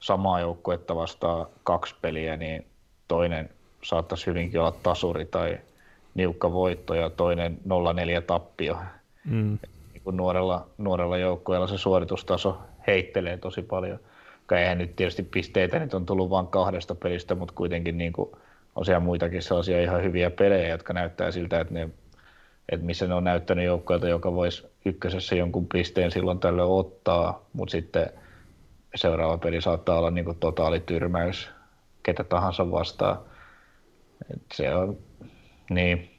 samaa joukkuetta vastaan kaksi peliä, niin toinen saattaisi hyvinkin olla tasuri tai niukka voitto ja toinen 0-4 tappio. Mm. Niin kuin nuorella, nuorella joukkueella se suoritustaso heittelee tosi paljon. Eihän nyt tietysti pisteitä nyt on tullut vain kahdesta pelistä, mutta kuitenkin niin kuin on siellä muitakin sellaisia ihan hyviä pelejä, jotka näyttää siltä, että, ne, että missä ne on näyttänyt joukkueelta, joka voisi ykkösessä jonkun pisteen silloin tällöin ottaa, mutta sitten seuraava peli saattaa olla niin kuin totaalityrmäys ketä tahansa vastaan. Et se on, niin,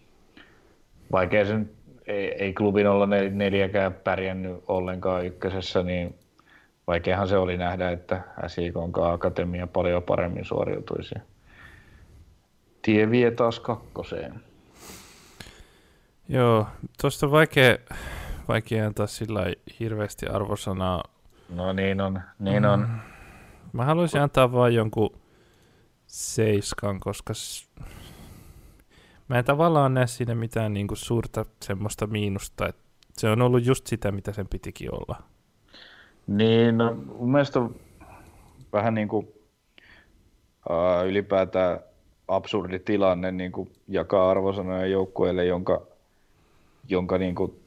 vaikea sen, ei, ei klubin olla neljäkään pärjännyt ollenkaan ykkösessä, niin vaikeahan se oli nähdä, että SIK Akatemia paljon paremmin suoriutuisi tie vie taas kakkoseen. Joo, tuosta on vaikea, vaikea antaa sillä hirveästi arvosanaa. No niin on, niin on. Mm. Mä haluaisin antaa vain jonkun seiskan, koska mä en tavallaan näe siinä mitään niinku suurta semmoista miinusta, että se on ollut just sitä, mitä sen pitikin olla. Niin, no, mun mielestä vähän niin kuin uh, ylipäätään absurdi tilanne niin kuin jakaa arvosanoja joukkueelle, jonka, jonka niin kuin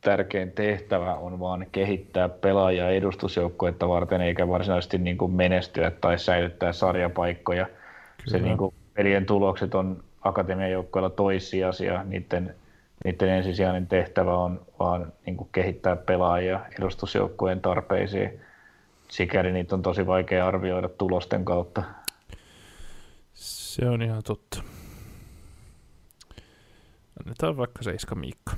tärkein tehtävä on vaan kehittää pelaajia edustusjoukkuetta varten, eikä varsinaisesti niin kuin menestyä tai säilyttää sarjapaikkoja. Kyllä. Se niin kuin pelien tulokset on akatemian joukkueella toissijaisia, niiden, niiden ensisijainen tehtävä on vaan niin kuin kehittää pelaajia edustusjoukkueen tarpeisiin. Sikäli niitä on tosi vaikea arvioida tulosten kautta. Se on ihan totta. Annetaan vaikka Seiska Miikka.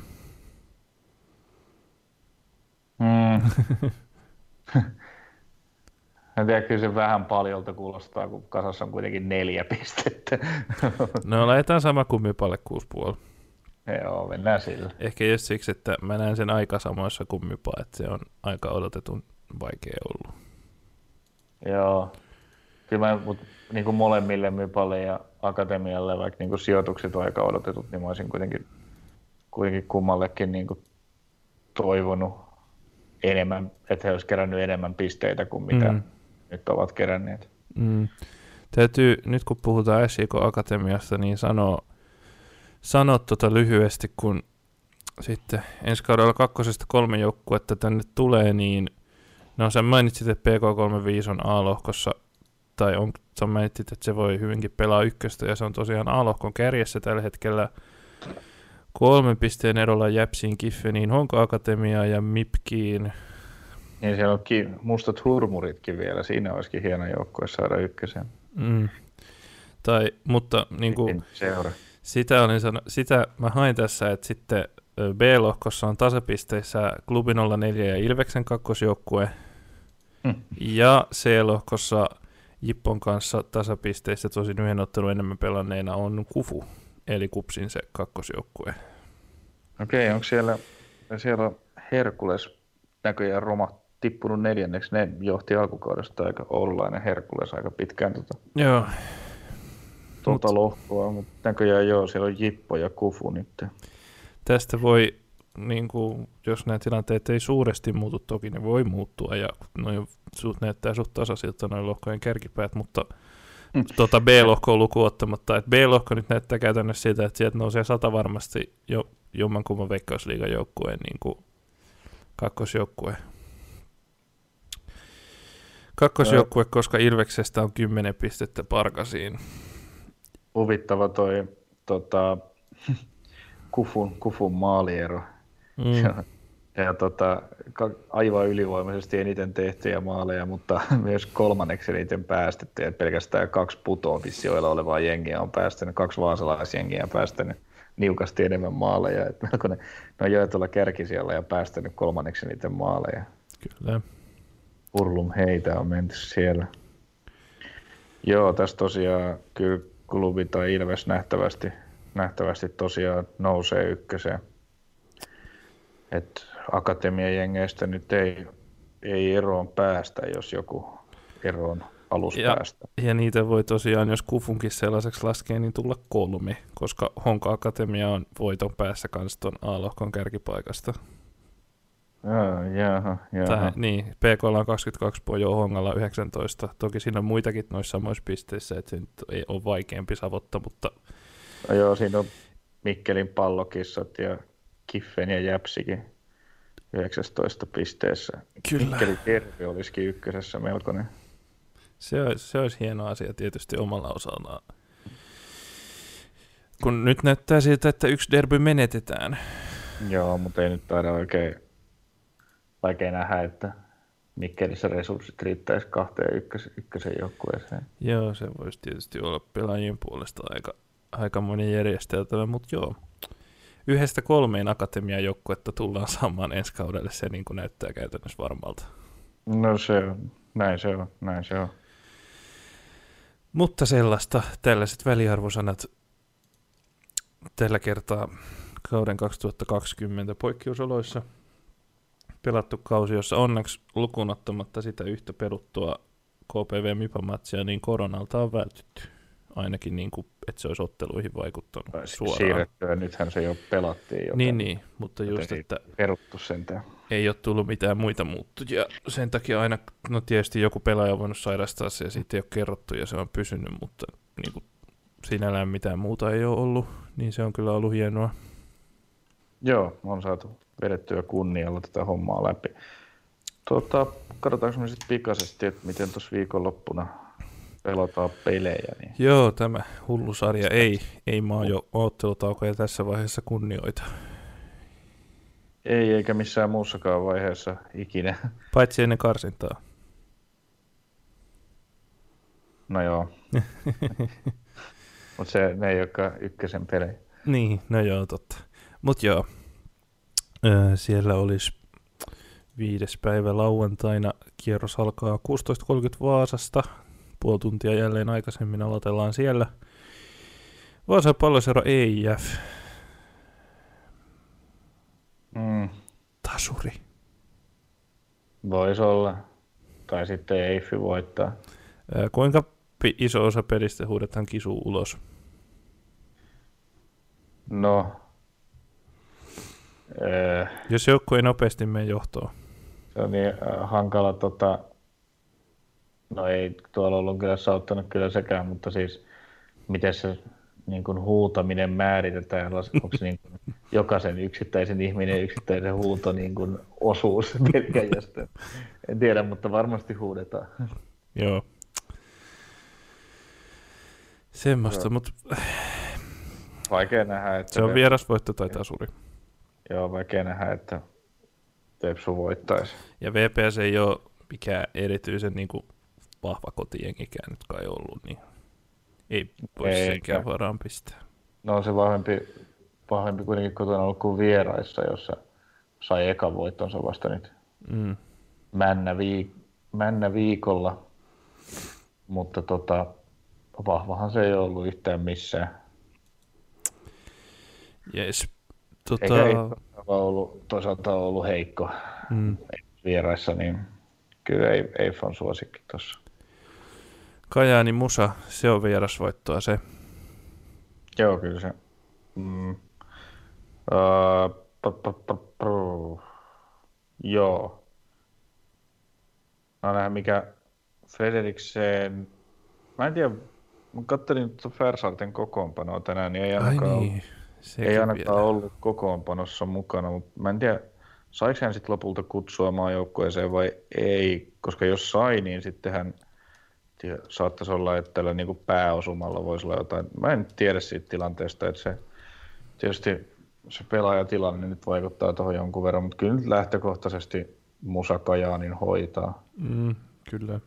Mm. en tiedä, kyllä se vähän paljolta kuulostaa, kun kasassa on kuitenkin neljä pistettä. no laitetaan sama kummipalle 6,5. Joo, mennään sillä. Ehkä just siksi, että mä näen sen aika samoissa kummipa, että se on aika odotetun vaikea ollut. Joo. Kyllä mä, mutta niin kuin molemmille Mypalle ja Akatemialle, vaikka niin kuin sijoitukset on aika odotetut, niin mä olisin kuitenkin, kuitenkin kummallekin niin kuin toivonut enemmän, että he olisivat kerännyt enemmän pisteitä kuin mitä mm. nyt ovat keränneet. Mm. Täytyy, nyt kun puhutaan SJK Akatemiasta, niin sanoa, sanoa tota lyhyesti, kun sitten ensi kaudella kakkosesta kolme joukkuetta tänne tulee, niin no sä mainitsit, että PK35 on A-lohkossa, tai on, sä mainitsit, että se voi hyvinkin pelaa ykköstä, ja se on tosiaan A-lohkon kärjessä tällä hetkellä kolmen pisteen erolla Jäpsiin, Kiffeniin, Honka Akatemiaa ja Mipkiin. Niin siellä on ki- mustat hurmuritkin vielä, siinä olisikin hieno joukkue saada ykkösen. Mm. Tai, mutta niin kuin, Seura. sitä, olin sano, sitä mä hain tässä, että sitten B-lohkossa on tasapisteissä Klubi 04 ja Ilveksen kakkosjoukkue, Hmm. ja C-lohkossa Jippon kanssa tasapisteissä tosin yhden ottelun enemmän pelanneena on Kufu, eli Kupsin se kakkosjoukkue. Okei, onko siellä, siellä on Herkules näköjään roma tippunut neljänneksi. Ne johti alkukaudesta aika oululainen Herkules aika pitkään tuota, Joo, tuota Mut- lohkoa, mutta näköjään joo, siellä on Jippo ja Kufu nyt. tästä voi, niin kuin, jos nämä tilanteet ei suuresti muutu, toki ne voi muuttua, ja noin suht näyttää suht tasaisilta noin lohkojen kärkipäät, mutta Mm. tuota B-lohkoa lukuun ottamatta, että B-lohko nyt näyttää käytännössä siltä, että sieltä nousee sata varmasti jo jommankumman veikkausliigan joukkueen niin kuin kakkosjoukkue. Kakkosjoukkue, koska Ilveksestä on 10 pistettä Parkasiin. Huvittava toi tota, Kufun, Kufun maaliero. Mm. Ja, ja tota, aivan ylivoimaisesti eniten tehtyjä maaleja, mutta myös kolmanneksi eniten päästettyjä. Et Pelkästään kaksi putoamisjoilla olevaa jengiä on päästänyt, kaksi vaasalaisjengiä on päästänyt niukasti enemmän maaleja. Et melko ne, ne on jo tuolla kärkisijalla ja päästänyt kolmanneksi eniten maaleja. Kyllä. Urlum heitä on menty siellä. Joo, tässä tosiaan kyllä klubi tai Ilves nähtävästi, nähtävästi tosiaan nousee ykköseen. Et akatemian jengeistä nyt ei, ei eroon päästä, jos joku eroon alus Ja- päästä. Ja niitä voi tosiaan, jos kufunkin sellaiseksi laskee, niin tulla kolme, koska Honka Akatemia on voiton päässä kanssa ton A-lohkon kärkipaikasta. Jaa, jaha. Tai, niin, PK on 22 pojoa, Hongalla 19. Toki siinä on muitakin noissa samoissa pisteissä, että se nyt ei ole vaikeampi savotta, mutta No joo, siinä on Mikkelin pallokissat ja Kiffen ja Jäpsikin 19 pisteessä. Mikkeli Terve olisikin ykkösessä melkoinen. se olisi, se olisi hieno asia tietysti omalla osallaan. Kun nyt näyttää siltä, että yksi derby menetetään. Joo, mutta ei nyt taida oikein vaikea nähdä, että Mikkelissä resurssit riittäisi kahteen ykkös, ykkösen joukkueeseen. Joo, se voisi tietysti olla pelaajien puolesta aika, aika moni järjesteltävä, mutta joo. Yhdestä kolmeen akatemian joukkuetta tullaan saamaan ensi kaudelle, se niin kuin näyttää käytännössä varmalta. No se on, näin se on, näin se on. Mutta sellaista, tällaiset väliarvosanat tällä kertaa kauden 2020 poikkeusoloissa pelattu kausi, jossa onneksi lukuun ottamatta sitä yhtä peruttua KPV Mipa-matsia, niin koronalta on vältytty. Ainakin niin kuin, että se olisi otteluihin vaikuttanut Tai suoraan. Siirrettyä, nythän se jo pelattiin jotain. Niin, niin, mutta just, Joten että Peruttu sentään. ei ole tullut mitään muita muuttujia. Sen takia aina, no tietysti joku pelaaja on voinut sairastaa se ja siitä ei ole kerrottu ja se on pysynyt, mutta niin kuin, sinällään mitään muuta ei ole ollut, niin se on kyllä ollut hienoa. Joo, on saatu vedettyä kunnialla tätä hommaa läpi. Tuota, katsotaanko me sitten pikaisesti, että miten tuossa viikonloppuna pelataan pelejä. Niin... Joo, tämä hullu sarja ei, ei maa jo ottelutaukoja tässä vaiheessa kunnioita. Ei, eikä missään muussakaan vaiheessa ikinä. Paitsi ennen karsintaa. No joo. Mutta se, ne ei olekaan ykkösen pelejä. Niin, no joo, totta. Mut joo, öö, siellä olisi viides päivä lauantaina. Kierros alkaa 16.30 Vaasasta. Puoli tuntia jälleen aikaisemmin aloitellaan siellä. Vaasan pallosero EIF. Mm, Tasuri. Voisi olla. Tai sitten Eiffi voittaa. Öö, kuinka iso osa pelistä huudetaan kisu ulos? No. Öö, Jos joukku ei nopeasti mene johtoon. se on niin äh, hankala tota, no ei tuolla ollut kyllä sauttanut kyllä sekään, mutta siis miten se niin kuin huutaminen määritetään, onko niin kuin jokaisen yksittäisen ihminen yksittäisen huuto niin kuin osuus pelkäjästä. En tiedä, mutta varmasti huudetaan. Joo. Semmoista, mutta Vaikea nähdä, että... se on vierasvoitto tai tasuri. Joo, vaikea nähdä, että Tepsu voittaisi. Ja VPS ei ole mikään erityisen niin kuin, vahva kotijengikään nyt kai ollut, niin ei voi Eikä. senkään varaan pistää. No on se vahvempi, vahvempi kuitenkin kotona ollut kuin vieraissa, jossa sai ekan voittonsa vasta nyt Mm. männä, viik- männä viikolla. Mutta tota, vahvahan se ei ollut yhtään missään. Eikä Tota, ei ollut, toisaalta ollut heikko mm. vieraissa, niin kyllä ei, ei on suosikki tuossa. Kajaani Musa, se on vierasvoittoa se. Joo, kyllä se. Mm. Uh, pa, pa, pa, pa. Joo. Mä nähdä mikä Frederiksen... Mä en tiedä, mä kattelin tuota Färsarten kokoonpanoa tänään, niin ei Ai ainakaan, niin, ollut, sekin ei ainakaan vielä. ollut kokoonpanossa mukana, mutta mä en tiedä, saiko hän sitten lopulta kutsua maajoukkueeseen vai ei, koska jos sai, niin sitten hän tie- saattaisi olla, että tällä niin pääosumalla voisi olla jotain. Mä en tiedä siitä tilanteesta, että se tietysti se pelaajatilanne nyt vaikuttaa tuohon jonkun verran, mutta kyllä nyt lähtökohtaisesti Musa Kajaanin hoitaa. Mm, kyllä.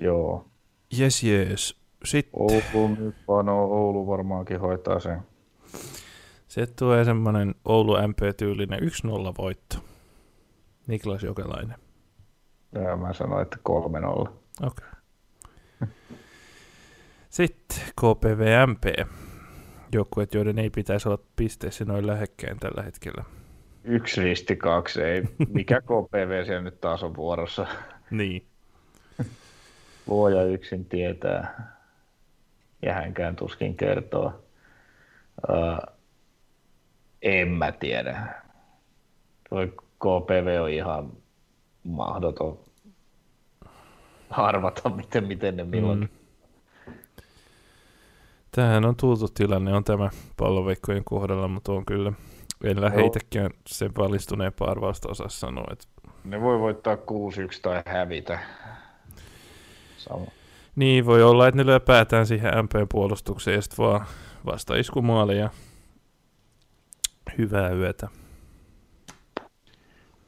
Joo. Jes, jes. Sitten Oulu nyt vaan Oulu varmaankin hoitaa sen. se tulee semmoinen Oulu MP-tyylinen 1-0 voitto. Niklas Jokelainen. Ja mä sanoin, että 3-0. Okei. Sitten KPVMP. Joukkueet, joiden ei pitäisi olla pisteessä noin lähekkäin tällä hetkellä. Yksi risti kaksi, ei. Mikä KPV siellä nyt taas on vuorossa? Niin. Luoja yksin tietää. Ja hänkään tuskin kertoo. Uh, en mä tiedä. Toi KPV on ihan mahdoton arvata, miten, miten ne milloinkin. Mm. Tämähän on tultu tilanne, on tämä palloveikkojen kohdalla, mutta on kyllä, en lähde itsekään sen valistuneempaa arvausta osaa sanoa. Että, Ne voi voittaa 6-1 tai hävitä. Sama. niin, voi olla, että ne lyö päätään siihen MP-puolustukseen ja sitten vaan vasta iskumaali ja hyvää yötä.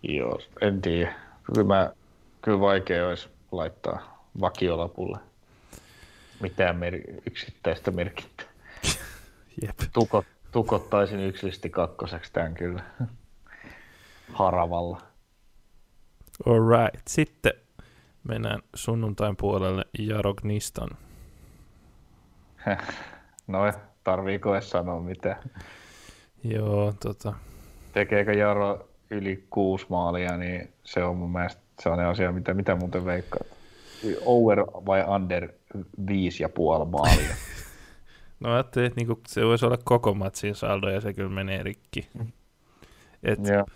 Joo, en tiedä. Kyllä, mä, kyllä vaikea olisi laittaa vakiolapulle mitään mer- yksittäistä merkintää. Jep. Tukot, tukottaisin yksilisti kakkoseksi tämän kyllä. Haravalla. Alright. Sitten mennään sunnuntain puolelle Jarognistan. No, tarviiko edes sanoa mitään? Joo, tota, Tekeekö Jaro yli kuusi maalia, niin se on mun mielestä sellainen asia, mitä, mitä muuten veikkaa. Over vai under viisi ja puoli maalia. no ajattelin, että niinku, se voisi olla koko matsin saldo ja se kyllä menee rikki. Et Joo.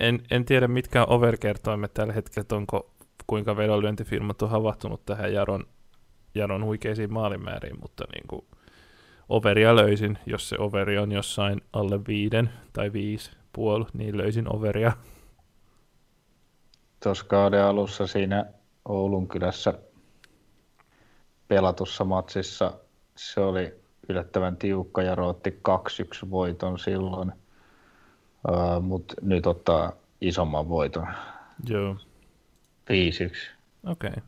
en, en tiedä mitkä on overkertoimet tällä hetkellä, että onko kuinka vedonlyöntifirmat on havahtunut tähän Jaron, Jaron huikeisiin maalimääriin, mutta niin kuin overia löysin, jos se overi on jossain alle viiden tai viisi puoli, niin löysin overia. Tuossa kauden alussa siinä Oulun kylässä pelatussa matsissa se oli yllättävän tiukka ja rootti 2-1 voiton silloin, uh, mutta nyt ottaa isomman voiton Joo, 5-1. okei. Okay.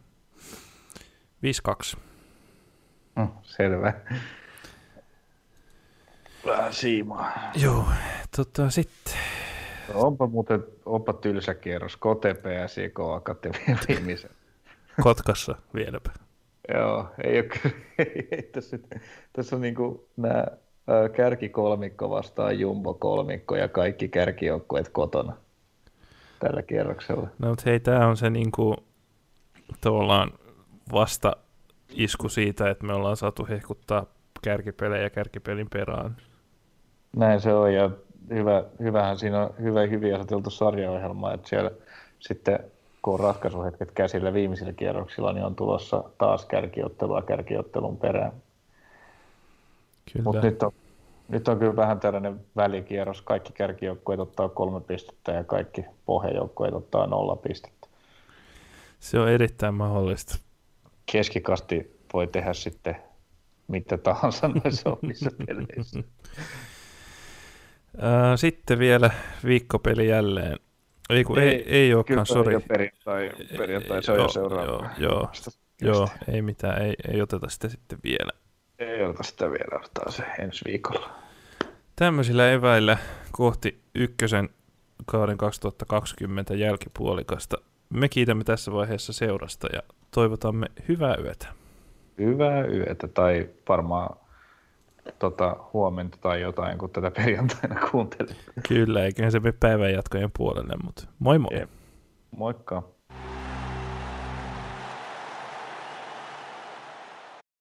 5-2. Mm, selvä. Vähän siimaa. Joo, tota sitten. No, onpa muuten onpa tylsä kierros. KTP ja CK Akatemia viimeisen. Kotkassa vieläpä. Joo, ei ole kyllä. Ei, ei, tässä, tässä on niinku nämä kärkikolmikko vastaan jumbo kolmikko ja kaikki kärkijoukkueet kotona tällä kierroksella. No mutta hei, tämä on se niinku, tavallaan vasta isku siitä, että me ollaan saatu hehkuttaa kärkipelejä kärkipelin perään. Näin se on ja hyvä, hyvähän siinä on hyvä, hyvin aseteltu sarjaohjelma, että siellä sitten kun on ratkaisuhetket käsillä viimeisillä kierroksilla, niin on tulossa taas kärkiottelua kärkiottelun perään. Mutta nyt on, nyt on kyllä vähän tällainen välikierros. Kaikki kärkijoukkueet ottaa kolme pistettä ja kaikki pohjajoukkueet ottaa nolla pistettä. Se on erittäin mahdollista. Keskikasti voi tehdä sitten mitä tahansa noissa omissa peleissä. Sitten vielä viikkopeli jälleen. Ei, kun ei, ei, ei olekaan, sori. Perjantai, perjantai, se on jo seuraava. Joo, joo, joo, ei mitään, ei, ei oteta sitä sitten vielä. Ei oteta sitä vielä, otetaan se ensi viikolla. Tämmöisillä eväillä kohti ykkösen kauden 2020 jälkipuolikasta. Me kiitämme tässä vaiheessa seurasta ja toivotamme hyvää yötä. Hyvää yötä tai varmaan tota, huomenta tai jotain, kun tätä perjantaina kuuntelet. Kyllä, eiköhän se mene päivän jatkojen puolelle, mutta moi moi. Moikka.